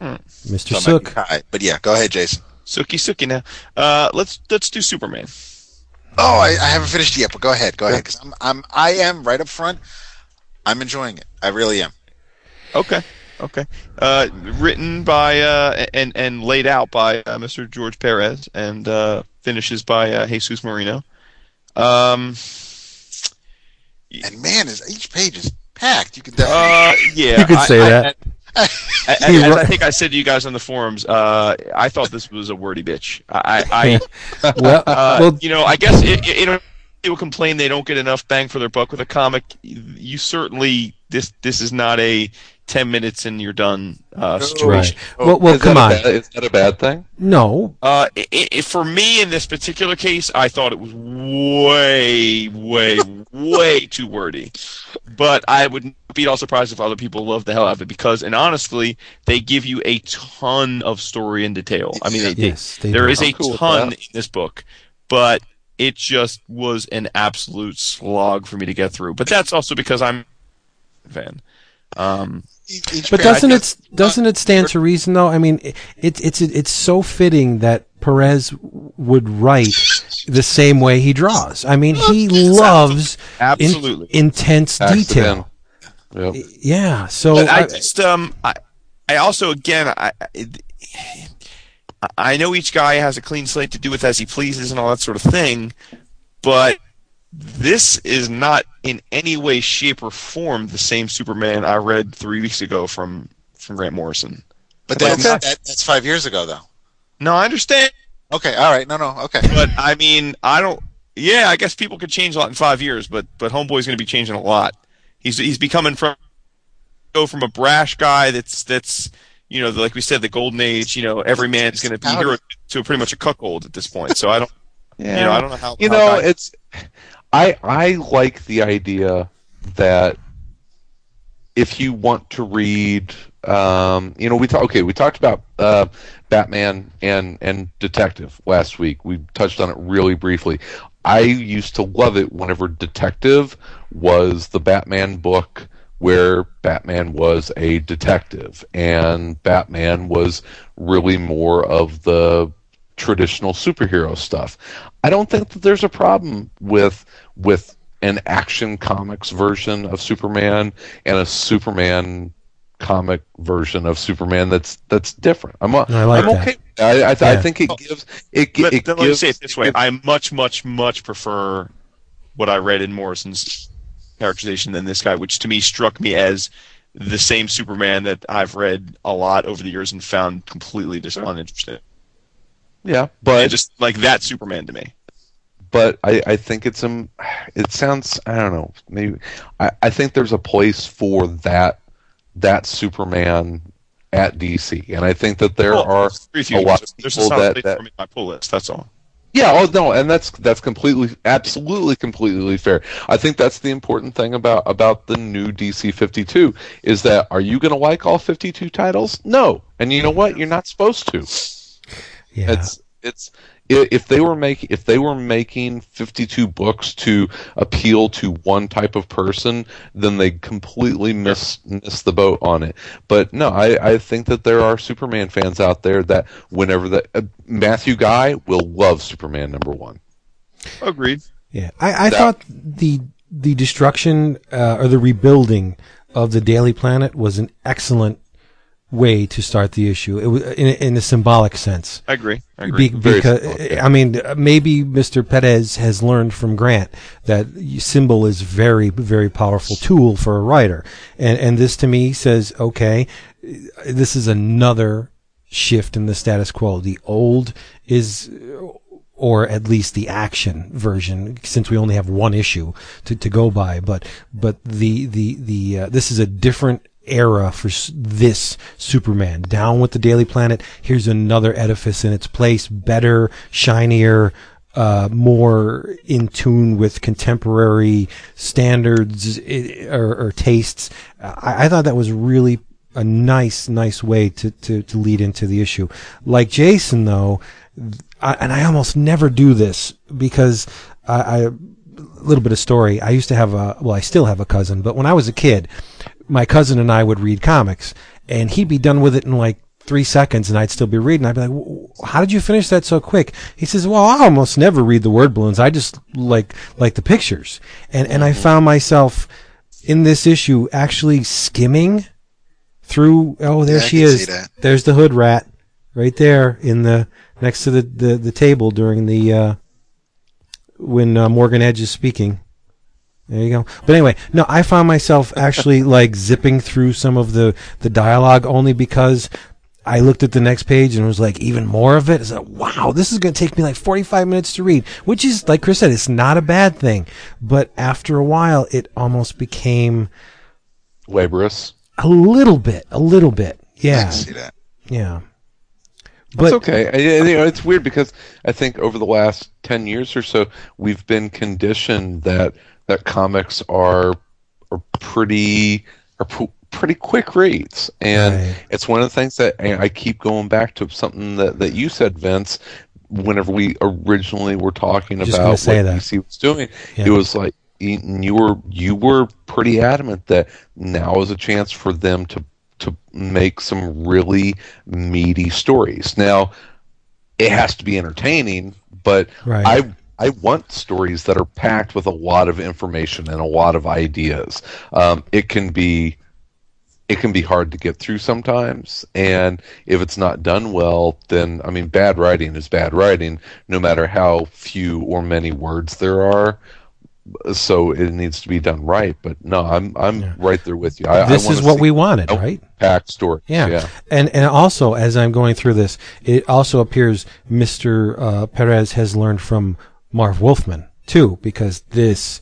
Hmm. Mr. So I Sook. high. But yeah, go ahead, Jason. Suki Suki now. Uh, let's let's do Superman. Oh, I, I haven't finished yet, but go ahead, go ahead, because I'm, I'm, I am right up front. I'm enjoying it. I really am. Okay. Okay. Uh, written by uh, and and laid out by uh, Mr. George Perez and uh, finishes by uh, Jesus Merino. Um, And man, is each page is packed. You can uh, yeah, You could say I- that. I- I- He as I think I said to you guys on the forums, uh, I thought this was a wordy bitch. I, I, well, uh, well, you know, I guess it, it, you know, people complain they don't get enough bang for their buck with a comic. You certainly this this is not a ten minutes and you're done uh, right. situation. Well, well, is come that on. A bad, is that a bad thing? No, Uh, i i for me in this particular case, I thought it was way, way, way too wordy. But I would not be at all surprised if other people love the hell out of it because, and honestly, they give you a ton of story and detail. I mean, they, they, yes, they there do. is a I'm cool ton that. in this book, but it just was an absolute slog for me to get through. But that's also because I'm a fan. Um, each, each But doesn't it doesn't it stand to reason though? I mean, it, it's it's it's so fitting that Perez would write the same way he draws. I mean, he loves in- absolutely. intense detail. Yep. Yeah, so But I I- just um I I also again I I- I know each guy has a clean slate to do with as he pleases and all that sort of thing, but this is not in any way, shape, or form the same Superman I read three weeks ago from from Grant Morrison. But that's, that, that's five years ago, though. No, I understand, Okay, all right. No, no. Okay. but I mean I don't. yeah, I guess people could change a lot in five years, but but Homeboy's going to be changing a lot. He's he's becoming from go from a brash guy that's that's you know like we said the golden age. You know, every man's going to be here to pretty much a cuckold at this point. So I don't. Yeah. You know, I don't know how. You how know, it's I I like the idea that if you want to read, um, you know, we talk, okay, we talked about uh, Batman and and Detective last week. We touched on it really briefly. I used to love it whenever Detective was the Batman book where Batman was a detective and Batman was really more of the traditional superhero stuff. I don't think that there's a problem with with an action comics version of Superman and a Superman comic version of Superman that's that's different. I'm a, I like I'm that. okay. I, I, I Yeah. think it gives it, gi- Let, it let me gives say it this way: it- I much, much, much prefer what I read in Morrison's characterization than this guy, which to me struck me as the same Superman that I've read a lot over the years and found completely just uninteresting. yeah, And but just like that Superman to me. but I, I think it's um it sounds I don't know maybe I, I think there's a place for that that Superman at DC and I think that there Well, are I agree with you. a lot of people that, that my pull list. That's all. Yeah oh no and that's that's completely absolutely completely fair. I think that's the important thing about about the new DC 52 is that are you going to like all 52 titles? No. And you know what? You're not supposed to. Yeah. it's it's if they were making if they were making 52 books to appeal to one type of person then they completely miss miss the boat on it. But no i i think that there are superman fans out there that whenever that uh, matthew guy will love superman number 1 Agreed. Yeah, I, I That- thought the the destruction uh, or the rebuilding of the Daily Planet was an excellent way to start the issue. It was in, a- in a symbolic sense. I agree. I agree. Be, because. I mean, maybe Mr. Perez has learned from Grant that symbol is very, very powerful tool for a writer, and and this to me says, okay, this is another shift in the status quo. The old is or at least the action version, since we only have one issue to, to go by. But but the the the uh, this is a different era for this Superman. Down with the Daily Planet. Here's another edifice in its place, better, shinier. Uh, more in tune with contemporary standards or, or tastes. I, I thought that was really a nice, nice way to, to, to lead into the issue. Like Jason, though, I, and I almost never do this because I, I a little bit of story. I used to have a well, I still have a cousin, but when I was a kid, my cousin and I would read comics, and he'd be done with it in like three seconds, and I'd still be reading. I'd be like, "How did you finish that so quick?" He says, "Well, I almost never read the word balloons. I just like like the pictures." And and I found myself in this issue actually skimming through. Oh, there Yeah, she is. There's the hood rat right there in the next to the the, the table during the uh, when uh, Morgan Edge is speaking. There you go. But anyway, no, I found myself actually like zipping through some of the the dialogue only because I looked at the next page and was like, even more of it. It's like, wow, this is going to take me like 45 minutes to read, which is, like Chris said, it's not a bad thing. But after a while, it almost became laborious a little bit, a little bit. I Yeah. can see that. Yeah. It's okay. I, I- you know, it's weird because I think over the last ten years or so, we've been conditioned that that comics are are pretty are p- pretty quick reads, and Right. it's one of the things that I keep going back to something that that you said, Vince. Whenever we originally were talking about what that. DC was doing, Yeah. it was like you you were you were pretty adamant that now is a chance for them to to make some really meaty stories. Now, it has to be entertaining, but Right. I I want stories that are packed with a lot of information and a lot of ideas. Um, it can be it can be hard to get through sometimes, and if it's not done well, then I mean, bad writing is bad writing, no matter how few or many words there are. So it needs to be done right. But no, I'm I'm Yeah. right there with you. I, this I is what we wanted, right? Packed story. Yeah. yeah. And and also as I'm going through this, it also appears Mr. Uh, Perez has learned from Marv Wolfman too, because this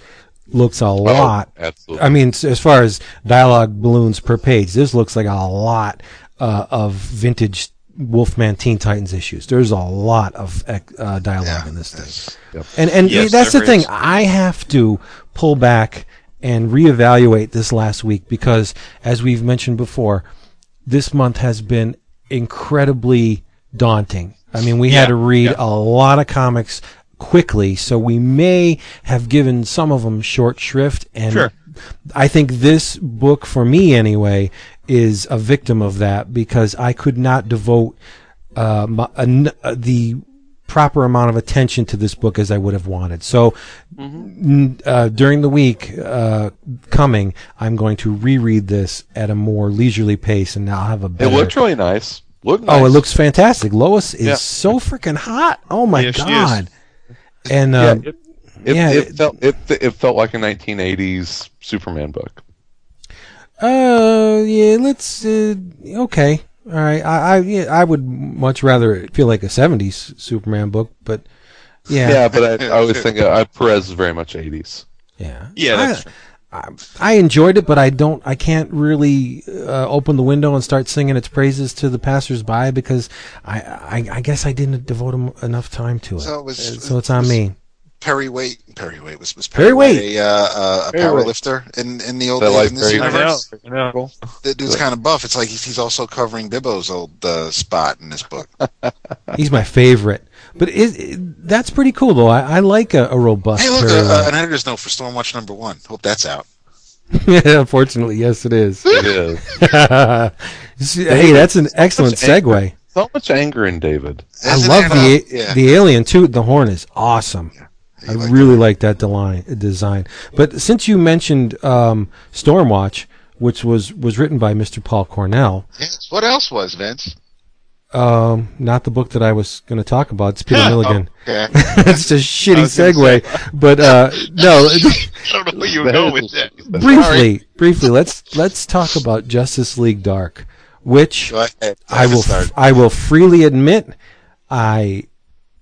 looks a lot. absolutely. I mean, as far as dialogue balloons per page, this looks like a lot uh, of vintage Wolfman Teen Titans issues. There's a lot of uh, dialogue in this thing. And and Yes, that's the there thing. I have to pull back and reevaluate this last week because, as we've mentioned before, this month has been incredibly daunting. I mean, we had to read yeah. a lot of comics quickly, so we may have given some of them short shrift. And Sure. I think this book, for me anyway, is a victim of that because I could not devote uh, my, an- uh, the proper amount of attention to this book as I would have wanted. So n- uh, during the week uh, coming, I'm going to reread this at a more leisurely pace, and I'll have a It better. looked really nice. Looked Oh, it looks fantastic. Lois is Yeah. so freaking hot. Oh my Yes, she is. god! And Yeah, um, it, it, yeah, it it- felt it, it felt like a 1980s Superman book. uh, yeah, let's uh, okay, all right. I I, yeah, I would much rather feel like a '70s Superman book, but yeah, Yeah, but I, I always think uh, Perez is very much 80s. yeah, Yeah, that's I, true. I, I enjoyed it, but I don't. I can't really uh, open the window and start singing its praises to the passersby because I, I, I guess I didn't devote em- enough time to it. So it was- so it's on was- me. Perry Waite. Perry Waite was was Perry Perry Waite. Waite a, uh, uh, a Perry power Waite. lifter in in the old That like in this Perry- I know. universe. I know. The dude's kind of buff. It's like he's he's also covering Bibbo's old uh, spot in this book. He's my favorite. But it, it- that's pretty cool, though. I, I like a, a robust. hey, look, Perry uh, an editor's note for Stormwatch number one. Hope that's out. Yeah, unfortunately, yes, it is. It is. hey, that's an excellent Such anger. segue. so much anger in David. I Isn't love it, the uh, yeah. the alien toot the horn is awesome. I like really like that design. Design. But since you mentioned um, Stormwatch, which was was written by Mr. Paul Cornell, Yes. What else was Vince? Um, not the book that I was going to talk about. It's Peter Milligan. Okay. It's a shitty was gonna segue, but uh, no. I don't know where you would go with that. briefly, briefly, let's let's talk about Justice League Dark, which I will Start. I will freely admit I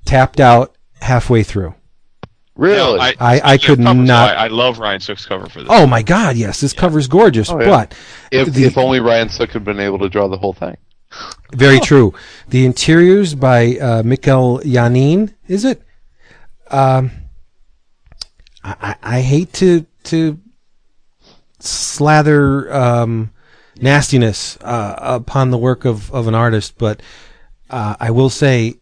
tapped out halfway through. Really? No, I, I- I could covers, not- I, I love Ryan Sook's cover for this. Oh my God! Yes, this cover's gorgeous, Oh, yeah. but if, the- if only Ryan Sook had been able to draw the whole thing. Very true. The interiors by uh, Mikel Janin, is it? Um, I, I, I hate to to slather um, nastiness uh, upon the work of, of an artist, but uh, I will say,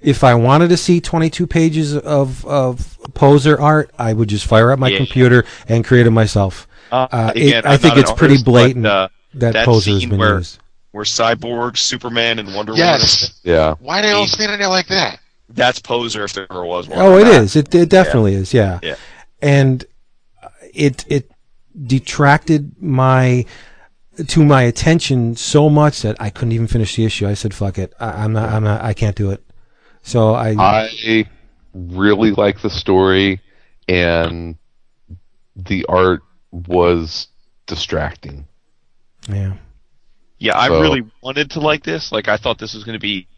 if I wanted to see 22 pages of, of poser art, I would just fire up my Yeah. computer and create it myself. Uh, Uh, it- again, I I'm think it's an pretty artist, but, blatant uh, that, that poser has scene where- used. where Cyborg, Superman, and Wonder Woman. Yes. Yeah. Why do they all standing there like that? Woman. That's poser if there ever was one. Oh, it That- is. It, it definitely is. Yeah. Yeah. And uh, it it detracted my to my attention so much that I couldn't even finish the issue. I said, "Fuck it. I, I'm not. I'm not. I can't do it." So I. I really like the story, and the art was distracting. Yeah. Yeah, I So- really wanted to like this. Like, I thought this was going to be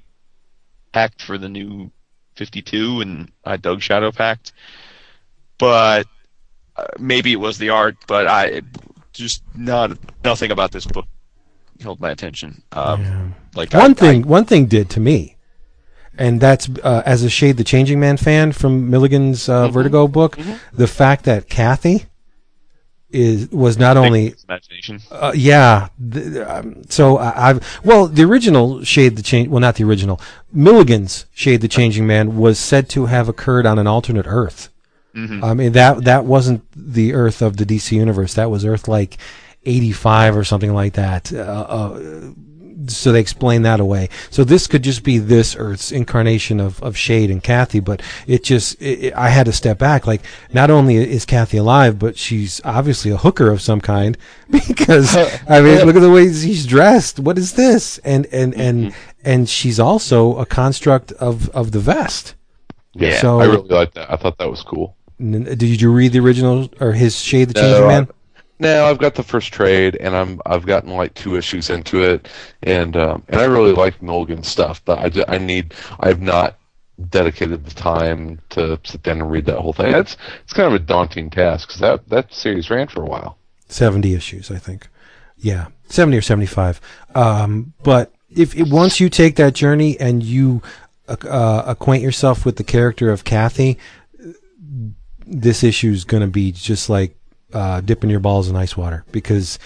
packed for the new 52, and I dug Shadow Pact. But uh, maybe it was the art, but I just not nothing about this book held my attention. Um, Yeah. Like one I- thing one thing did to me and that's uh, as a shade the changing man fan from milligan's uh, Mm-hmm. vertigo book the fact that kathy is was not only imagination. uh, yeah th- um, so I, i've well the original shade the change well not the original milligan's shade the changing man was said to have occurred on an alternate earth Mhm. I mean that that wasn't the Earth of the DC universe. That was Earth like eighty five or something like that. Uh, uh, so they explain that away. So this could just be this Earth's incarnation of, of Shade and Kathy, but it just it, it- I had to step back. Like not only is Kathy alive, but she's obviously a hooker of some kind because I mean look at the way he's dressed. What is this? And and and mm-hmm. and she's also a construct of of the vest. Yeah, So- I really liked that. I thought that was cool. Did you read the original or his Shade the No, Changing Man? No, I've got the first trade, and I'm I've gotten like two issues into it, and um, and I really like Milligan's stuff, but I, I need I've not dedicated the time to sit down and read that whole thing. It's it's kind of a daunting task because that that series ran for a while. 70 issues, I think. Yeah, 70 or 75. Um, but if, if once you take that journey and you uh, acquaint yourself with the character of Kathy, this issue is going to be just like uh, dipping your balls in ice water because,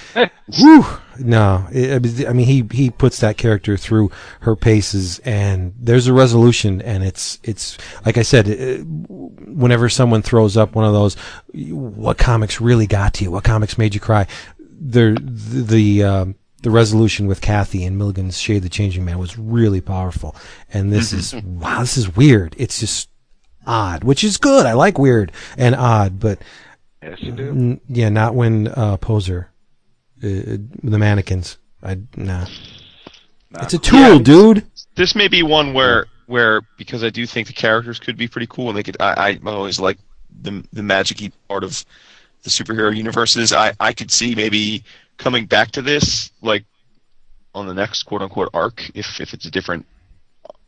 whew, no, it, I mean he he puts that character through her paces, and there's a resolution, and it's it's like I said, it, whenever someone throws up one of those, what comics really got to you? What comics made you cry? The the the, um, the resolution with Kathy and Milligan's Shade the Changing Man was really powerful, and this is wow, this is weird. It's just odd, which is good. I like weird and odd, but Yes, you do. N- yeah, not when uh, Poser, uh, the mannequins. I nah. Nah. It's a tool, dude. This may be one where where because I do think the characters could be pretty cool and they could. I, I always like the the magicy part of the superhero universes. I I could see maybe coming back to this like on the next quote unquote arc if if it's a different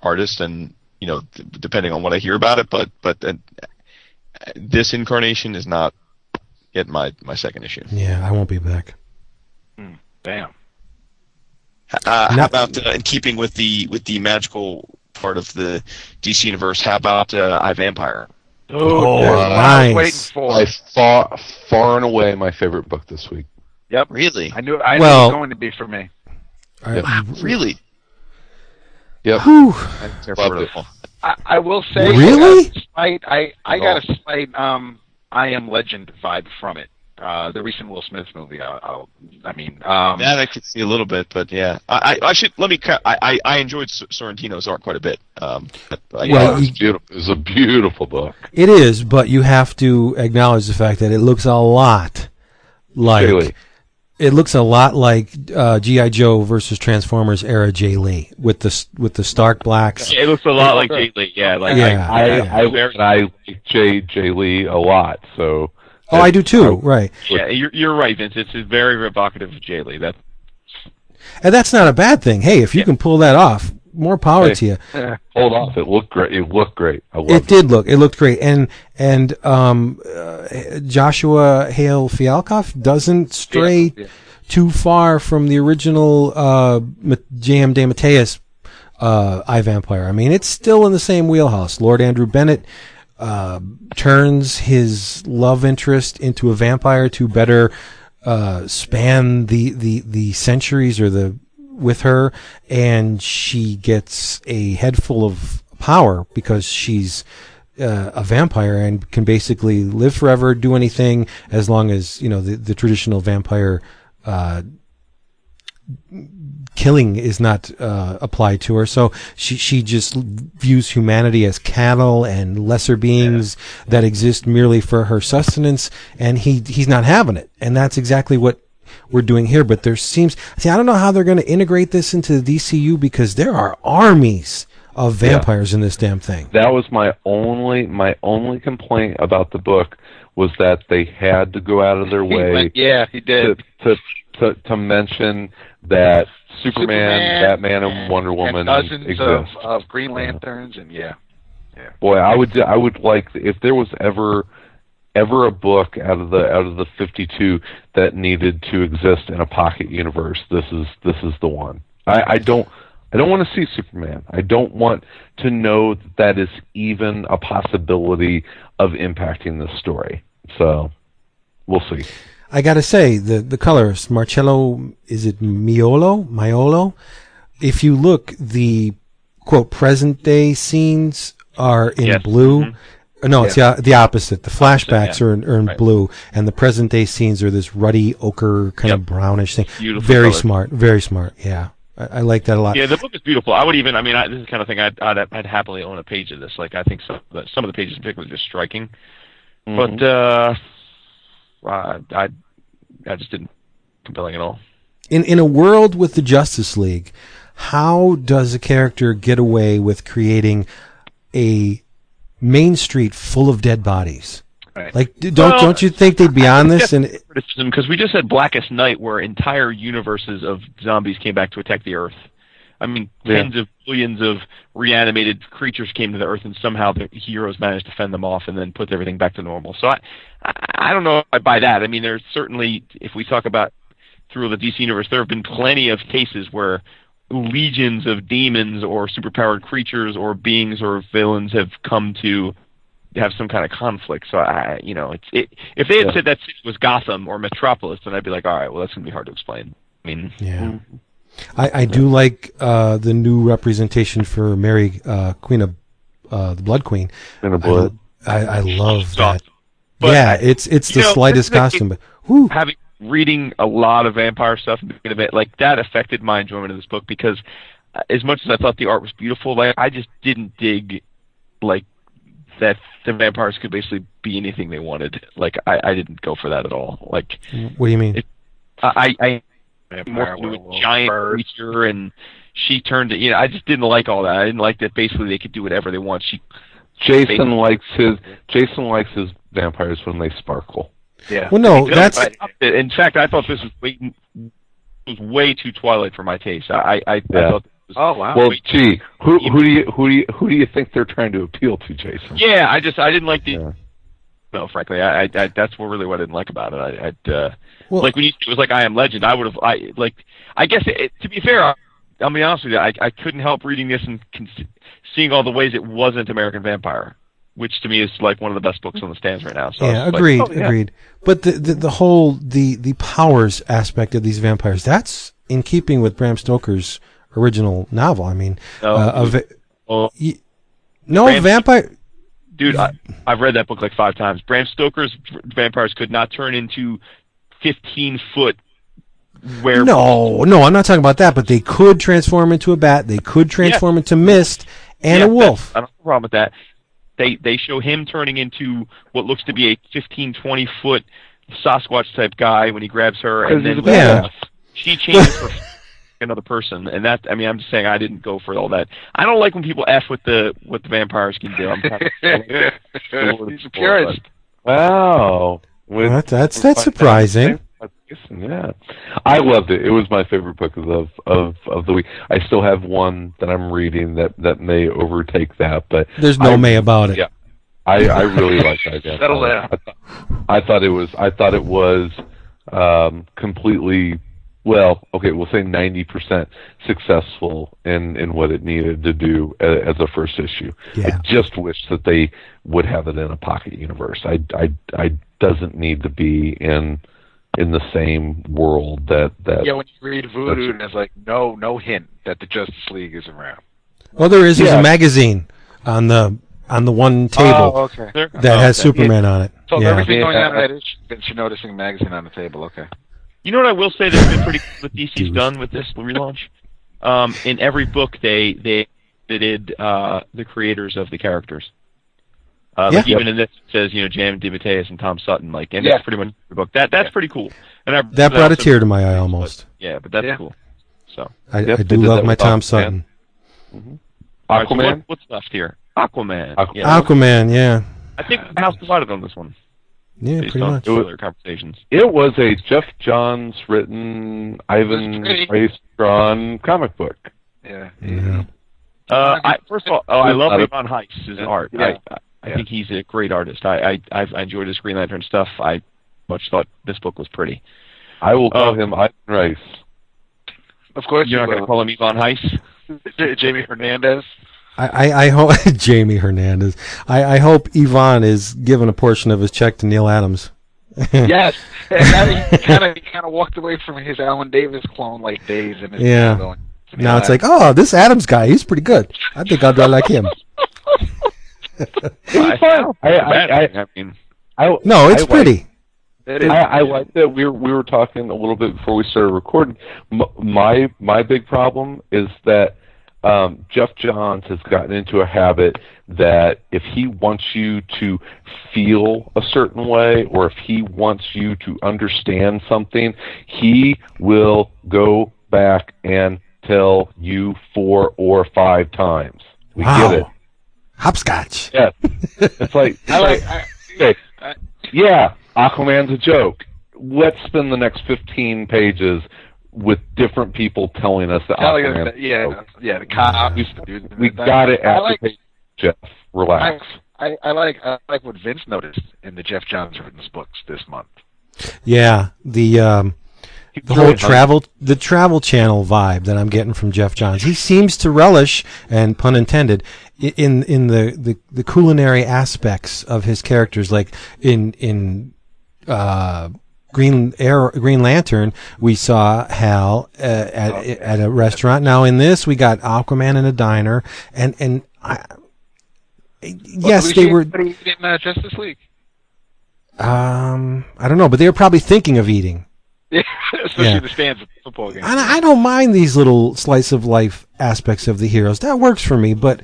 artist and you know th- depending on what I hear about it. But but uh, this incarnation is not yet my my second issue. Yeah, I won't be back. Damn. Uh, how about uh, in keeping with the with the magical part of the DC universe? How about uh, I Vampire? Oh, that's what I nice. waiting for. By far, far and away, my favorite book this week. Yep. Really? I knew. I knew Well- it was going to be for me. All right. Wow, really? Yep. Whew. I didn't care Loved for it. all. I, I will say, Really? uh, slight, I I got Oh. a slight um I am Legend vibe from it. Uh, the recent Will Smith movie. I, I'll, I mean, um, That I could see a little bit, but yeah, I, I, I should let me. I, I, I enjoyed Sorrentino's art quite a bit. Um, but, uh, yeah, Well, Oh, it's beautiful. It's a beautiful book. It is, but you have to acknowledge the fact that it looks a lot like Really. It looks a lot like uh, GI Joe versus Transformers era Jae Lee with the with the stark blacks. It looks a lot like Jae Lee. Yeah, like Yeah. I Yeah. I, and I like Jay Jae Lee a lot. So Oh, I do too. Right, yeah, you're you're right, Vince. It's very evocative of Jae Lee. That's and that's not a bad thing. Hey, if you Yeah. can pull that off, more power Hey. to you. hold off. It looked great. It looked great. I loved It did look. It looked great, and and um, uh, Joshua Hale Fialkov doesn't stray Yeah. too far from the original uh, Ma- J.M. DeMatteis uh, I Vampire. I mean, it's still in the same wheelhouse. Lord Andrew Bennett uh, turns his love interest into a vampire to better uh, span the, the, the centuries or the with her, and she gets a head full of power because she's uh, a vampire and can basically live forever, do anything as long as you know the, the traditional vampire uh, killing is not uh, applied to her. So she she just views humanity as cattle and lesser beings that exist merely for her sustenance, and he he's not having it, and that's exactly what. We're doing here, but there seems. See, I don't know how they're going to integrate this into the DCU because there are armies of vampires in this damn thing. That was my only my only complaint about the book was that they had to go out of their He way went- yeah, he did. to to to mention that Superman, Superman Batman, and Wonder Woman and dozens exist. of, of Green Lanterns, and yeah, yeah, Boy, I would I would like if there was ever ever a book out of the out of the 52 that needed to exist in a pocket universe. This is this is the one. I, I don't I don't want to see Superman. I don't want to know that that is even a possibility of impacting this story. So we'll see. I gotta say, the the colorist Marcelo, is it Miolo? Miolo? If you look, the quote present day scenes are in Yes. blue. Mhm. No, it's the, the opposite. The flashbacks yeah. are in, are in Right. blue, and the present day scenes are this ruddy ochre kind of brownish thing. Beautiful Very color. smart. Very smart. Yeah, I, I like that a lot. Yeah, the book is beautiful. I would even, I mean, I, this is the kind of thing I'd, I'd, I'd happily own a page of this. Like, I think some of the, some of the pages in particular are just striking. But uh, I, I, I just didn't compelling at all. in in a world with the Justice League, how does a character get away with creating a main street full of dead bodies? Right. Like, don't Well, don't you think they'd be on this? And criticism because we just had Blackest Night, where entire universes of zombies came back to attack the Earth. I mean, Yeah. tens of billions of reanimated creatures came to the Earth, and somehow the heroes managed to fend them off and then put everything back to normal. So I, I, I don't know if I buy that. I mean, there's certainly, if we talk about through the DC universe, there have been plenty of cases where legions of demons or superpowered creatures or beings or villains have come to have some kind of conflict. So I, you know, it's it. If they had Yeah. said that city was Gotham or Metropolis, then I'd be like, all right, well, that's gonna be hard to explain. I mean, Yeah. I, I do like uh, the new representation for Mary, uh, Queen of uh, the Blood Queen. In a I, blood. I, I love that. awesome. But yeah, it's it's the you know, slightest this is costume, but whew, having reading a lot of vampire stuff and being a bit like that affected my enjoyment of this book because uh, as much as I thought the art was beautiful, like I just didn't dig like that the vampires could basically be anything they wanted. Like I, I didn't go for that at all. Like what do you mean? It- I, I more Vampire to a giant bird. creature and she turned it. You know, I just didn't like all that. I didn't like that. Basically, they could do whatever they want. She Jason likes his Jason likes his vampires when they sparkle. Yeah. well, no, They that's stopped. In fact, I thought this was way was way too Twilight for my taste. I I, I Yeah. thought this was, Oh wow. Well, gee, who who do you who do you who do you think they're trying to appeal to, Jason? yeah, I just I didn't like the. Yeah. No, frankly, I, I, I that's what really what I didn't like about it. I, I'd uh, Well- like when you it was like I Am Legend. I would have I like I guess it, to be fair, I'll be honest with you. I I couldn't help reading this and con- seeing all the ways it wasn't American Vampire, which to me is like one of the best books on the stands right now. So yeah, was like, agreed, oh, yeah. agreed. But the, the the whole the the powers aspect of these vampires that's in keeping with Bram Stoker's original novel. I mean, No, uh, a va- well, y- no Bram- vampire. dude, I, I've read that book like five times. Bram Stoker's vampires could not turn into fifteen foot where No, no, I'm not talking about that. But they could transform into a bat. They could transform into mist and Yeah, a wolf. I don't have a problem with that. They they show him turning into what looks to be a 15, 20 foot Sasquatch type guy when he grabs her, and then Because he's a Yeah. badass. she changes for another person. And that I mean, I'm just saying I didn't go for all that. I don't like when people f with the what the vampires can do. I'm kind of, He's a purist. Wow. With- Well, that's that's surprising. Jason, Yeah, I loved it. It was my favorite book of of of the week. I still have one that I'm reading that that may overtake that, but There's no I- may about it. yeah. I I really like that. Again. Settle down. I, thought- I thought it was I thought it was um, completely well. Okay, we'll say ninety percent successful in in what it needed to do as a first issue. Yeah. I just wish that they would have it in a pocket universe. I I I doesn't need to be in in the same world that that Yeah, when you read Voodoo, and there's like no no hint that the Justice League is around. Well, there is. There's Yeah. a magazine on the on the one table Oh, okay. There- that has okay. Superman on it. So yeah. everything going Yeah. on in that issue, then you're noticing a magazine on the table. Okay. You know what I will say that's been pretty cool what DC's Dude. done with this relaunch? Um, in every book, they they did uh, the creators of the characters. Uh, like Yeah. even in this, it says you know Jan DeMatteis and Tom Sutton. Like, and Yeah. that's pretty much the book. That that's pretty cool. And I, That brought a tear to my eye almost. Yeah, but that's Yeah. cool. So, I, Yep, I do love my Tom Aquaman. Sutton. All right, so Aquaman. what- what's left here? Aquaman. Aqu- Yeah, Aquaman, yeah, I think the house divided on this one. yeah, based pretty on much. earlier conversations. It was a Geoff Johns written, Ivan pretty. Reis drawn comic book. Yeah. Yeah. Uh, I, first of all, oh, I love Ivan Heiss' his Yeah. art. Yeah. I, I Yeah. think he's a great artist. I, I I've I enjoyed his Green Lantern stuff. I much thought this book was pretty. I will call Oh. him Ivan Rice. Of course, You're not going to call him Ivan Heiss? Jamie Hernandez. I, I, I hope Jamie Hernandez. I, I hope Yvonne is giving a portion of his check to Neal Adams. yes, and now he kind of he kind of walked away from his Alan Davis clone like days, and it's Yeah. going Now it's like, oh, this Adams guy, he's pretty good. I think I'll do like him. I, fun. I- I- I mean, I, No, it's I like- pretty. It is. I, I like that we were we were talking a little bit before we started recording. M- my my big problem is that um, Geoff Johns has gotten into a habit that if he wants you to feel a certain way or if he wants you to understand something, he will go back and tell you four or five times. We Wow. get it. Hopscotch. Yeah. It's like, I like. I, okay, I- yeah, Aquaman's a joke. Let's spend the next 15 pages with different people telling us that Telling us Aquaman. that- yeah, yeah, the cops. dude, we got it I after like, page Jeff. Relax. I, I like I like what Vince noticed in the Geoff Johns written books this month. Yeah, the um, the whole travel the travel channel vibe that I'm getting from Geoff Johns. He seems to relish, and pun intended, i- in in the, the, the culinary aspects of his characters. Like in in uh, Green Air Green Lantern, we saw Hal uh, at at a restaurant. Now in this, we got Aquaman in a diner, and and I, yes, Well, they were. in uh, Justice League. Um, I don't know, but they were probably thinking of eating. Yeah, especially Yeah. the stands at the football game. I I don't mind these little slice of life aspects of the heroes. That works for me, but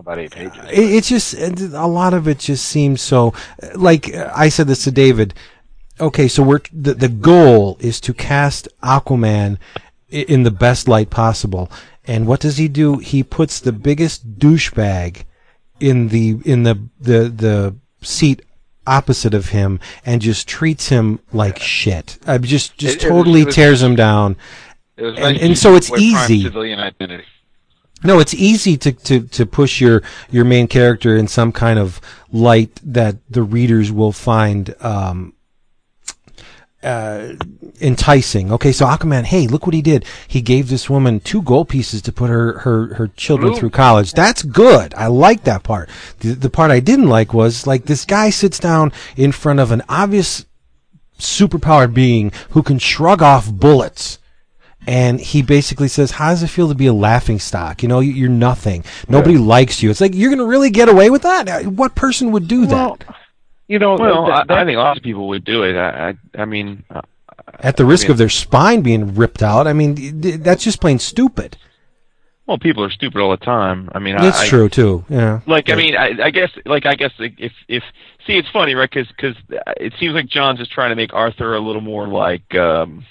about eight pages. it, it's just a lot of it just seems so. Like I said this to David. Okay, so we're the the goal is to cast Aquaman in the best light possible. And what does he do? He puts the biggest douchebag in the in the the the seat opposite of him and just treats him like shit. Uh, just just It- it totally it was- tears him down. It was and- and so it's easy. Civilian identity. No, it's easy to, to, to push your, your main character in some kind of light that the readers will find um, uh, enticing. Okay, so Aquaman, hey, look what he did. He gave this woman two gold pieces to put her, her, her children through college. That's good. I like that part. The, the part I didn't like was like this guy sits down in front of an obvious superpowered being who can shrug off bullets and he basically says, "How does it feel to be a laughing stock? You know, you- you're nothing. Nobody likes you." It's like you're going to really get away with that. Uh, What person would do Well, that you know, Well, that- I, I think lots of people would do it. I, I, I mean, uh, at the risk mean- of their spine being ripped out? I mean, that's just plain stupid. well, people are stupid all the time. I mean, That's I, true too. Yeah. Like, I mean, I, I guess, like, I guess, if, if, see, it's funny, right? Because, because it seems like Johns just trying to make Arthur a little more like, um,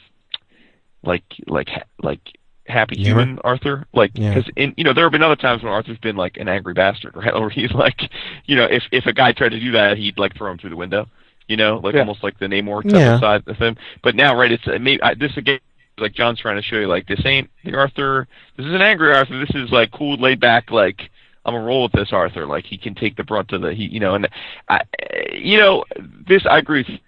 like, like, like happy Yeah. human Arthur. Like, Yeah. because in, you know, there have been other times when Arthur's been like an angry bastard, right? Or he's like, you know, if if a guy tried to do that, he'd like throw him through the window. You know, like Yeah. almost like the Namor type Yeah. of side of him. But now, right? It's uh, maybe I, this again. Like Johns trying to show you, like this ain't the Arthur. This is an angry Arthur. This is like cool, laid back. Like I'm gonna roll with this Arthur. Like he can take the brunt of the he, you know. And I, you know, this I agree with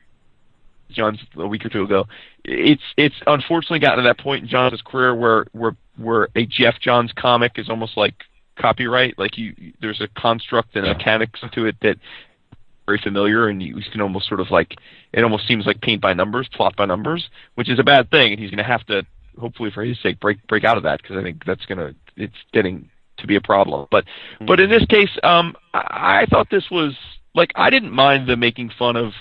John's a week or two ago. It's it's unfortunately gotten to that point in Johns' career where where where a Geoff Johns comic is almost like copyright. Like you, there's a construct and mechanics to it that very familiar, and you can almost sort of like it almost seems like paint by numbers, plot by numbers, which is a bad thing. And he's going to have to, hopefully for his sake, break break out of that because I think that's going to it's getting to be a problem. But but in this case, um, I, I thought this was like I didn't mind the making fun of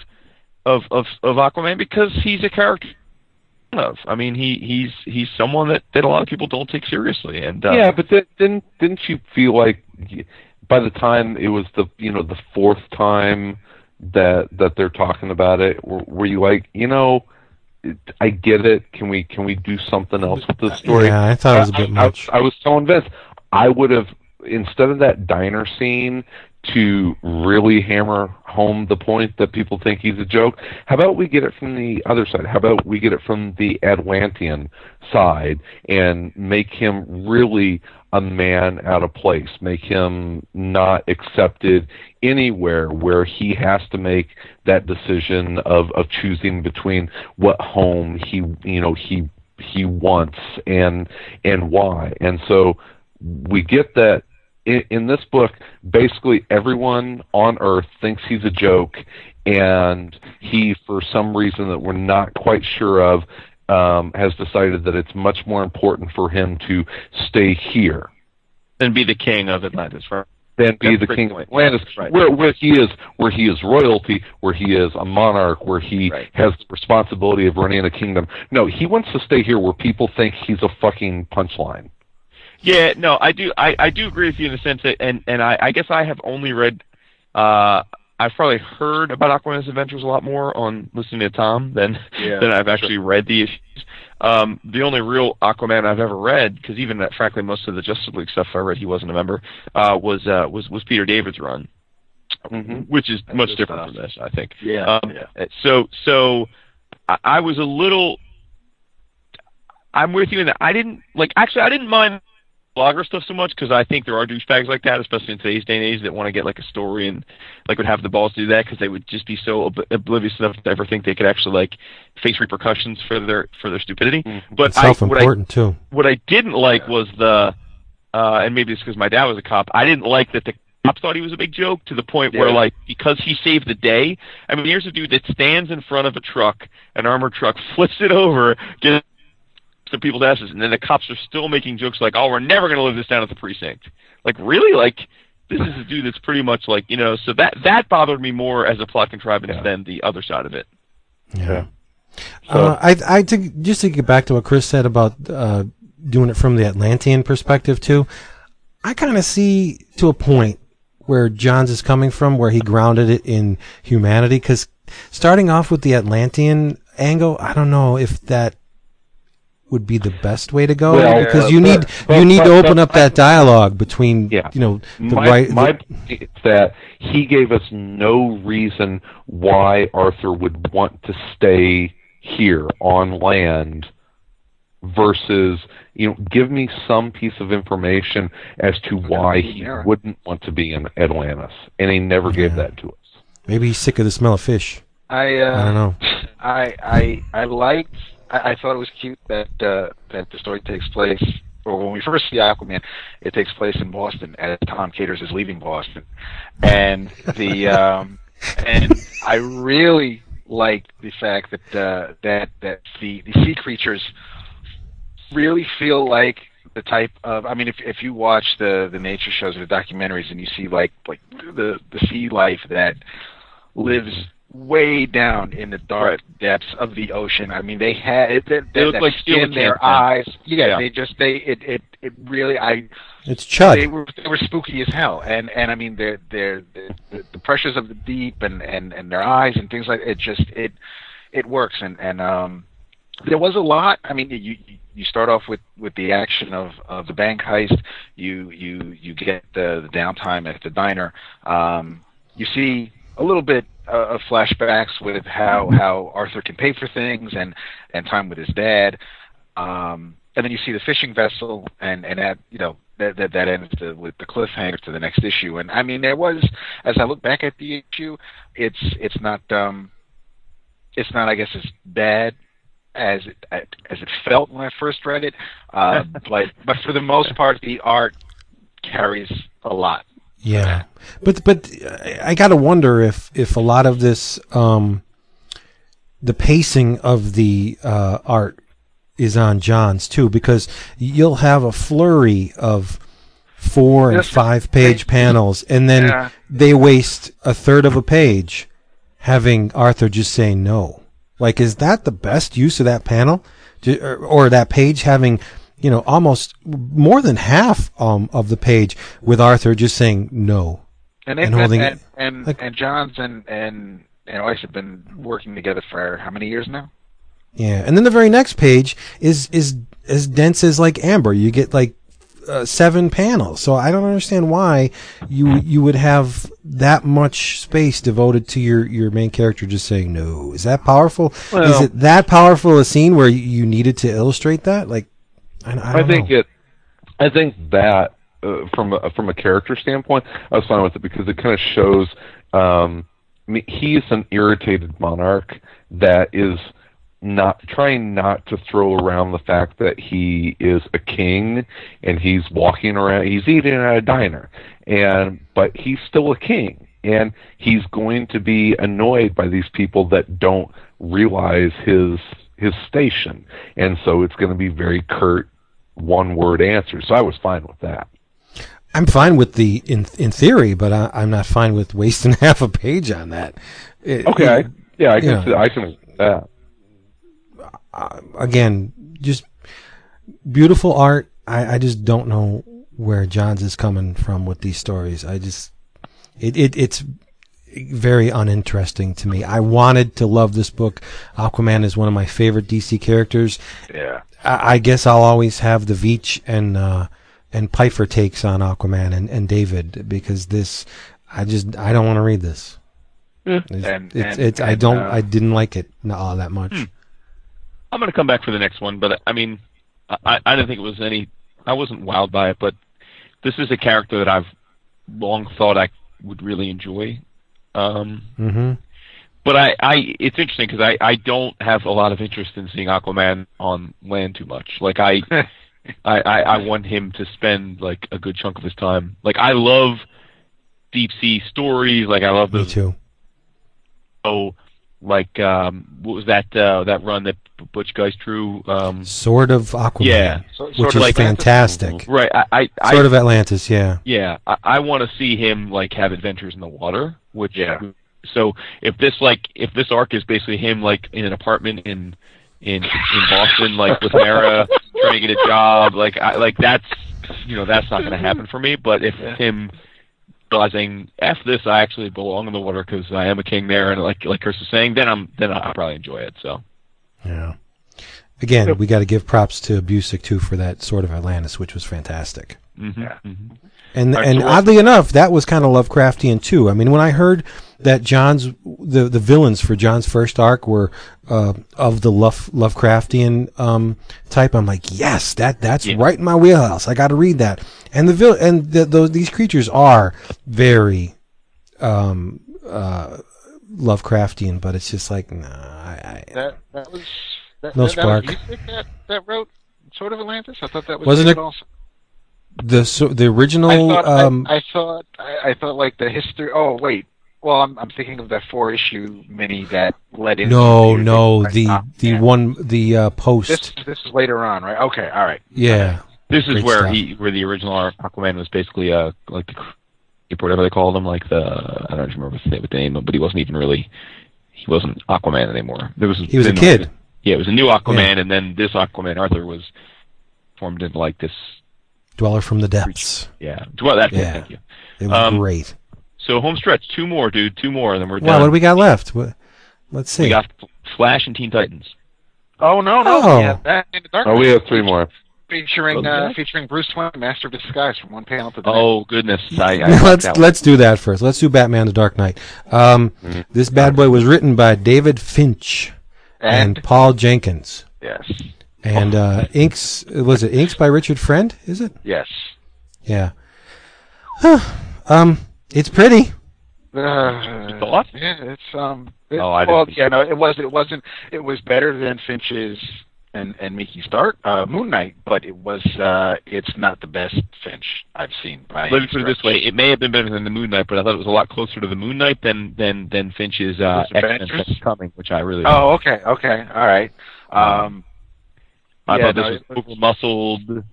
of of of Aquaman because he's a character. Of I mean he he's he's someone that that a lot of people don't take seriously and uh, yeah, but th- didn't didn't you feel like y- by the time it was the you know the fourth time that that they're talking about it, were, were you like you know? I get it. Can we can we do something else with this story? Yeah, I thought it was a bit I, I- much. I, was so Vince, I would have instead of that diner scene to really hammer home the point that people think he's a joke. How about we get it from the other side? How about we get it from the Atlantean side and make him really a man out of place, make him not accepted anywhere where he has to make that decision of of choosing between what home he you know he he wants and and why. And so we get that in, in this book, basically everyone on Earth thinks he's a joke, and he, for some reason that we're not quite sure of, um, has decided that it's much more important for him to stay here and be the king of Atlantis, right? than be That's the the king point. of Atlantis, Right. where where he is, where he is royalty, where he is a monarch, where he Right. has the responsibility of running a kingdom. No, he wants to stay here where people think he's a fucking punchline. Yeah, no, I do. I, I do agree with you in the sense that, and and I, I guess I have only read. Uh, I've probably heard about Aquaman's adventures a lot more on listening to Tom than Yeah, than I've actually read the issues. Um, the only real Aquaman I've ever read, because even uh, frankly most of the Justice League stuff I read, he wasn't a member. Uh, was uh, was was Peter David's run, Mm-hmm. which is much different stuff. from this, I think. Yeah, Um, yeah. uh, So so I, I was a little. I'm with you in that. I didn't like. Actually, I didn't mind blogger stuff so much because I think there are douchebags like that, especially in today's day and age, that want to get like a story and like would have the balls to do that because they would just be so ob- oblivious enough to ever think they could actually like face repercussions for their for their stupidity. Mhm. But It's I, what I self-important too. what I didn't like was the, uh, and maybe it's because my dad was a cop. I didn't like that the cops thought he was a big joke to the point where, like, because he saved the day. I mean, here's a dude that stands in front of a truck, an armored truck, flips it over, gets some people's asses, and then the cops are still making jokes like, "Oh, we're never going to live this down at the precinct." Like, really? Like, this is a dude that's pretty much like, you know. So that that bothered me more as a plot contrivance Yeah. than the other side of it. Yeah. Uh, I I think just to get back to what Chris said about uh, doing it from the Atlantean perspective too. I kind of see to a point where Johns is coming from, where he grounded it in humanity. Because starting off with the Atlantean angle, I don't know if that would be the best way to go. Well, because uh, you need but- you need but- to open but- up that dialogue between Yeah. you know the my, right. my the- point is that he gave us no reason why Arthur would want to stay here on land versus you know give me some piece of information as to why he Yeah. wouldn't want to be in Atlantis and he never gave that to us maybe he's sick of the smell of fish. I uh, I don't know. I I I liked. I, I thought it was cute that uh, that the story takes place. Or when we first see Aquaman, it takes place in Boston as Tom Caters is leaving Boston, and the um, and I really like the fact that uh, that that the the sea creatures really feel like the type of I mean if if you watch the the nature shows or the documentaries and you see like like the the sea life that lives way down in the dark depths of the ocean. I mean, they had it, that, They look that like skin, their man. eyes. Yeah, Yeah. they just they it it it really I It's Chud. they were they were spooky as hell. And and I mean, they're they're the, the, the pressures of the deep and and and their eyes and things like it just it it works and and um there was a lot. I mean, you you start off with with the action of of the bank heist. You you you get the the downtime at the diner. Um, you see a little bit uh, of flashbacks with how how Arthur can pay for things and and time with his dad. Um, and then you see the fishing vessel, and and that you know that that, that ends the, with the cliffhanger to the next issue. And I mean, there was as I look back at the issue, it's it's not um, it's not I guess as bad as it as it felt when I first read it. Uh, but but for the most part, the art carries a lot. Yeah, but but I- gotta wonder if if a lot of this um, the pacing of the uh, art is on Johns too, because you'll have a flurry of four and five page panels, and then Yeah. they waste a third of a page having Arthur just say no. Like, is that the best use of that panel, or that page having? You know, almost more than half um, of the page with Arthur just saying no. And And holding and, it- and, like- and Johns and and and Reis have been working together for how many years now? Yeah, and then the very next page is is as dense as like Amber. You get like uh, seven panels. So I don't understand why you you would have that much space devoted to your your main character just saying no. Is that powerful? is it that powerful a scene where you needed to illustrate that? Like, I, I, I, think know. it. I think that uh, from a, from a character standpoint, I was fine with it because it kind of shows. Um, he's an irritated monarch that is not trying not to throw around the fact that he is a king and he's walking around. He's eating at a diner, and but he's still a king, and he's going to be annoyed by these people that don't realize his his station, and so it's going to be very curt one word answer. So I was fine with that. I'm fine with the in in theory, but I, I'm not fine with wasting half a page on that. It- Okay, I, yeah, I can see- I can that. Uh, again, just beautiful art. I, I just don't know where Johns is coming from with these stories. I just it, it it's very uninteresting to me. I wanted to love this book. Aquaman is one of my favorite DC characters. Yeah. I, I guess I'll always have the Veitch and uh, and Pfeifer takes on Aquaman and, and David because this I just I don't want to read this. It's, And- it's, and- it's I don't uh, I didn't like it all that much. I'm going to come back for the next one, but I mean, I, I didn't think it was any. I wasn't wowed by it, but this is a character that I've long thought I would really enjoy. Um, Mm-hmm. but I, I it's interesting because I, I don't have a lot of interest in seeing Aquaman on land too much. Like I, I, I, I want him to spend like a good chunk of his time. Like I love deep sea stories. Like I love Me the too. oh, like um, what was that uh, that run that Butch Guice drew? Um, Sword of Aquaman. yeah, So, Which sort is like fantastic. right. I, I, I of Atlantis, yeah. Yeah, I, I want to see him like have adventures in the water. Which Yeah. So if this like if this arc is basically him like in an apartment in in in Boston like with Mara trying to get a job, like I like that's you know that's not going to happen for me. But if him realizing f this, I actually belong in the water because I am a king there, and like like Chris was saying, then I'm then I'll probably enjoy it. So Yeah. Again, we got to give props to Busiek too for that Sword of Atlantis, which was fantastic. hmm Yeah. hmm And All right, and so oddly enough, that was kind of Lovecraftian too. I mean, when I heard that Johns the the villains for Johns' first arc were uh, of the Love, Lovecraftian um, type, I'm like, yes, that that's Yeah. right in my wheelhouse. I got to read that. And the vil- and the, those these creatures are very um, uh, Lovecraftian, but it's just like, nah, I, I, that. That was that, No that, that was spark. That that wrote Sword of Atlantis. I thought that was Wasn't it- Also. the so, the original. I thought um, I, I thought I, I thought like the history. Oh wait. Well, I'm I'm thinking of that four issue mini that led into no, the- no, right, the the yeah. one the uh, post. This this is later on, right? Okay, all right. yeah. This is Great where stuff. he, where the original Aquaman was basically uh like the or whatever they called him, like the I don't remember what the, what the name, but he wasn't even really he wasn't Aquaman anymore. There was He was a then- kid. Yeah, it was a new Aquaman, and then this Aquaman Arthur was formed into like this. Dweller from the depths. Yeah, well, that's it. Yeah. Thank you. It was Um, great. So home stretch, two more, dude, two more, and then we're Wow, done. what do we got left? Let's see. We got Flash and Teen Titans. Oh no, no, Oh. yeah, that in the dark. Oh, we have three more. featuring uh, featuring Bruce Wayne, Master of Disguise, from one panel to the Oh goodness, I, I let's let's do that first. Let's do Batman: The Dark Knight. Um, Mm-hmm. This bad boy was written by David Finch and, and Paul Jenkins, yes, and uh, inks was it inks by Richard Friend? Is it? yes. Yeah. Huh. um, it's pretty. Uh, thought? Yeah, it's um. It, Oh, I well, didn't- yeah, no, it was. It wasn't. It was better than Finch's and and Mickey's Dark uh, Moon Knight, but it was. uh It's not the best Finch I've seen. By Let me put it this way: it may have been better than the Moon Knight, but I thought it was a lot closer to the Moon Knight than than than Finch's uh, X Men Coming, which I really. Oh, okay, okay, all right. Um, I yeah, thought this no, was it was- over muscled.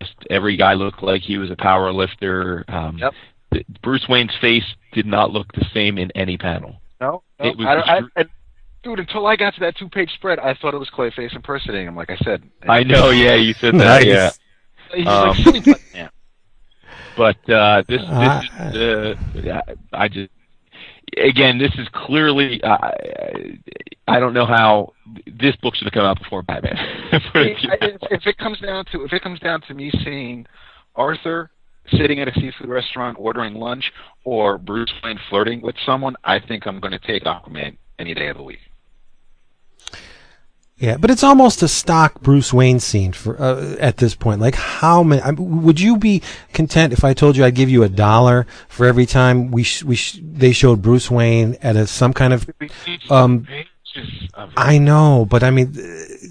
Just every guy looked like he was a power lifter. Um, Yep. Th- Bruce Wayne's face did not look the same in any panel. no, no It was I, I, I, dude. Until I got to that two-page spread, I thought it was Clayface impersonating him. Like I said, I know, yeah, you said that, Nice. yeah. He's Um, like silly Batman. But uh, this, this Uh, is, uh, I I just again, this is clearly. Uh, I don't know how this book should have come out before Batman. Put it I- if, if it comes down to if it comes down to me seeing Arthur sitting at a seafood restaurant ordering lunch or Bruce Wayne flirting with someone, I think I'm going to take Aquaman any day of the week. Yeah, but it's almost a stock Bruce Wayne scene for uh, at this point. Like, how many? I would you be content if I told you I'd give you a dollar for every time we sh- we sh- they showed Bruce Wayne at a some kind of? Um, Pages of it. I know, but I mean,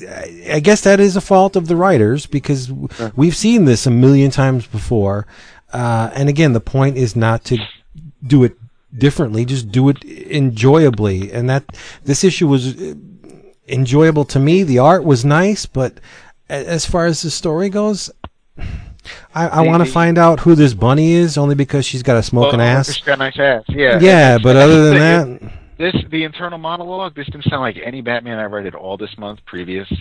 I- guess that is a fault of the writers because we've seen this a million times before. Uh, and again, the point is not to do it differently; just do it enjoyably. And that this issue was uh, enjoyable to me. The art was nice, but as far as the story goes, I, I want to find out who this bunny is, only because she's got a smoking Oh, ass. She's got a nice ass. Yeah. Yeah, but other than that, This the internal monologue. This didn't sound like any Batman I read at all this month previous.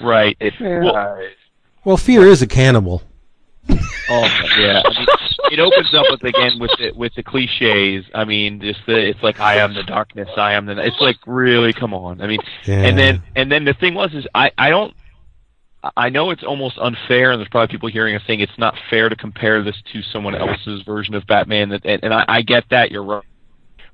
right. It, Well- uh, well, Fear is a cannibal. Oh yeah, I mean, it opens up with again with the with the cliches. I mean, just the it's like I am the darkness, I am the. It's like really, come on. I mean, Yeah. and then and then the thing was is I I don't. I know it's almost unfair, and there's probably people hearing us saying it's not fair to compare this to someone else's version of Batman. That and, and I, I get that you're right,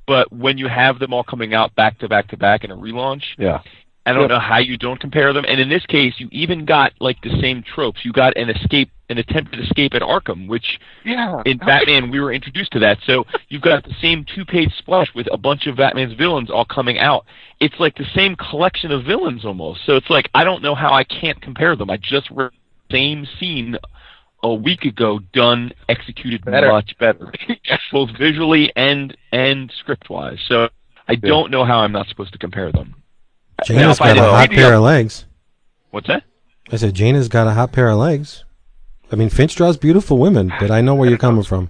but when you have them all coming out back to back to back in a relaunch, Yeah. I don't Yep. know how you don't compare them. And in this case, you even got like the same tropes. You got an escape, an attempted escape at Arkham, which Yeah. in Batman we were introduced to that. So you've got the same two-page splash with a bunch of Batman's villains all coming out. It's like the same collection of villains almost. So it's like I don't know how I can't compare them. I just read the same scene a week ago, done, executed Better. much better, both visually and and script-wise. So I don't know how I'm not supposed to compare them. Now, Jana's if I got a hot pair of legs. What's that? I said Jana's got a hot pair of legs. I mean, Finch draws beautiful women, but I know where you're coming from.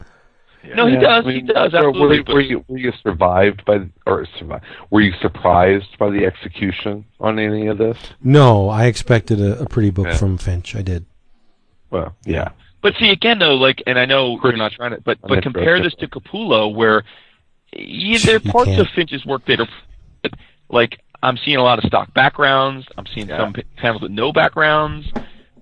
No, he Yeah, does. I mean, he does. so Absolutely. Were, were you were you survived by or survived? Were you surprised by the execution on any of this? No, I expected a, a pretty book Yeah. from Finch. I did. Well, yeah. But see again though, like, and I know you're not trying to, but I'm but compare this to Capullo, where yeah, there are parts of Finch's work that are like I'm seeing a lot of stock backgrounds. I'm seeing Yeah. some panels with no backgrounds.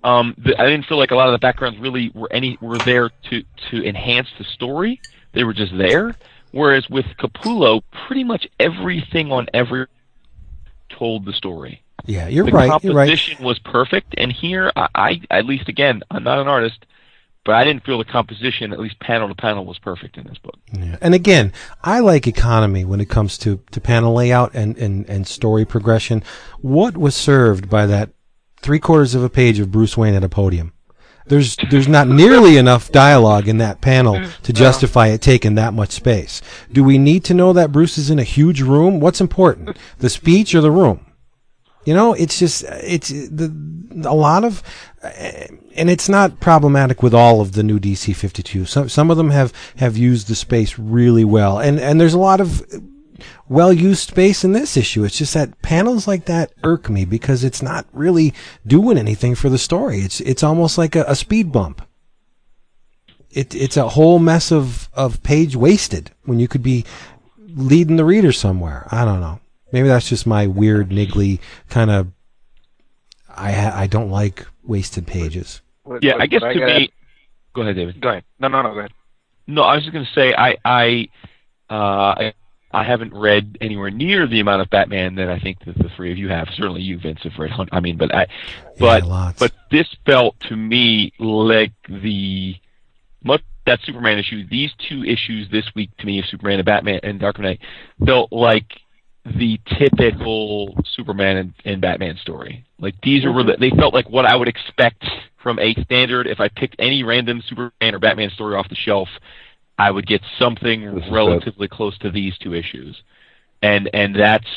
Um, the, I didn't feel like a lot of the backgrounds really were any were there to to enhance the story. They were just there. Whereas with Capullo, pretty much everything on every told the story Yeah, you're the right. You're right. composition was perfect, and here I, I, at least again, I'm not an artist, but I didn't feel the composition, at least panel to panel, was perfect in this book. Yeah. And again, I like economy when it comes to, to panel layout and, and, and story progression. What was served by that three quarters of a page of Bruce Wayne at a podium? There's there's not nearly enough dialogue in that panel to justify it taking that much space. Do we need to know that Bruce is in a huge room? What's important, the speech or the room? You know, it's just it's the a lot of, and it's not problematic with all of the new DC 52. Some some of them have have used the space really well, and and there's a lot of well used space in this issue. It's just that panels like that irk me because it's not really doing anything for the story. It's it's almost like a, a speed bump. It it's a whole mess of of page wasted when you could be leading the reader somewhere. I don't know. Maybe that's just my weird niggly kind of. I ha- I don't like wasted pages. What- Yeah, what- I guess what to gotta- me. Go ahead, David. Go ahead. No, no, no. Go ahead. No, I was just going to say I I uh, I I haven't read anywhere near the amount of Batman that I think that the three of you have. Certainly you, Vince, have read. I mean, but I but yeah, lots. but this felt to me like the much that Superman issue. These two issues this week to me of Superman and Batman and Dark Knight felt like the typical Superman and, and Batman story. Like these are they felt like what I would expect from a standard. If I picked any random Superman or Batman story off the shelf, I would get something relatively close to these two issues, and and that's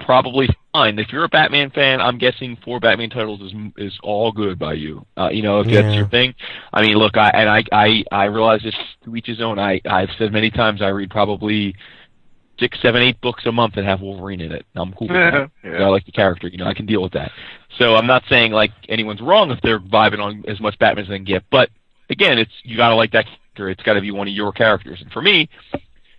probably fine. If you're a Batman fan, I'm guessing four Batman titles is is all good by you. Uh, you know, if Yeah. that's your thing. I mean, look, I and I I I realize this to each his own. I I've said many times I read probably six, seven, eight books a month that have Wolverine in it. I'm cool with that. Yeah. I like the character. You know, I can deal with that. So I'm not saying like anyone's wrong if they're vibing on as much Batman as they can get. But again, it's you got to like that character. It's got to be one of your characters. And for me,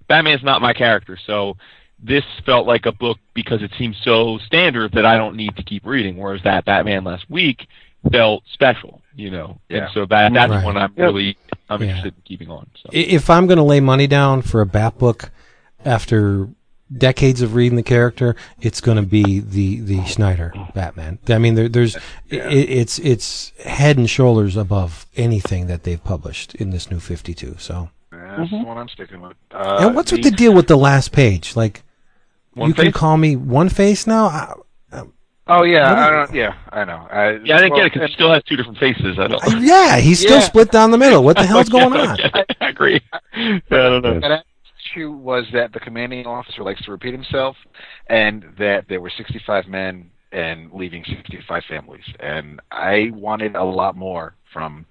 Batman's not my character. So this felt like a book because it seems so standard that I don't need to keep reading. Whereas that Batman last week felt special. You know, Yeah. and so that that's Right. one I'm Yep. really I'm Yeah. interested in keeping on. So. If I'm going to lay money down for a Bat book after decades of reading the character, it's going to be the the Snyder Batman. I mean, there, there's i it's it's head and shoulders above anything that they've published in this new 52. So, Yeah, that's the one I'm sticking with. Uh, and what's with the deal with the last page? Like, One you can call me One Face now. I, Oh yeah, I don't. Yeah, I know. I, Yeah, I didn't well, get it because it still has two different faces. I don't. Yeah, he's still Yeah. split down the middle. What the hell's going on? I agree. I don't know. That issue was that the commanding officer likes to repeat himself, and that there were 65 men and leaving 65 families, and I wanted a lot more from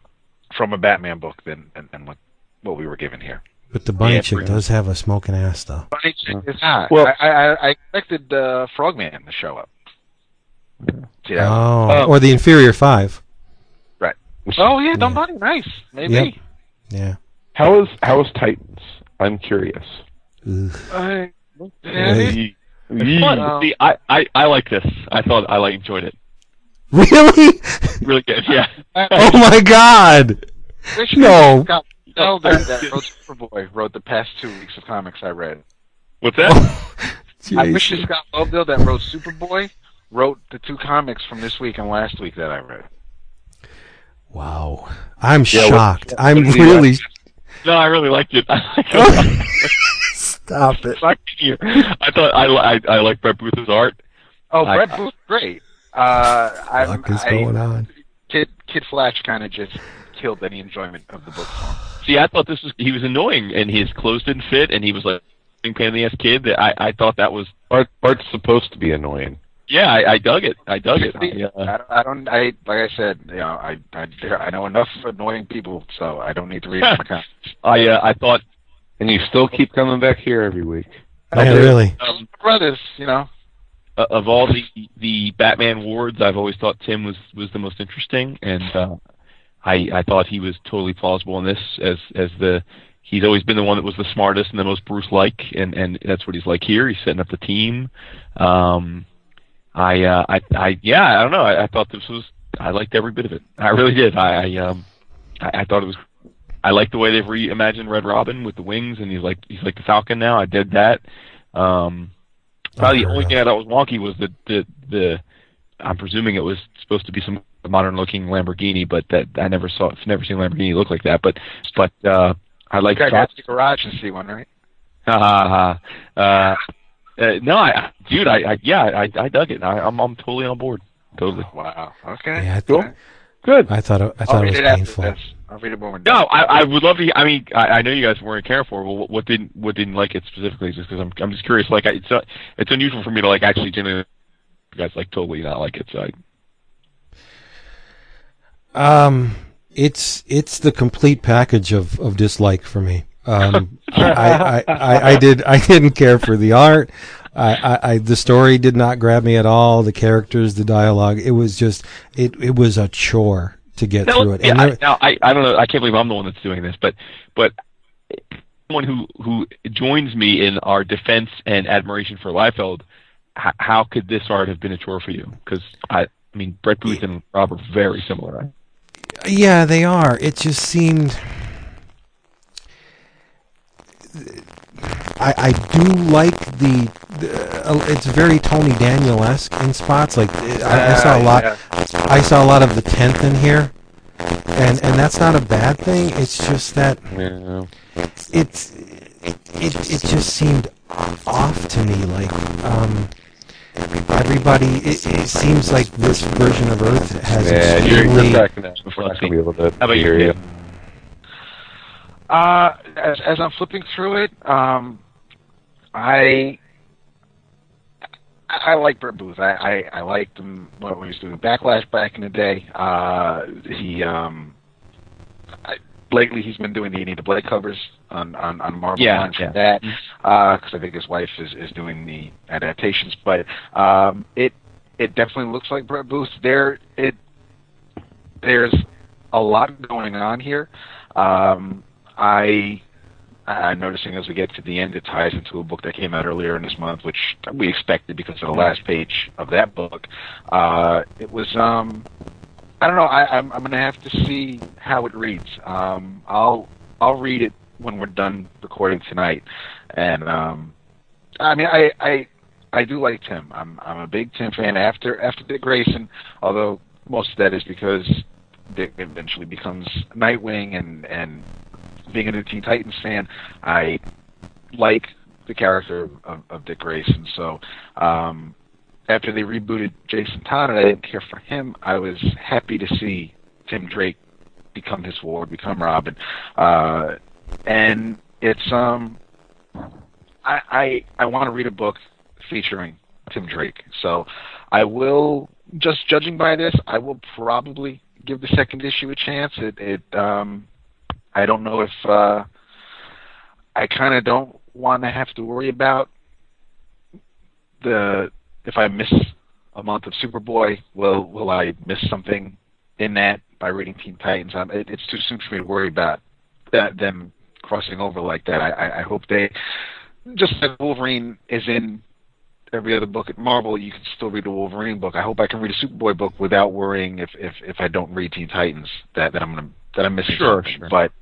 from a Batman book than than, than what what we were given here. But the bunny Yeah, chick does have a smoking ass, though. Funny chick is not. Well- I, I, I expected uh, Frogman to show up. See that? Oh, Um, or the inferior five. Right. oh yeah, Dumb Yeah. Bunny, nice. Maybe. Yep. Yeah. How is how is Titans? I'm curious. Ugh. I, Hey. yeah, It's fun. Um, See, I, I, I like this. I thought I like enjoyed it. Really? Really good. Yeah. oh my God! Wish No. Scott Lobdell that wrote Superboy wrote the past two weeks of comics I read. What's that? I wish that Scott Lobdell that wrote Superboy wrote the two comics from this week and last week that I read. Wow. I'm Yeah, what- shocked. I'm what did really. No, I really liked it. Stop it. Fuck you. I thought I I, I like Brett Booth's art. Oh, I- Brett Booth, great. Uh, I'm, What is I, going on? Kid Kid Flash kind of just killed any enjoyment of the book. See, I thought this was he was annoying, and his clothes didn't fit, and he was like a pain in the ass kid. That I I thought that was art. Bart's supposed to be annoying. Yeah. I, I dug it. I dug it. I, I, uh, don't, I don't. I like I said, you know, I I, I know enough annoying people, so I don't need to read my comics. I uh, I thought And you still keep coming back here every week. Yeah, really. um, Brothers, you know. uh, of all the the Batman wards, I've always thought Tim was was the most interesting, and uh, I I thought he was totally plausible in this as as the he's always been the one that was the smartest and the most Bruce like, and and that's what he's like here. He's setting up the team. Um, I uh, I I yeah, I don't know. I, I thought this was I liked every bit of it. I really did. I, I um I, I thought it was. I liked the way they've reimagined Red Robin with the wings, and he's like he's like the Falcon now. I did that. Um, Probably the only thing I thought was wonky was the the the. I'm presuming it was supposed to be some modern looking Lamborghini, but that I never saw. I've never seen a Lamborghini look like that. But but uh, I like. Have to the garage and see one, right? Ha ha ha. Uh, uh, no, I, dude, I, I yeah, I, I dug it. I, I'm, I'm totally on board. Totally. Wow. Okay. Yeah, I, Cool. Good. I thought it, I I'll thought it was it painful. this. I'll read it when we're No. I, I would love to. I mean, I, I know you guys weren't caring for. it, But what, what didn't what didn't like it specifically? Just because I'm I'm just curious. Like, I, it's uh, it's unusual for me to like actually genuinely you guys like totally not like it. So I, Um, it's it's the complete package of, of dislike for me. Um, I, I, I, I did I didn't care for the art. I, I, I the story did not grab me at all. The characters, the dialogue, it was just it it was a chore to get No, through it. yeah, And I, there- now I, I don't know. I can't believe I'm the one that's doing this, but but someone who who joins me in our defense and admiration for Liefeld, h- how could this art have been a chore for you? Because I, I mean, Brett Booth and Rob are very similar. Right? Yeah, they are. It just seemed. I, I do like the. the uh, it's very Tony Daniel esque in spots. Like I, I saw a lot. Yeah. I saw a lot of the tenth in here, and and that's not a bad thing. It's just that Yeah. it's it it just seemed off to me. Like um, everybody, it, it seems like this version of Earth has Yeah, you're, you're cracking up. We're not going to be able to How about hear you? Uh, as, as I'm flipping through it, um, I I like Brett Booth. I, I, I liked him what he was doing Backlash back in the day. Uh, he um, I, lately he's been doing the Anita Blake covers on on, on Marvel Yeah, yeah. that because I think his wife is, is doing the adaptations. But um, it it definitely looks like Brett Booth. There it there's a lot going on here. Um, I I'm noticing as we get to the end, it ties into a book that came out earlier in this month, which we expected because of the last page of that book. Uh, it was, um, I don't know. I, I'm, I'm going to have to see how it reads. Um, I'll I'll read it when we're done recording tonight, and um, I mean, I, I I do like Tim. I'm I'm a big Tim fan. After after Dick Grayson, although most of that is because Dick eventually becomes Nightwing, and and being a new Teen Titans fan, I like the character of, of Dick Grayson. So um, after they rebooted Jason Todd, and I didn't care for him. I was happy to see Tim Drake become his ward, become Robin, uh, and it's um, I I, I want to read a book featuring Tim Drake. So I will, just judging by this, I will probably give the second issue a chance. It it um, I don't know if uh, I kind of don't want to have to worry about the if I miss a month of Superboy, will will I miss something in that by reading Teen Titans? Um, it, it's too soon for me to worry about that them crossing over like that. I, I, hope they just like Wolverine is in every other book at Marvel, you can still read a Wolverine book. I hope I can read a Superboy book without worrying if if, if I don't read Teen Titans that, that I'm gonna that I'm missing Sure, sure. But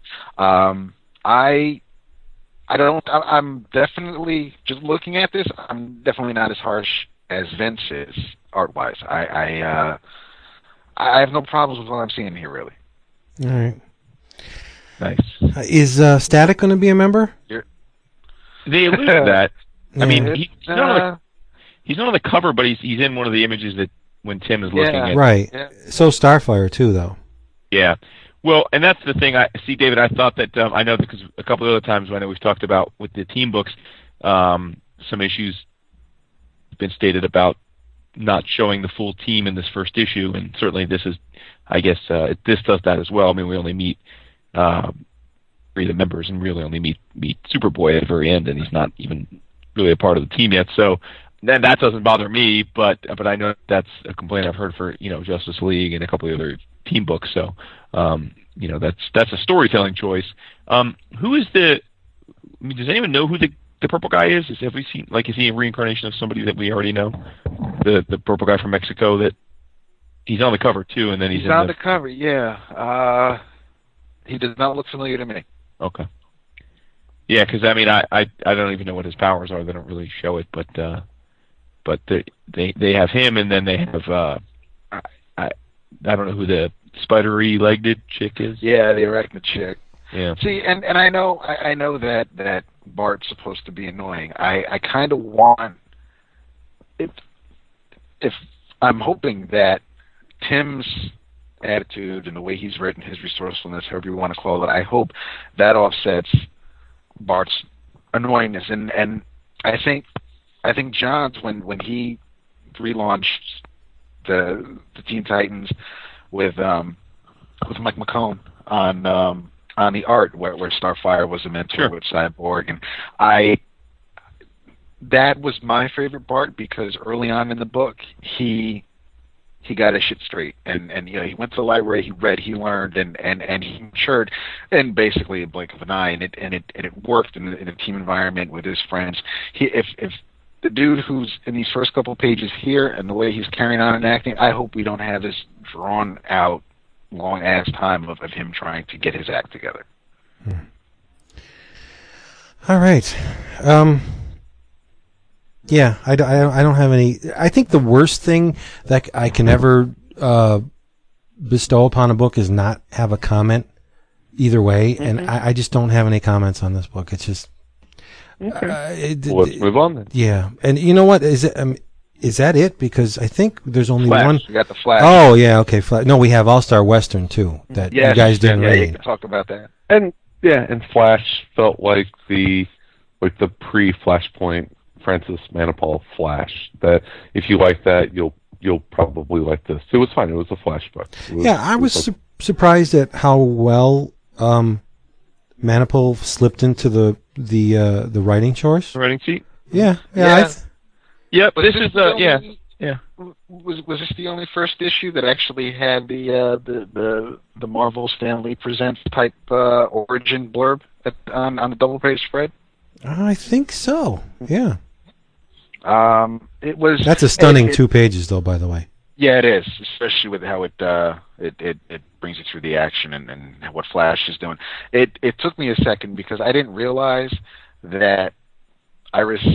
um, I I don't. I- I'm definitely just looking at this. I'm definitely not as harsh as Vince is art wise. I I, uh, I have no problems with what I'm seeing here really. All right. Nice. Uh, is uh, Static going to be a member? They alluded to that. I mean, Yeah. he, he's, not on Uh, the, he's not on the cover, but he's he's in one of the images that when Tim is looking Yeah. at. right. Yeah. So Starfire too, though. Yeah. Well, and that's the thing. I see, David. I thought that um, I know because a couple of other times when we've talked about with the team books, um, some issues have been stated about not showing the full team in this first issue, and certainly this is, I guess, uh, this does that as well. I mean, we only meet uh, three of the members, and really only meet meet Superboy at the very end, and he's not even really a part of the team yet. So. Then that doesn't bother me, but but I know that's a complaint I've heard for you know Justice League and a couple of other team books. So um, you know that's that's a storytelling choice. Um, who is the? I mean, does anyone know who the the purple guy is? Is have we seen like is he a reincarnation of somebody that we already know? The the purple guy from Mexico that he's on the cover too, and then he's, He's on the, the cover, yeah. Uh, he does not look familiar to me. okay. Yeah, because I mean, I, I I don't even know what his powers are. They don't really show it, but uh, but they they they have him, and then they have uh, I I, I don't know who the spidery legged chick is. Yeah, the arachnid chick. Yeah. See, and and I know I, I know that that Bart's supposed to be annoying. I I kind of want if if I'm hoping that Tim's attitude and the way he's written his resourcefulness, however you want to call it, I hope that offsets Bart's annoyingness. And and I think I think Johns when when he relaunched the the Teen Titans with um with Mike McKone on um on the art where where Starfire was a mentor Sure. with Cyborg. And I that was my favorite Bart because early on in the book he he got his shit straight. And and you know he went to the library he read he learned and and and he matured in basically a blink of an eye. And it and it and it worked in, in a team environment with his friends. He if if the dude who's in these first couple pages here and the way he's carrying on and acting i hope we don't have this drawn out long ass time of, of him trying to get his act together All right. Um, yeah, I, d- I don't- I don't have any. I think the worst thing that I can ever uh, bestow upon a book is not have a comment either way, and I, I just don't have any comments on this book. It's just. Uh, it- Well, let's move on then. Yeah, and you know what is it? Um, is that it? Because I think there's only Flash. one we got the flash Oh yeah, okay. Fla- No, we have All Star Western too. That yes, you guys didn't yeah, you read. can talk about that And yeah, and Flash felt like the like the pre Flashpoint Francis Manapul Flash. That if you like that, you'll you'll probably like this. It was fine. It was a Flash book. Was- Yeah, I it was su- surprised at how well um, Manapul slipped into the the uh, the writing chores. Writing sheet. Yeah, yeah. Yeah. th- Yep. Was This this is the uh yeah yeah. was was this the only first issue that actually had the uh, the the the Marvel Stan Lee Presents type uh, origin blurb at, on on the double page spread? I think so. Yeah, Um, it was that's a stunning it- it- two pages, though. By the way. Yeah, it is, especially with how it uh, it, it it brings you through the action and, and what Flash is doing. It it took me a second because I didn't realize that Iris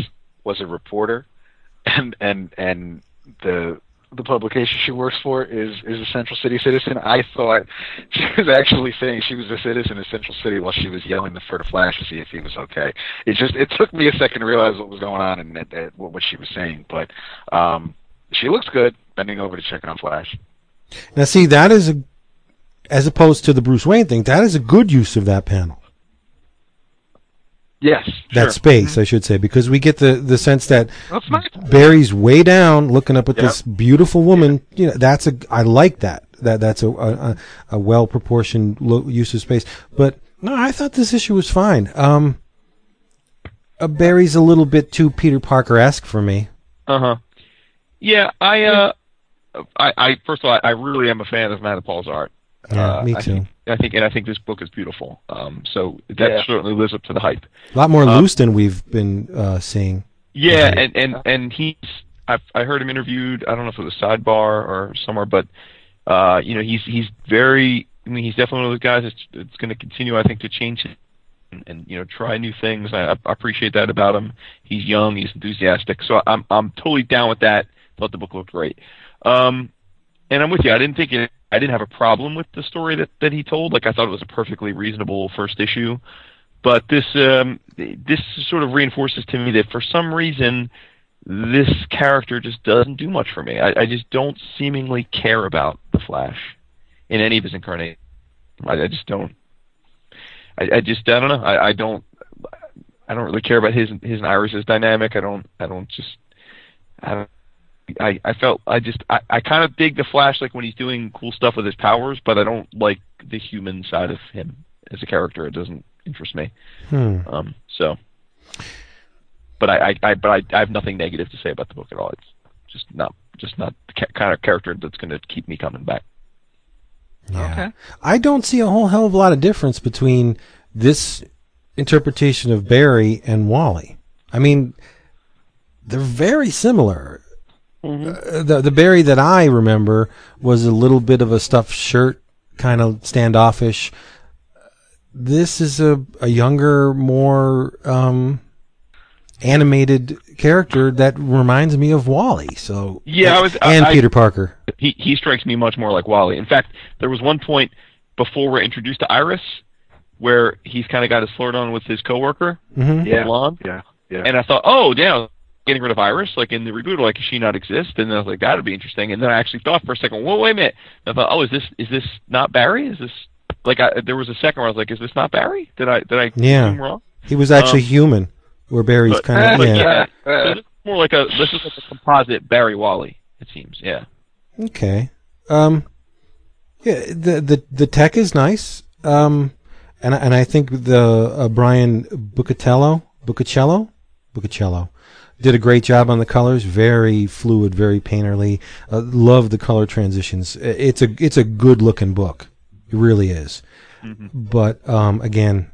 was a reporter, and and and the the publication she works for is is a Central City citizen. I thought she was actually saying she was a citizen of Central City while she was yelling for the Flash to see if he was okay. It just it took me a second to realize what was going on and what what she was saying, but. um she looks good. Bending over to check on Flash. Now, see, that is a, as opposed to the Bruce Wayne thing. That is a good use of that panel. Yes, That sure. space, I should say, because we get the the sense that nice. Barry's way down, looking up at Yep. this beautiful woman. You know, that's a. I like that. That that's a a, a well proportioned lo- use of space. But no, I thought this issue was fine. Um, uh, Barry's a little bit too Peter Parker esque for me. Uh huh. Yeah, I uh, I, I first of all, I, I really am a fan of Manapul's art. Yeah, Uh, me I too. think, I think, and I think this book is beautiful. Um, so that Yeah. certainly lives up to the hype. A lot more Um, loose than we've been uh, seeing. Yeah, and and and he's I I heard him interviewed. I don't know if it was Sidebar or somewhere, but uh, you know, he's he's very. I mean, he's definitely one of those guys that's, that's going to continue. I think to change and, and you know try new things. I, I appreciate that about him. He's young, he's enthusiastic, so I'm I'm totally down with that. Thought the book looked great, um, and I'm with you. I didn't think it. I didn't have a problem with the story that that he told. Like I thought it was a perfectly reasonable first issue, but this um, this sort of reinforces to me that for some reason this character just doesn't do much for me. I, I just don't seemingly care about the Flash in any of his incarnations. I, I just don't. I, I just I don't know. I, I don't. I don't really care about his his and Iris's dynamic. I don't. I don't just. I don't. I, I felt I just I, I kind of dig the Flash like when he's doing cool stuff with his powers, but I don't like the human side of him as a character. It doesn't interest me. Hmm. Um, so, but I, I, I but I, I have nothing negative to say about the book at all. It's just not just not the ca- kind of character that's going to keep me coming back. Yeah. Okay. I don't see a whole hell of a lot of difference between this interpretation of Barry and Wally. I mean, they're very similar. Uh, the the Barry that I remember was a little bit of a stuffed shirt, kind of standoffish. This is a a younger, more um, animated character that reminds me of Wally. So Yeah, I was- I- and I- Peter Parker. He he strikes me much more like Wally. In fact, there was one point before we're introduced to Iris where he's kind of got his flirt on with his coworker, hmm the blonde, Yeah. Yeah. and I thought, oh, damn, getting rid of Iris, like in the reboot, like does she not exist? And I was like, that'd be interesting. And then I actually thought for a second, whoa, wait a minute. And I thought, oh, is this is this not Barry? Is this like I, there was a second where I was like, is this not Barry? Did I did I Yeah. wrong? He was actually Um, human, where Barry's kind of yeah. yeah. So this is more like a this is like a composite Barry Wally. It seems, yeah. Okay. Um. Yeah. The the the tech is nice. Um. And I- and I think the uh, Brian Buccellato Buccellato Buccellato did a great job on the colors. Very fluid, very painterly. Uh, love the color transitions. It's a it's a good looking book. It really is. But um, again,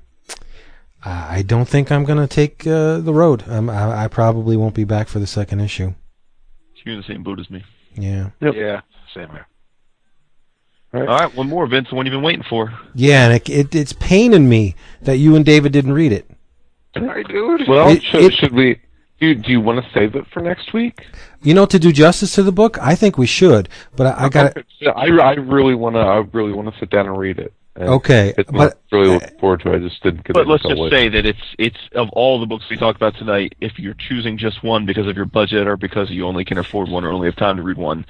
I I don't think I'm gonna take uh, the road. Um, I, I probably won't be back for the second issue. You're in the same boat as me. Yeah. Yeah, same here. All right, one more, Vince. The one you've been waiting for. Yeah, and it, it, it's paining me that you and David didn't read it. Sorry, dude. Well, It- should, it- should we? Do, do you want to save it for next week? You know, to do justice to the book, I think we should. But I, I got to I, I really want to. I really want to sit down and read it. And Okay, it's but- not really uh, looking forward to. it. I just didn't get. But let's just later. say that it's it's of all the books we talked about tonight. If you're choosing just one because of your budget or because you only can afford one or only have time to read one,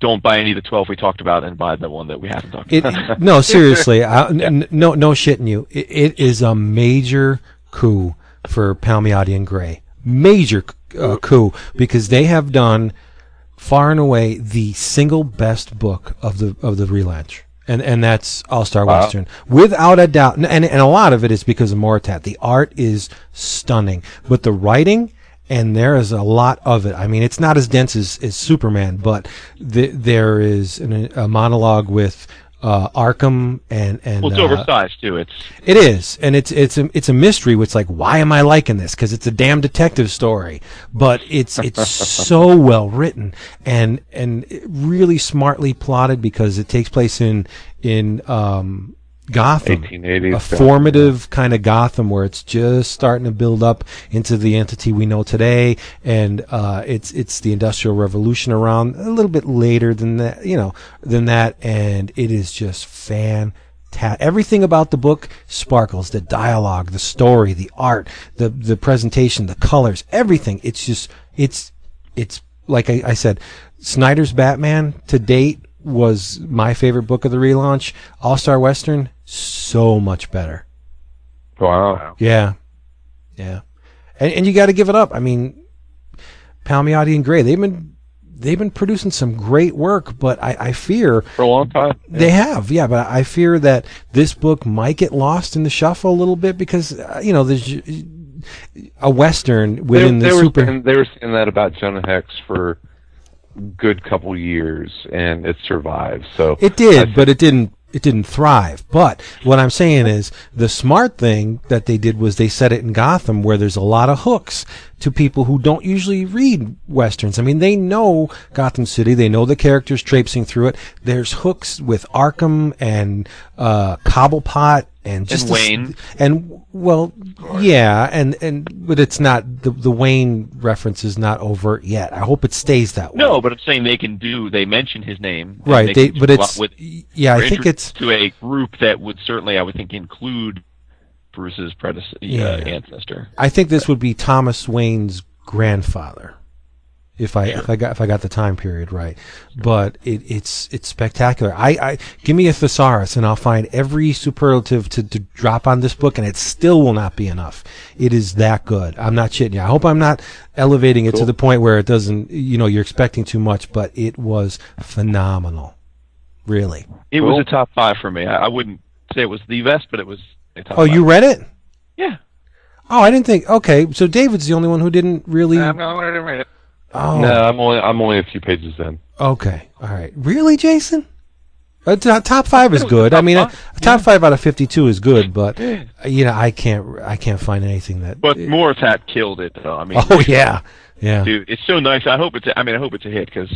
don't buy any of the twelve we talked about and buy the one that we haven't talked it. about. no, seriously, I, n- no, no shitting you. It, it is a major coup for Palmiotti and Gray. Major uh, coup because they have done far and away the single best book of the of the relaunch. And and that's All Star Wow. Western, without a doubt. And, and and a lot of it is because of Moritat. The art is stunning, but the writing and there is a lot of it. I mean, it's not as dense as, as Superman, but th- there is an, a monologue with uh, Arkham and and well, it's uh, oversized too. It's it is, and it's it's a it's a mystery. Which like, why am I liking this? Because it's a damn detective story, but it's it's so well written and and really smartly plotted because it takes place in in um, Gotham, 1880s a formative kind of Gotham where it's just starting to build up into the entity we know today, and uh, it's it's the Industrial Revolution around a little bit later than that, you know, than that, and it is just fantastic. Everything about the book sparkles. The dialogue, the story, the art, the the presentation, the colors, everything. It's just it's it's like I, I said, Snyder's Batman to date was my favorite book of the relaunch. All Star Western, so much better. Wow. Yeah, yeah, and and you got to give it up. I mean, Palmiotti and Gray, they've been they've been producing some great work, but I, I fear For a long time. they have, yeah. But I fear that this book might get lost in the shuffle a little bit because uh, you know there's a western within they, the they super. Were saying, they were saying that about Jonah Hex for good couple years, and it survived. So It did, but it didn't. It didn't thrive. But what I'm saying is, the smart thing that they did was they set it in Gotham, where there's a lot of hooks to people who don't usually read westerns. I mean, they know Gotham City, they know the characters traipsing through it. There's hooks with Arkham and uh, Cobblepot and just And Wayne. and well, yeah, and and but it's not the the Wayne reference is not overt yet. I hope it stays that way. No, but I'm saying they can do. They mention his name, right? They, can but it's with. yeah, I think it's to a group that would certainly, I would think, include Bruce's predecessor, Yeah. uh, ancestor. I think this would be Thomas Wayne's grandfather, if I if I got if I got the time period right. But it, it's it's spectacular. I, I give me a thesaurus and I'll find every superlative to, to drop on this book, and it still will not be enough. It is that good. I'm not shitting you. I hope I'm not elevating it to the point where it doesn't. You know, you're expecting too much, but it was phenomenal. Really. It Cool. was a top five for me. I, I wouldn't say it was the best, but it was a top Oh, five. you read it? Yeah. Oh, I didn't think. Okay, so David's the only one who didn't really. I'm not going to read it. oh, No, I'm only I'm only a few pages in. Okay. All right. Really, Jason? Uh, to- top five is good. I top mean, uh, five, top five out of fifty-two is good, but uh, you know, I can't, I can't find anything that. But Moritat killed it, though. I mean, oh yeah, yeah. dude, it's so nice. I hope it's. I mean, I hope it's a hit because,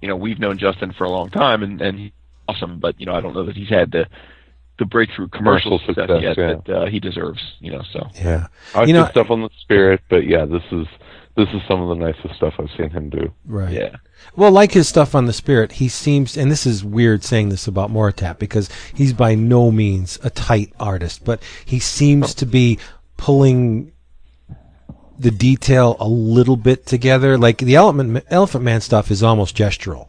you know, we've known Justin for a long time, and and he's awesome. But you know, I don't know that he's had the the breakthrough commercial, Commercial success, success, yet yeah. that uh, he deserves. You know, so Yeah. I You know- stuff on the spirit, but yeah, this is this is some of the nicest stuff I've seen him do. Right. yeah. Well, like his stuff on the Spirit, he seems, and this is weird saying this about Moritat because he's by no means a tight artist, but he seems to be pulling the detail a little bit together. Like the Elephant Elephant Man stuff is almost gestural.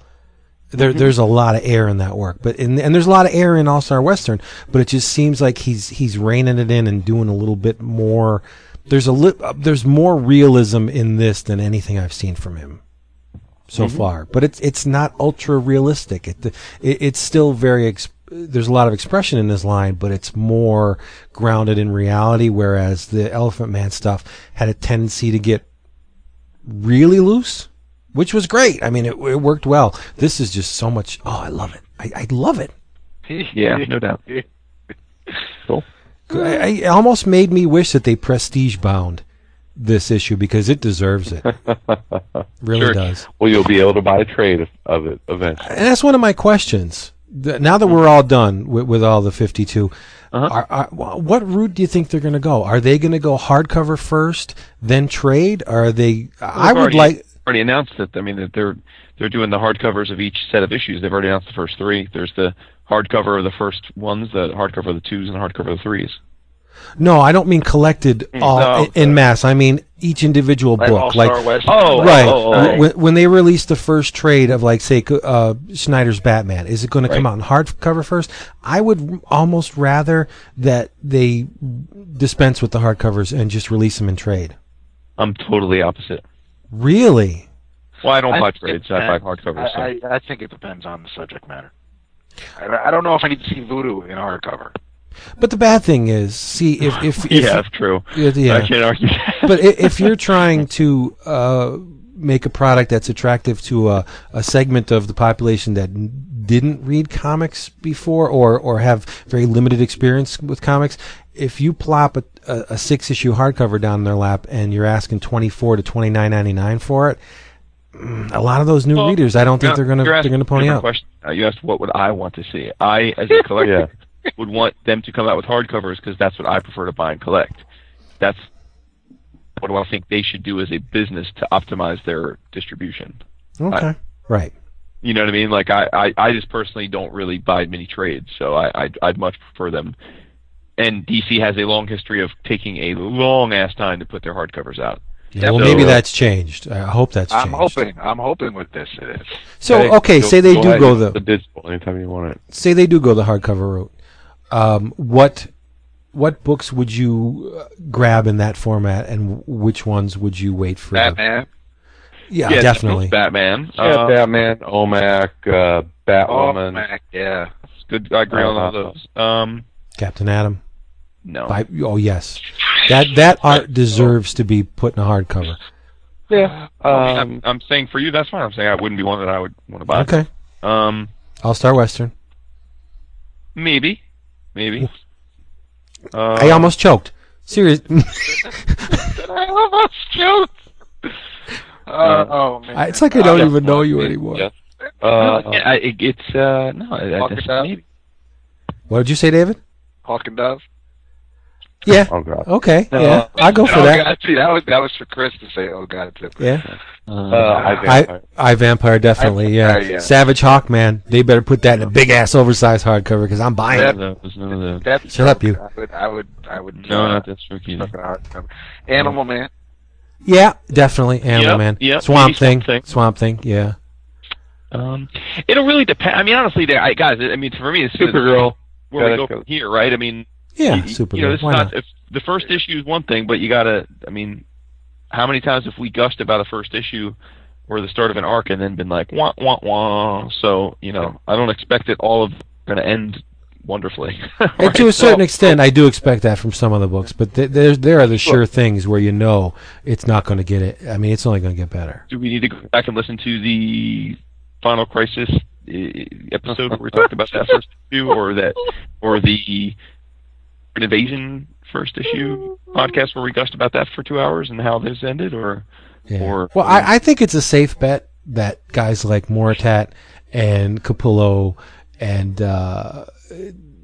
There, there's a lot of air in that work, but in, and there's a lot of air in All Star Western, but it just seems like he's he's reining it in and doing a little bit more. There's a li- uh, there's more realism in this than anything I've seen from him so far, but it's it's not ultra realistic. It, it it's still very. There's a lot of expression in this line, but it's more grounded in reality. Whereas the Elephant Man stuff had a tendency to get really loose, which was great. I mean, it, it worked well. This is just so much. Oh, I love it. I, I love it. Yeah, no doubt. Cool. I, I, it almost made me wish that they prestige bound this issue because it deserves it. really Sure. does. Well, you'll be able to buy a trade of, of it eventually. And that's one of my questions. The- Now that we're all done with, with all the 52, Uh-huh. are, are, what route do you think they're going to go? Are they going to go hardcover first, then trade? Or are they? I would already- like. Already announced that. I mean, that they're they're doing the hardcovers of each set of issues. They've already announced the first three. There's the hardcover of the first ones, the hardcover of the twos, and the hardcover of the threes. No, I don't mean collected all No. in, in mass. I mean each individual Like book. Like West. Oh, right oh, oh, oh. When, when they release the first trade of like say uh, Snyder's Batman, is it going to come Right. out in hardcover first? I would almost rather that they dispense with the hardcovers and just release them in trade. I'm totally opposite. Really? Well, I don't I buy think trades. it I hardcovers. So. I, I, I think it depends on the subject matter. I, I don't know if I need to see Voodoo in a hardcover. But the bad thing is, see if if, if yeah, that's true. yeah, yeah. I can't argue that. but i- if you're trying to uh, make a product that's attractive to a, a segment of the population that n- didn't read comics before or, or have very limited experience with comics, if you plop a, a, a six issue hardcover down in their lap and you're asking twenty four to twenty nine ninety nine for it, mm, a lot of those new Well, readers, I don't think Now, they're gonna they're gonna pony up. Question. Uh, you asked what would I want to see. I, as a collector, would want them to come out with hardcovers because that's what I prefer to buy and collect. That's what do I think they should do as a business to optimize their distribution. Okay, right. You know what I mean? Like I, I, I just personally don't really buy many trades, so I, I'd, I'd much prefer them. And DC has a long history of taking a long ass time to put their hardcovers out. Yeah, well, so, maybe uh, that's changed. I hope that's changed. I'm hoping. I'm hoping with this it is. So Hey, okay, go- say they do go the the digital anytime you want it. say they do go the hardcover route, um, what what books would you uh, grab in that format, and which ones would you wait for? the- Batman. yeah, Yeah, definitely. Batman. Yeah, Uh, Batman, OMAC, uh, Oh, Batwoman. Mac, yeah. it's good. I agree on all Uh, those. Um, Captain Atom. no. By, oh yes, that that art deserves to be put in a hardcover. yeah. I mean, Um, I'm, I'm saying for you, that's fine. I'm saying I wouldn't be one that I would want to buy. Okay, Um, All Star Western. maybe, maybe. Uh, I almost choked. Serious. I almost choked. Uh, oh man, I, it's like I don't Yeah. even know you anymore. Yes. no, Uh, I, it, it's uh, no, I, I just, maybe. What did you say, David? Hawk and Dove. Yeah. oh god. Okay. No. Yeah. I'll go for oh, that. God, see, that was that was for Chris to say. Oh God, too. Yeah. Uh, I, I I Vampire definitely. I- Yeah. yeah. Savage Hawk, man. They better put that in a big ass oversized hardcover because I'm buying that, it. of those. None of Shut up, you. I would, I would, I would. No, uh, not that Stroke either. fucking. Animal Man. Yeah, definitely. Animal Yep, Man. yep, Swamp Thing. Swamp Thing. Swamp Thing. Yeah. Um, it'll really depend. I mean, honestly, there, I, guys. I mean, for me, it's Supergirl. where we Yeah, go that from here, right? I mean, Yeah. you, Super. You know, it's Why not, not? If the first issue is one thing, but you gotta. I mean, how many times have we gushed about a first issue or the start of an arc and then been like wah wah wah? So you know, I don't expect it all of going to end wonderfully. And to a certain extent, I do expect that from some of the books, but th- there there are the sure things where you know it's not going to get it. I mean, it's only going to get better. do we need to go back and listen to the Final Crisis episode where we talked about that first issue, or that, or the Invasion first issue podcast where we gushed about that for two hours and how this ended, or Yeah. Or- well, I, I think it's a safe bet that guys like Moritat and Capullo and uh,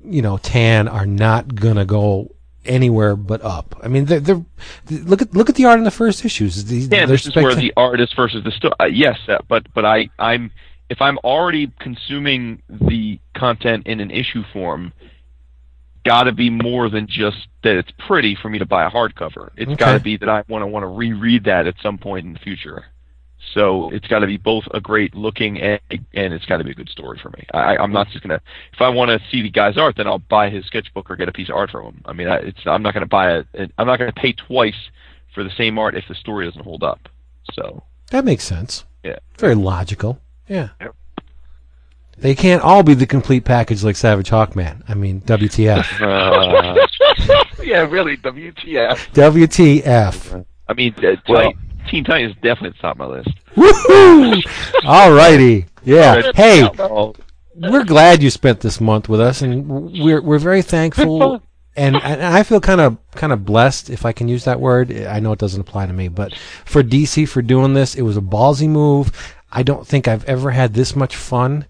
you know Tan are not gonna go anywhere but up. I mean, they're, they're look at look at the art in the first issues. These, yeah, this is where spectac- the artist versus the story. Uh, yes, uh, but but I I'm if I'm already consuming the content in an issue form, got to be more than just that it's pretty for me to buy a hardcover. It's Okay. got to be that I want to want to reread that at some point in the future. So it's got to be both a great looking and, and it's got to be a good story for me. I, I'm not just gonna if I want to see the guy's art, then I'll buy his sketchbook or get a piece of art from him. I mean, I, it's I'm not gonna buy it. I'm not gonna pay twice for the same art if the story doesn't hold up. So that makes sense. Yeah. very logical. Yeah. Yep. They can't all be the complete package like Savage Hawkman. I mean, WTF. Uh, yeah, really. WTF? WTF. I mean, uh, Well- Teen Titans is definitely at the top of my list. Woohoo! Alrighty. Yeah. Hey, we're glad you spent this month with us, and we're we're very thankful. And, and I feel kind of kind of blessed, if I can use that word. I know it doesn't apply to me, but for DC for doing this, it was a ballsy move. I don't think I've ever had this much fun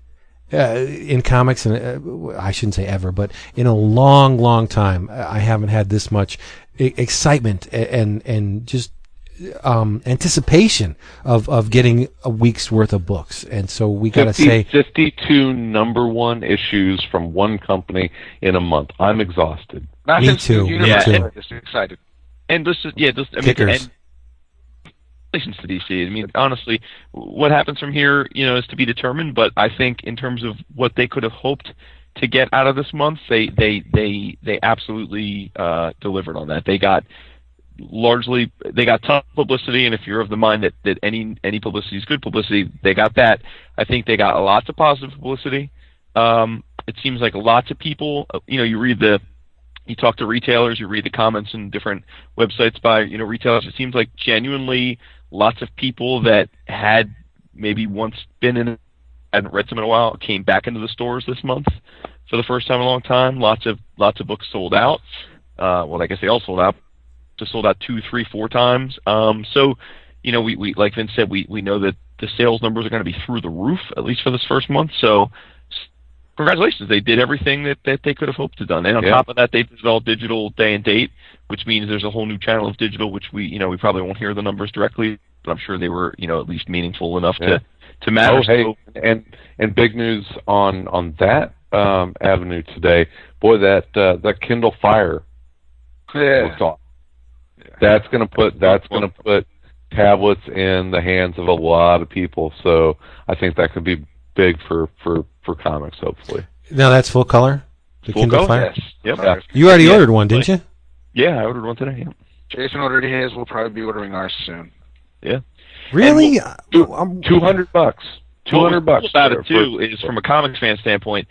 uh, in comics, and uh, I shouldn't say ever, but in a long, long time, I haven't had this much excitement and and just um, anticipation of, of getting a week's worth of books. And so we got to say, 52 number one issues from one company in a month. I'm exhausted. Not Me his new too, me too. but Just excited. And this is yeah, this I mean, Kickers. and congratulations to DC. I mean, honestly, what happens from here, you know, is to be determined. But I think in terms of what they could have hoped to get out of this month, they they they they absolutely uh, delivered on that. They got largely they got of publicity, and if you're of the mind that that any any publicity is good publicity, they got that. I think they got lots of positive publicity. Um, it seems like lots of people, uh, you know, you read the you talk to retailers, you read the comments in different websites by you know retailers. It seems like genuinely lots of people that had maybe once been in hadn't read some in a while came back into the stores this month for the first time in a long time. Lots of lots of books sold out. Uh, well, I guess they all sold out. Just sold out two, three, four times. Um, so you know, we, we like Vince said, we we know that the sales numbers are going to be through the roof at least for this first month. So congratulations, they did everything that, that they could have hoped to done. And on Yeah. top of that, they did all digital day and date, which means there's a whole new channel of digital, which we, you know, we probably won't hear the numbers directly, but I'm sure they were, you know, at least meaningful enough Yeah. to, to matter. Oh, hey, So, and and big news on on that um, avenue today. Boy, that uh, that Kindle Fire Yeah. looks awesome. That's gonna put that's gonna put tablets in the hands of a lot of people. So I think that could be big for for for comics. Hopefully, now that's full color. The Full Kindle color? Fire. Yes. Yep. Yeah. You already Yeah. ordered one, didn't you? yeah, I ordered one today. Yeah. Jason ordered his. We'll probably be ordering ours soon. Yeah. Really? Uh, two- I'm- two hundred bucks. Two What was hundred bucks cool about for- it too for- is from a comics fan standpoint,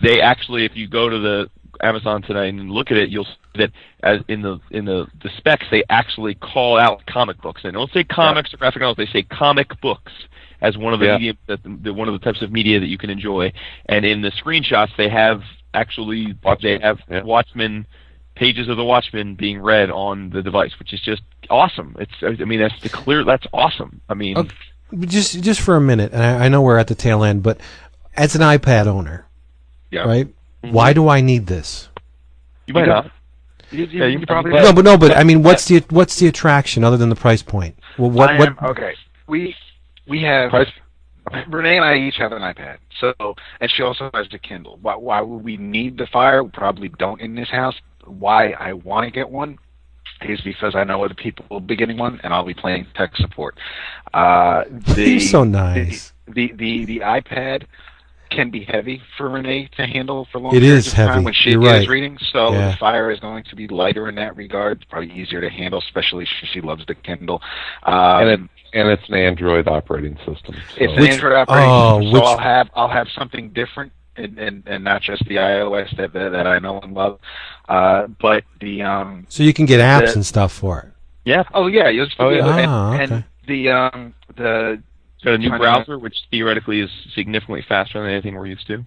they actually, if you go to the Amazon today and look at it, you'll see that as in the in the, the specs they actually call out comic books. They don't say comics or graphic novels; they say comic books as one of the Yeah. medium that the, one of the types of media that you can enjoy. And in the screenshots, they have actually they have yeah. Watchmen pages of the Watchmen being read on the device, which is just awesome. It's I mean that's the clear that's awesome. I mean, Okay. just just for a minute, and I, I know we're at the tail end, but as an iPad owner, Yeah. right? Mm-hmm. Why do I need this? you might You not. You, you, Yeah, you you probably But- no, but no, but I mean, what's the what's the attraction other than the price point? Well, what I what? okay. We we have Price- Renee and I each have an iPad. So and she also has the Kindle. Why why would we need the Fire? We probably don't in this house. Why I want to get one is because I know other people will be getting one, and I'll be playing tech support. Uh, the, You're so nice. The, the the the iPad can be heavy for Renee to handle for long It periods is of time heavy. when she You're is right. reading. So Yeah. the Fire is going to be lighter in that regard. It's probably easier to handle, especially if she loves the Kindle. Um, and it and it's an Android operating system. So. it's Which- an Android operating oh, system, which- so I'll have I'll have something different, and and, and not just the iOS that, that that I know and love, uh, but the um So you can get apps the- and stuff for it. Yeah, oh yeah, you'll Oh, yeah. and, Ah, okay. and the um the it's got a new Trying to- browser which theoretically is significantly faster than anything we're used to.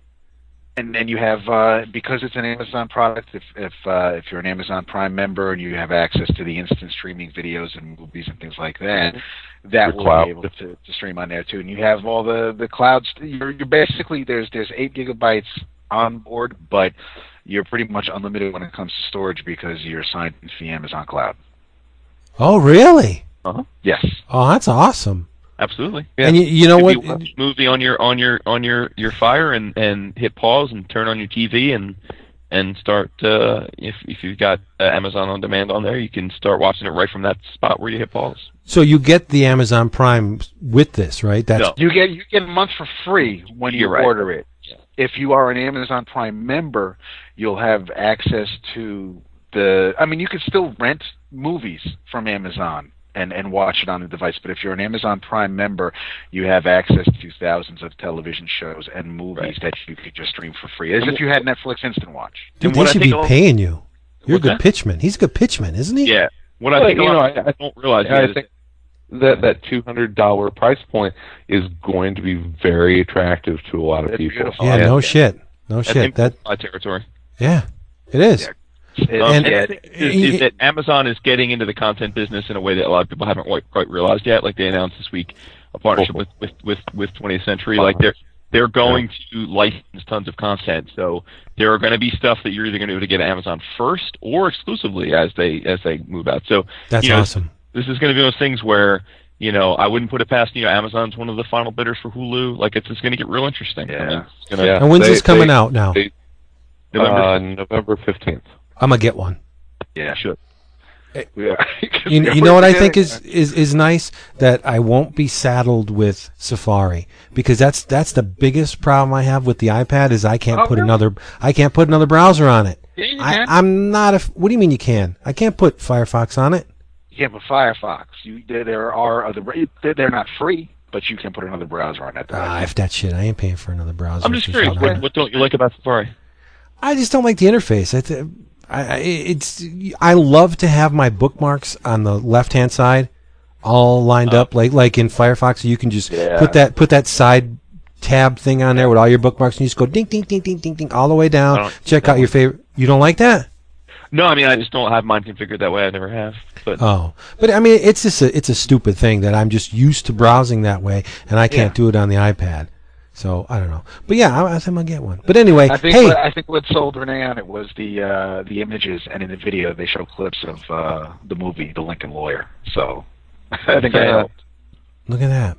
And then you have uh, because it's an Amazon product. If if uh, if you're an Amazon Prime member and you have access to the instant streaming videos and movies and things like that, that Your will cloud. be able to, to stream on there too. And you have all the the clouds. You're you're basically there's there's eight gigabytes on board, but you're pretty much unlimited when it comes to storage because you're signed into the Amazon cloud. Oh, really? Uh-huh. Yes. Oh, that's awesome. Absolutely. Yeah. And you, you know Could what? be watch movie on your on your on your your fire and and hit pause and turn on your TV and and start uh if if you've got uh, Amazon on demand on there you can start watching it right from that spot where you hit pause. So you get the Amazon Prime with this, right? That's No. You get you get a month for free when you You're right. order it. If you are an Amazon Prime member, you'll have access to the. I mean, you can still rent movies from Amazon and and watch it on the device. But if you're an Amazon Prime member, you have access to thousands of television shows and movies Right. that you could just stream for free, as if you had Netflix Instant Watch. dude, And they what I should think be al- paying you. You're a good that? pitchman. He's a good pitchman, isn't he? Yeah. What I think you know, of I- don't realize I think that that two hundred dollar price point is going to be very attractive to a lot of It's people. beautiful. Yeah, And- no shit. No that's shit. That my territory. yeah, it is. Yeah. Um, And- and, I think is, is that Amazon is getting into the content business in a way that a lot of people haven't quite, quite realized yet. Like they announced this week a partnership with with with, with 20th Century. Like they're they're going to license tons of content. So there are going to be stuff that you're either going to be able to get at Amazon first or exclusively as they as they move out. So That's you know, awesome. this is going to be one of those things where you know I wouldn't put it past you know Amazon's one of the final bidders for Hulu. Like it's, it's going to get real interesting. I Yeah. mean, gonna, Yeah. And when's they- this coming they- out now? they- November uh, November fifteenth. I'm gonna get one. Yeah. should. Yeah. You, you know what I think is, is is nice that I won't be saddled with Safari because that's that's the biggest problem I have with the iPad is I can't Oh, put really? another I can't put another browser on it. Yeah, I. I'm not a. What do you mean you can? I can't put Firefox on it. Yeah, but Firefox, you there, are other. They're, they're not free, but you can put another browser on it. Ah, if that shit, I ain't paying for another browser. I'm just curious. What, what don't you like about Safari? I just don't like the interface. I, th- I, it's I love to have my bookmarks on the left hand side, all lined uh-huh. up like like in Firefox. You can just Yeah. put that put that side tab thing on there with all your bookmarks, and you just go ding ding ding ding ding ding all the way down. Oh, Check out your favorite. You don't like that? No, I mean I just don't have mine configured that way. I never have. But Oh, but I mean, it's just a it's a stupid thing that I'm just used to browsing that way, and I can't do it on the iPad. So I don't know. But yeah, I, I think I'll get one. But anyway, I think hey, what, I think what sold Renee on it was the uh, the images, and in the video they show clips of uh, the movie The Lincoln Lawyer. So I think that helped. Look at that.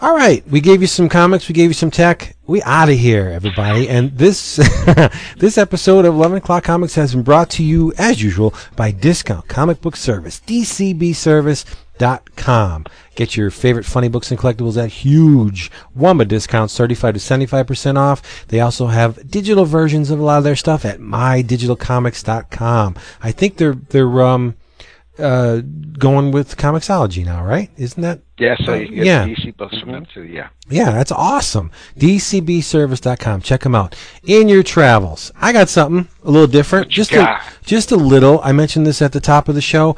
All right, we gave you some comics, we gave you some tech. We out of here, everybody. And this this episode of Eleven O'clock Comics has been brought to you, as usual, by Discount Comic Book Service, DCB Service, DCBService.com. Get your favorite funny books and collectibles at huge Wamba discounts, 35 to 75% off. They also have digital versions of a lot of their stuff at mydigitalcomics.com. I think they're they're um uh, going with Comixology now, right? Isn't that? Yeah, so you get Yeah. DC books from them too. Yeah. Yeah, that's awesome. DCBService.com. Check them out. In your travels, I got something a little different. Just a, just a little. I mentioned this at the top of the show.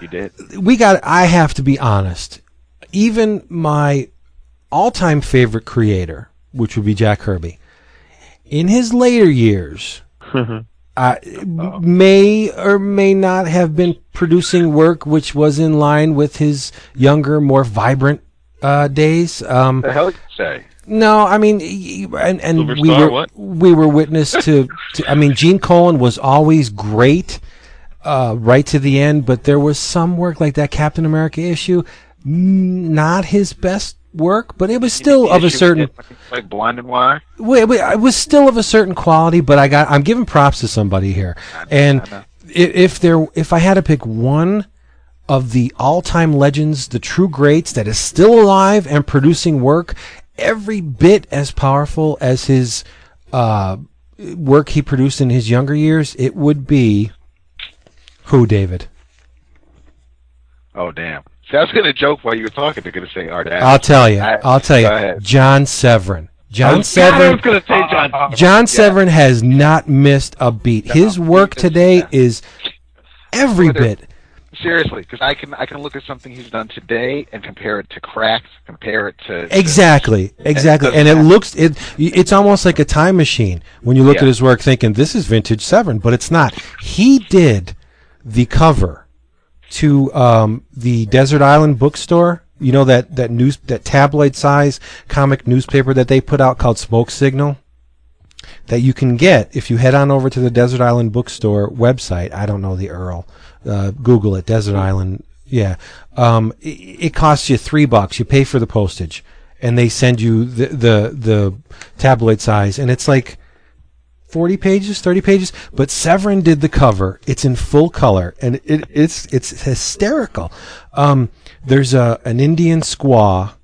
You did. We got. I have to be honest. Even my all-time favorite creator, which would be Jack Kirby, in his later years, uh, may or may not have been producing work which was in line with his younger, more vibrant uh, days. Um, The hell you say? no, I mean, and and Silver we Star, were what? we were witness to, to. I mean, Gene Colan was always great, uh, right to the end. But there was some work like that Captain America issue, mm, not his best work, but it was still of a certain. like blind and wire. Wait, wait, it was still of a certain quality, but I got I'm giving props to somebody here. And I know. i- if there if I had to pick one of the all-time legends, the true greats that is still alive and producing work every bit as powerful as his uh, work he produced in his younger years, it would be who, David? Oh damn! See, I was gonna joke while you were talking. They're gonna say Art Adams. I'll tell you. I- I'll tell you. ahead. John Severin. John was- God, I Severin. was gonna say John. John Severin has not missed a beat. His work today is every Whether- bit. Seriously, because I can I can look at something he's done today and compare it to Cracked, compare it to to- Exactly, exactly, and it looks it. It's almost like a time machine when you look Yeah. at his work, thinking this is vintage Severin, but it's not. He did the cover to um, the Desert Island Bookstore. You know that that news that tabloid size comic newspaper that they put out called Smoke Signal. That you can get if you head on over to the Desert Island Bookstore website. I don't know the URL. Uh, Google it, Desert Island. Yeah, um, it, it costs you three bucks. You pay for the postage, and they send you the the, the tabloid size, and it's like 40 pages, 30 pages, but Severin did the cover. It's in full color and it, it's it's hysterical. Um, there's a an Indian squaw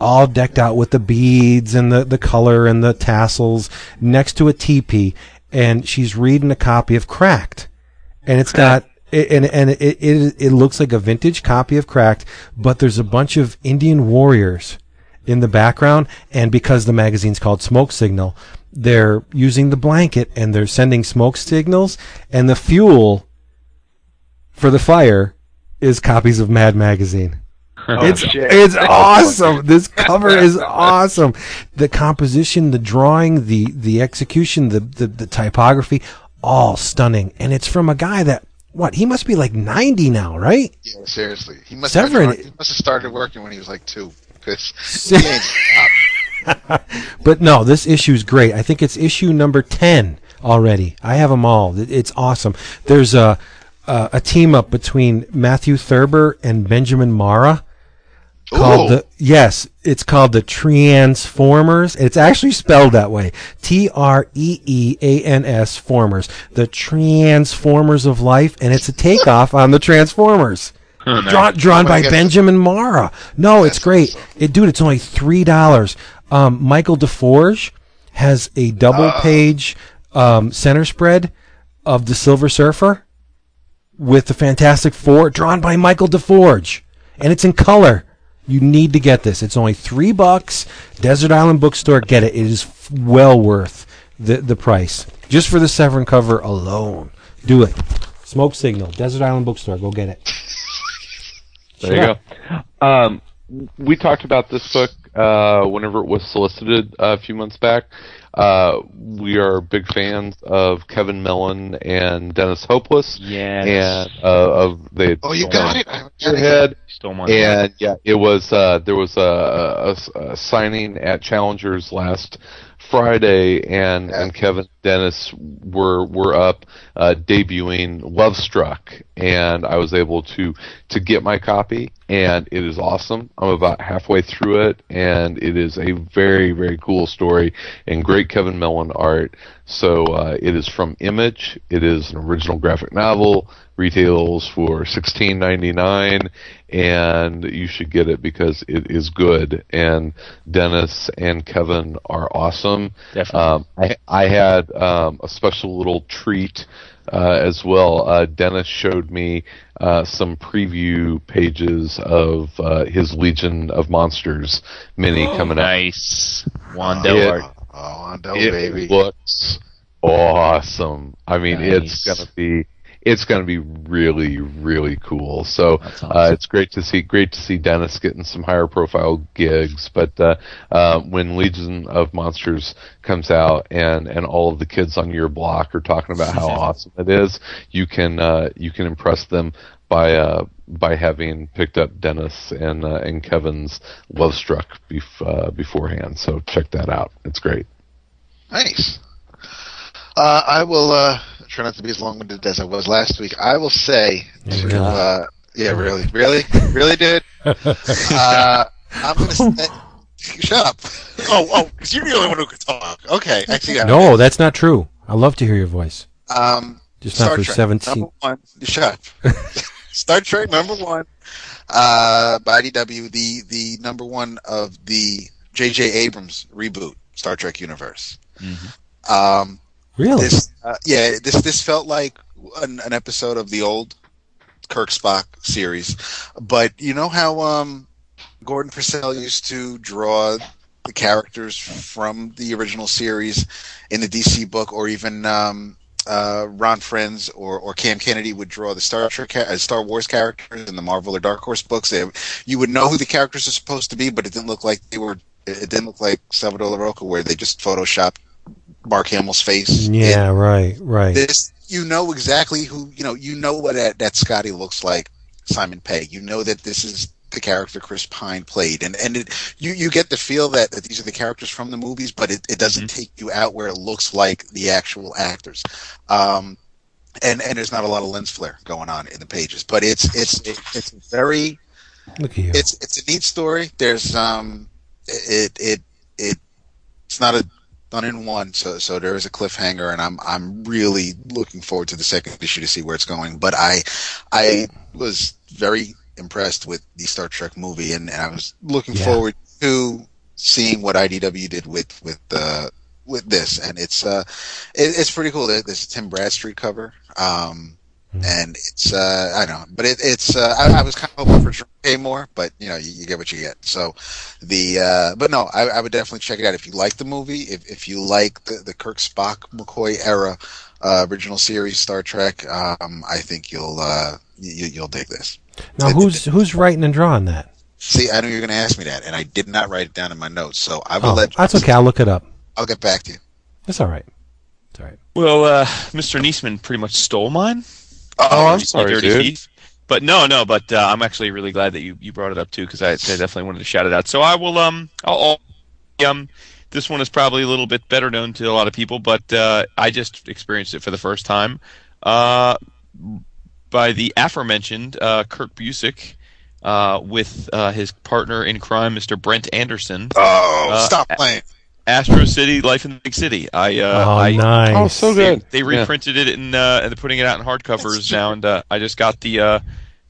all decked out with the beads and the, the color and the tassels next to a teepee and she's reading a copy of Cracked. And it's got it, and and it, it it looks like a vintage copy of Cracked, but there's a bunch of Indian warriors in the background, and because the magazine's called Smoke Signal, they're using the blanket and they're sending smoke signals, and the fuel for the fire is copies of Mad Magazine. Oh, it's shit. it's awesome. This cover is awesome. The composition, the drawing, the the execution, the, the the typography, all stunning. And it's from a guy that what he must be like ninety now, right? Yeah, seriously. He must Severin- have he must have started working when he was like two. Because he ain't stopped. But no, this issue is great. I think it's issue number 10 already. I have them all. It's awesome. There's a, a, a team up between Matthew Thurber and Benjamin Marra called Ooh. the, yes, it's called the Transformers. It's actually spelled that way. T R E E A N S Formers. The Transformers of Life, and it's a takeoff on the Transformers. Drawn, drawn Oh by. Benjamin Marra. No, it's great. awesome. It, dude, it's only three dollars. Um, Michael DeForge has a double Ah. page um, center spread of the Silver Surfer with the Fantastic Four, drawn by Michael DeForge, and it's in color. You need to get this. It's only three bucks. Desert Island Bookstore, get it. It is f- well worth the the price just for the Severin cover alone. Do it. Smoke Signal, Desert Island Bookstore. Go get it. There you go. Um, we talked about this book uh, whenever it was solicited a few months back. Uh, we are big fans of Kevin Mellon and Dennis Hopeless, Yes. and uh, of the Oh, you got it. I got it. Spearhead. Stole my And yeah, it was uh, there was a, a, a signing at Challengers last Friday, and and Kevin and Dennis were were up uh, debuting Love Struck, and I was able to to get my copy, and it is awesome. I'm about halfway through it, and it is a very very cool story and great Kevin Mellon art. So uh, it is from Image. It is an original graphic novel. Retails for sixteen ninety nine, and you should get it because it is good. And Dennis and Kevin are awesome. Definitely. Um, I I had um, a special little treat uh, as well. Uh, Dennis showed me uh, some preview pages of uh, his Legion of Monsters mini coming out. nice. Juan Doe Yeah. art. Oh, Juan Doe, It baby. looks awesome. I mean, it's gonna be it's going to be really, really cool. So That's uh, it's great to see great to see Dennis getting some higher profile gigs. But uh, uh, when Legion of Monsters comes out and and all of the kids on your block are talking about how awesome it is, you can uh, you can impress them by uh, by having picked up Dennis and uh, and Kevin's Love Struck bef- uh, beforehand. So check that out. It's great. Nice. Uh, I will uh, try not to be as long-winded as I was last week. I will say Yeah, to, really. uh, yeah, really, really, really, dude. Uh, I'm gonna say, shut up. Oh, oh, because you're the only one who can talk. Okay, actually, yeah. No, that's not true. I love to hear your voice. Um, Just not for Trek, 17. Number one, shut up. Star Trek number one, uh, by IDW, the the number one of the J.J. Abrams reboot Star Trek universe. Um, Really? this, uh, yeah, this this felt like an, an episode of the old Kirk Spock series, but you know how um, Gordon Purcell used to draw the characters from the original series in the DC book, or even um, uh, Ron Frenz or, or Cam Kennedy would draw the Star Trek, uh, Star Wars characters in the Marvel or Dark Horse books. They, you would know who the characters are supposed to be, but it didn't look like they were. It didn't look like Salvador Larroca, where they just photoshopped Mark Hamill's face. in yeah, right, right. this you know exactly who you know you know what that, that Scotty looks like Simon Pegg you know that this is the character Chris Pine played and and it, you you get the feel that, that these are the characters from the movies but it, it doesn't take you out where it looks like the actual actors um and and there's not a lot of lens flare going on in the pages but it's it's it's very Look at you. it's it's a neat story. There's um it it it it's not a done in one, so so there is a cliffhanger, and I'm I'm really looking forward to the second issue to see where it's going. But I I was very impressed with the Star Trek movie, and, and I was looking Yeah. forward to seeing what IDW did with with uh with this, and it's uh it, it's pretty cool. There- There's a Tim Bradstreet cover. Um, and it's uh I don't know, but it, it's uh I, I was kind of hoping for Trey more, but you know you, you get what you get. So the uh but no, I, I would definitely check it out if you like the movie, if if you like the the Kirk Spock McCoy era uh, original series Star Trek, um I think you'll uh you, you'll dig this. now, who's who's writing and drawing that? See, I knew you were going to ask me that, and I did not write it down in my notes, so I will Oh, let. that's okay. I'll look it up. I'll get back to you. That's all right. It's all right. Well, uh, Mr. Niesman pretty much stole mine. Oh, I'm sorry, dude. thief. But no, no. But uh, I'm actually really glad that you, you brought it up too because I, I definitely wanted to shout it out. So I will um I'll, um this one is probably a little bit better known to a lot of people, but uh, I just experienced it for the first time uh, by the aforementioned uh, Kurt Busiek uh, with uh, his partner in crime, Mr. Brent Anderson. Oh, stop playing! Astro City, Life in the Big City. I uh, oh, I, nice. Oh, so good. they Yeah. reprinted it in uh, and they're putting it out in hardcovers now, and uh, I just got the uh,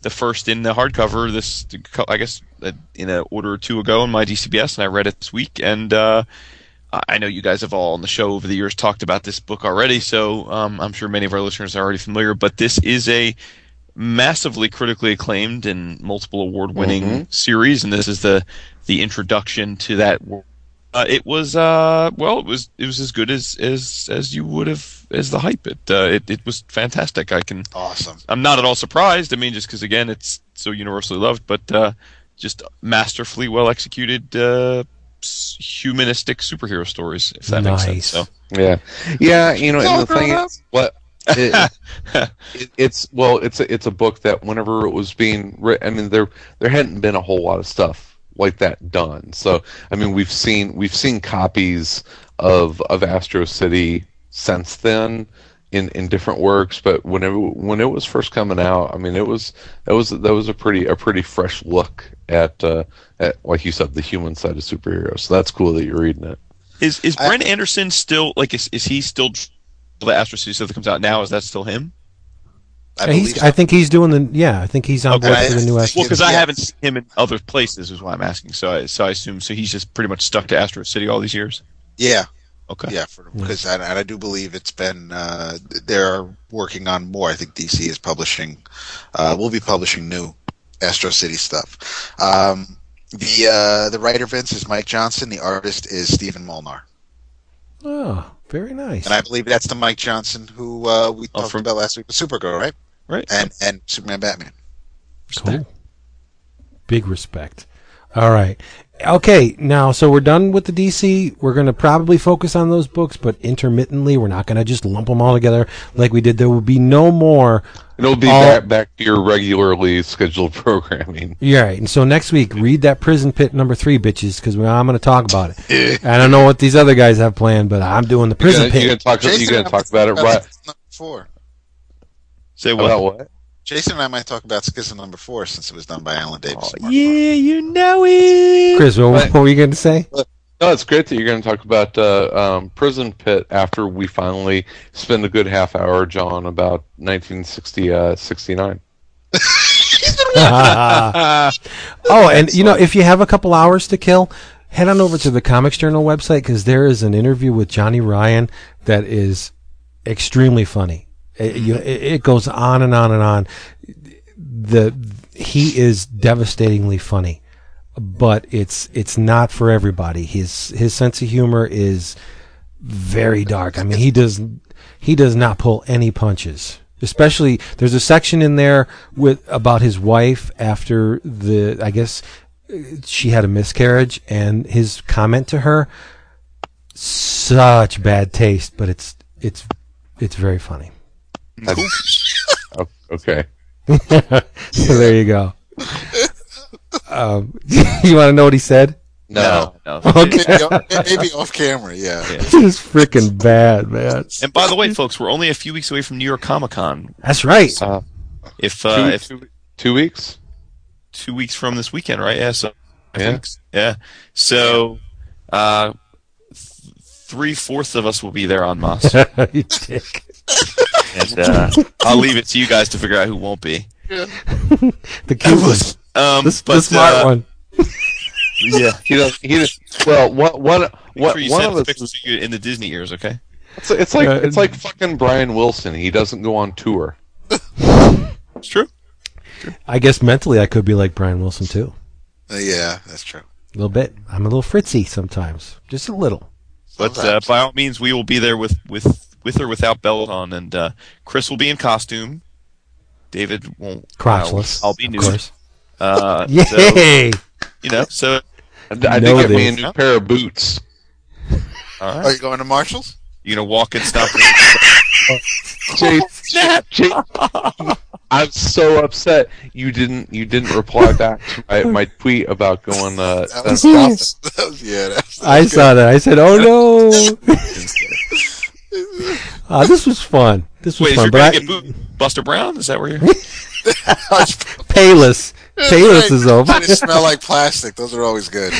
the first in the hardcover this I guess uh, in an order or two ago in my DCBS, and I read it this week. And uh, I I know you guys have all on the show over the years talked about this book already, so um, I'm sure many of our listeners are already familiar. But this is a massively critically acclaimed and multiple award winning Mhm. series, and this is the the introduction to that. Wor- Uh, it was uh, well, it was it was as good as as as you would have as the hype. It uh, it it was fantastic. I can Awesome. I'm not at all surprised. I mean, just because again, it's so universally loved, but uh, just masterfully well executed uh, humanistic superhero stories, if that makes sense. Nice. So Yeah, yeah. You know, and the thing is, what it, it, it's well, it's a, it's a book that whenever it was being written, I mean, there there hadn't been a whole lot of stuff like that done. So, I mean, we've seen we've seen copies of of Astro City since then in in different works, but when it when it was first coming out, I mean, it was that was that was a pretty a pretty fresh look at uh, at like you said, the human side of superheroes. So that's cool that you're reading it. is is I- Brent Anderson still like is is he still the Astro City stuff that comes out now? Is that still him? I Yeah, he's, so. I think he's doing the. Yeah, I think he's on Okay. board for the new I- Astro. Well, because I Yeah. haven't seen him in other places, is why I'm asking. So, I, so I assume so he's just pretty much stuck to Astro City all these years. yeah, Okay. yeah, because I, and I do believe it's been uh, they're working on more. I think DC is publishing, uh, will be publishing new Astro City stuff. Um, the uh, the writer Vince is Mike Johnson. The artist is Stephen Molnar. Oh, Very nice. and I believe that's the Mike Johnson who uh, we Oh, talked from- about last week with Supergirl, right? Right. And and Superman, Batman. Cool. Big respect. All right. Okay, now so we're done with the DC. We're going to probably focus on those books, but intermittently, we're not going to just lump them all together like we did. There will be no more. It'll be All- back back to your regularly scheduled programming. Yeah, right. And so next week, read that Prison Pit number three, bitches, because I'm going to talk about it. I don't know what these other guys have planned, but I'm doing the You're Prison gonna, you're gonna Pit. talk. Jason You're gonna talk might about it right Schism Number four. Say what? about what? Jason and I might talk about Schism number four since it was done by Alan Davis. and Mark Yeah, you know it. Chris, what, what were you going to say? No, it's great that you're going to talk about uh, um, Prison Pit after we finally spend a good half hour, John, about 1960, uh, 69. oh, and you know, if you have a couple hours to kill, head on over to the Comics Journal website because there is an interview with Johnny Ryan that is extremely funny. It, you, it, goes on and on and on. The he is devastatingly funny, but it's it's not for everybody. His his sense of humor is very dark. I mean, he does he does not pull any punches. Especially there's a section in there with about his wife after the I guess she had a miscarriage and his comment to her such bad taste, but it's it's it's very funny. Oh, okay. so there you go. Um, you want to know what he said? No. no. Okay. maybe, off, maybe off camera, yeah. This is freaking bad, man. And by the way, folks, we're only a few weeks away from New York Comic Con. That's right. Uh, If two, uh, if two- two weeks? two weeks from this weekend, right? Yeah. So I Yeah. think s- yeah. So uh, th- three fourths of us will be there on Moss, You dick. And uh, I'll leave it to you guys to figure out who won't be. The cute one. Um, The, but the smart uh, one. Yeah. He does. He does. Well, one one Make one, sure you one send of the us. pictures to you in the Disney ears, okay? It's, it's like Uh, it's like fucking Brian Wilson. He doesn't go on tour. It's true. true. I guess mentally I could be like Brian Wilson too. Uh, yeah, that's true. A little bit. I'm a little fritzy sometimes. Just a little. But uh, by all means, we will be there with with with or without belt on, and uh, Chris will be in costume. David won't. Crotchless. I'll, I'll be of nude. course. Uh, so, Yay! you know, so I, I know did get me a this. new pair of boots. all Are you going to Marshalls? You gonna walk and stop? Jay, Jay, I'm so upset you didn't you didn't reply back to my, my tweet about going uh, That was, uh, that was, that was yeah. That was, I was saw that. I said, "Oh no!" Uh, this was fun. This was Wait, is fun. your But I, get boot? Buster Brown? Is that where you're? good. Payless. Payless is over. They smell like plastic. Those are always good.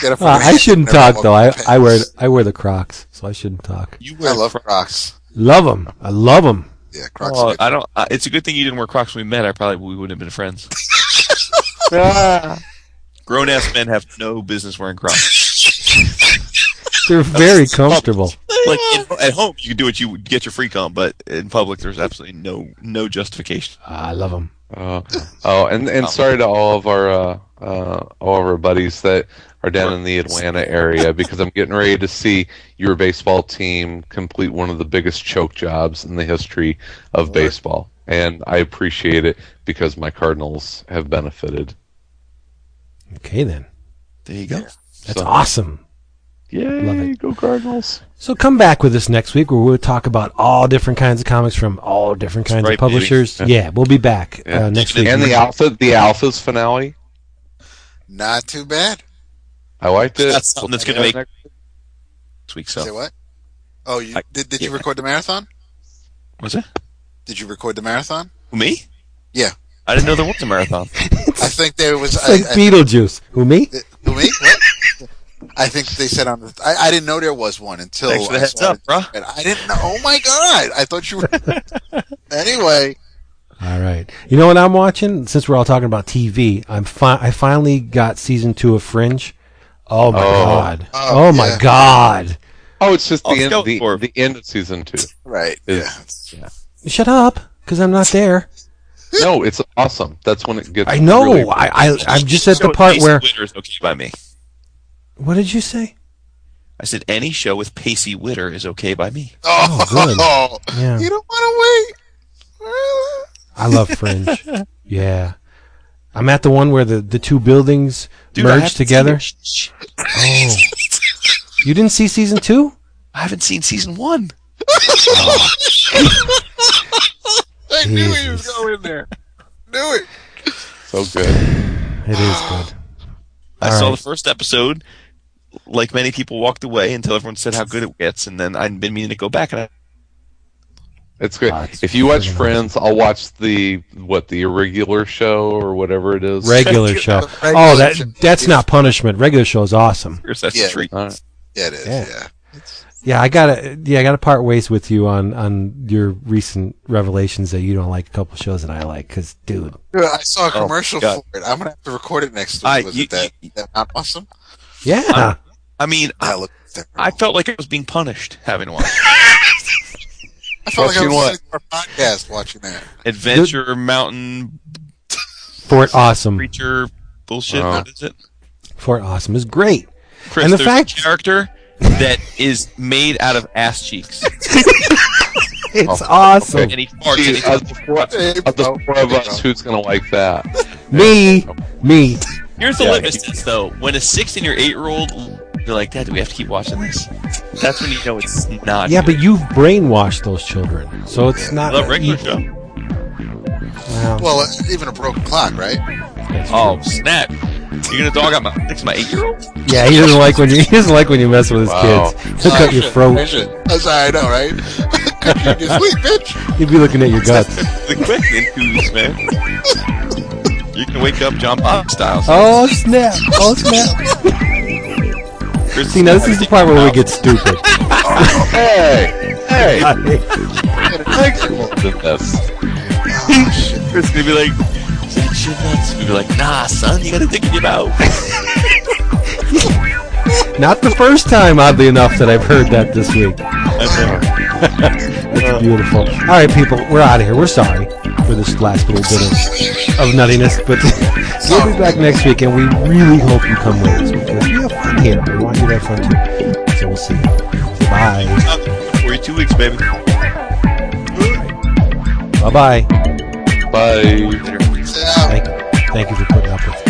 Get it from Uh, I shouldn't talk though. I, I wear. I wear the Crocs, so I shouldn't talk. You I love Crocs. Love them. I love them. Yeah, Crocs. Oh. I don't. Uh, it's a good thing you didn't wear Crocs when we met. I probably we wouldn't have been friends. Grown ass men have no business wearing Crocs. They're very comfortable. like in, at home, you can do what you get your free comp, but in public, there's absolutely no no justification. Ah, I love them. Uh, oh, and and sorry to all of our uh, uh, all of our buddies that are down in the Atlanta area because I'm getting ready to see your baseball team complete one of the biggest choke jobs in the history of baseball, and I appreciate it because my Cardinals have benefited. Okay then. There you go. That's So- awesome. Yay! Love it. Go Cardinals! So come back with us next week where we'll talk about all different kinds of comics from all different kinds right, of publishers. baby. Yeah, we'll be back Yeah. uh, next week. And the Alpha, the Alphas finale. Not too bad. I liked it. That's something that's gonna make- Next week, Say what? Oh, you I- did? Did you record the marathon? was it Did you record the marathon? Who, me? Yeah. I didn't know there was a marathon. I think there was. It's I, like I, Beetlejuice. Who me? who me? What? I think they said on the. I, I didn't know there was one until Thanks for the I heads up, bro. And I didn't know. Oh my god! I thought you were. anyway, All right. You know what I'm watching? Since we're all talking about TV, I'm fi- I finally got season two of Fringe. Oh my Oh. god! Oh, Oh, my yeah. god! Oh, it's just I'll the go end. The, the end of season two. right? Is- Yeah. Shut up, because I'm not there. No, it's awesome. That's when it gets. I know. really- I, I I'm just at the part Jason where. Witter's okay by me. What did you say? I said any show with Pacey Witter is okay by me. Oh, oh good. Yeah. you don't want to wait. I love Fringe. yeah. I'm at the one where the, the two buildings Dude, merge haven't together. seen it. Oh. You didn't see season two? I haven't seen season one. I knew he was Jesus. going there. Knew it. So good. It is good. I All saw right. the first episode. Like many people, walked away until everyone said how good it gets, and then I'd been meaning to go back. And I, It's great. Ah, it's if you watch friggin' Friends, I'll watch the what the irregular show or whatever it is. Regular show. Regular Oh, that that's not punishment. Regular show is awesome. That's Yeah. a treat. All right. Yeah, it is. Yeah. Yeah. Yeah, I gotta yeah, I gotta part ways with you on on your recent revelations that you don't like a couple shows that I like. Cause dude, Dude, I saw a Oh, commercial God. for it. I'm gonna have to record it next week. I- was you- it that, you- that awesome? yeah, I mean, I, That looked. I felt like I was being punished having watched I felt like I was what? listening to our podcast watching that. Adventure Mountain Fort Awesome. Creature bullshit. Oh. What is it? Fort Awesome is great. Chris, And the fact- a character that is made out of ass cheeks, It's Oh, awesome. and he farts. See, and he- of the four, of the four of us, who's gonna like that? Me, me. Here's the Yeah. litmus test, though. When a six and your eight year old, you're like, Dad, do we have to keep watching this? That's when you know it's not. Yeah, good. but you've brainwashed those children, so it's I not. love regular show. Well, Well, uh, even a broken clock, right? that's Oh true. snap! You're gonna dog out my six, my eight year old? yeah, he doesn't like when you he doesn't like when you mess with his Wow. kids. He'll cut your throat. That's how I know, right? Cut you in sleep, bitch. He'll be looking at your guts. The quick intus, man. You can wake up John Bob style. Oh snap! Oh snap! See, now this is the part where we get stupid. Hey, hey, I- thanks for watching this. Chris is gonna be like, "Is that shit nuts?" We'd be like, "Nah, son, you gotta think in your mouth." Not the first time, oddly enough, that I've heard that this week. It's beautiful. All right, people, we're out of here. We're sorry for this last little bit of, of nuttiness, but we'll be back next week, and we really hope you come with us because we have fun here. We want you to have fun too. So we'll see you. Bye. Forty-two weeks, baby. Bye bye. Bye. Yeah. Thank, thank you for putting.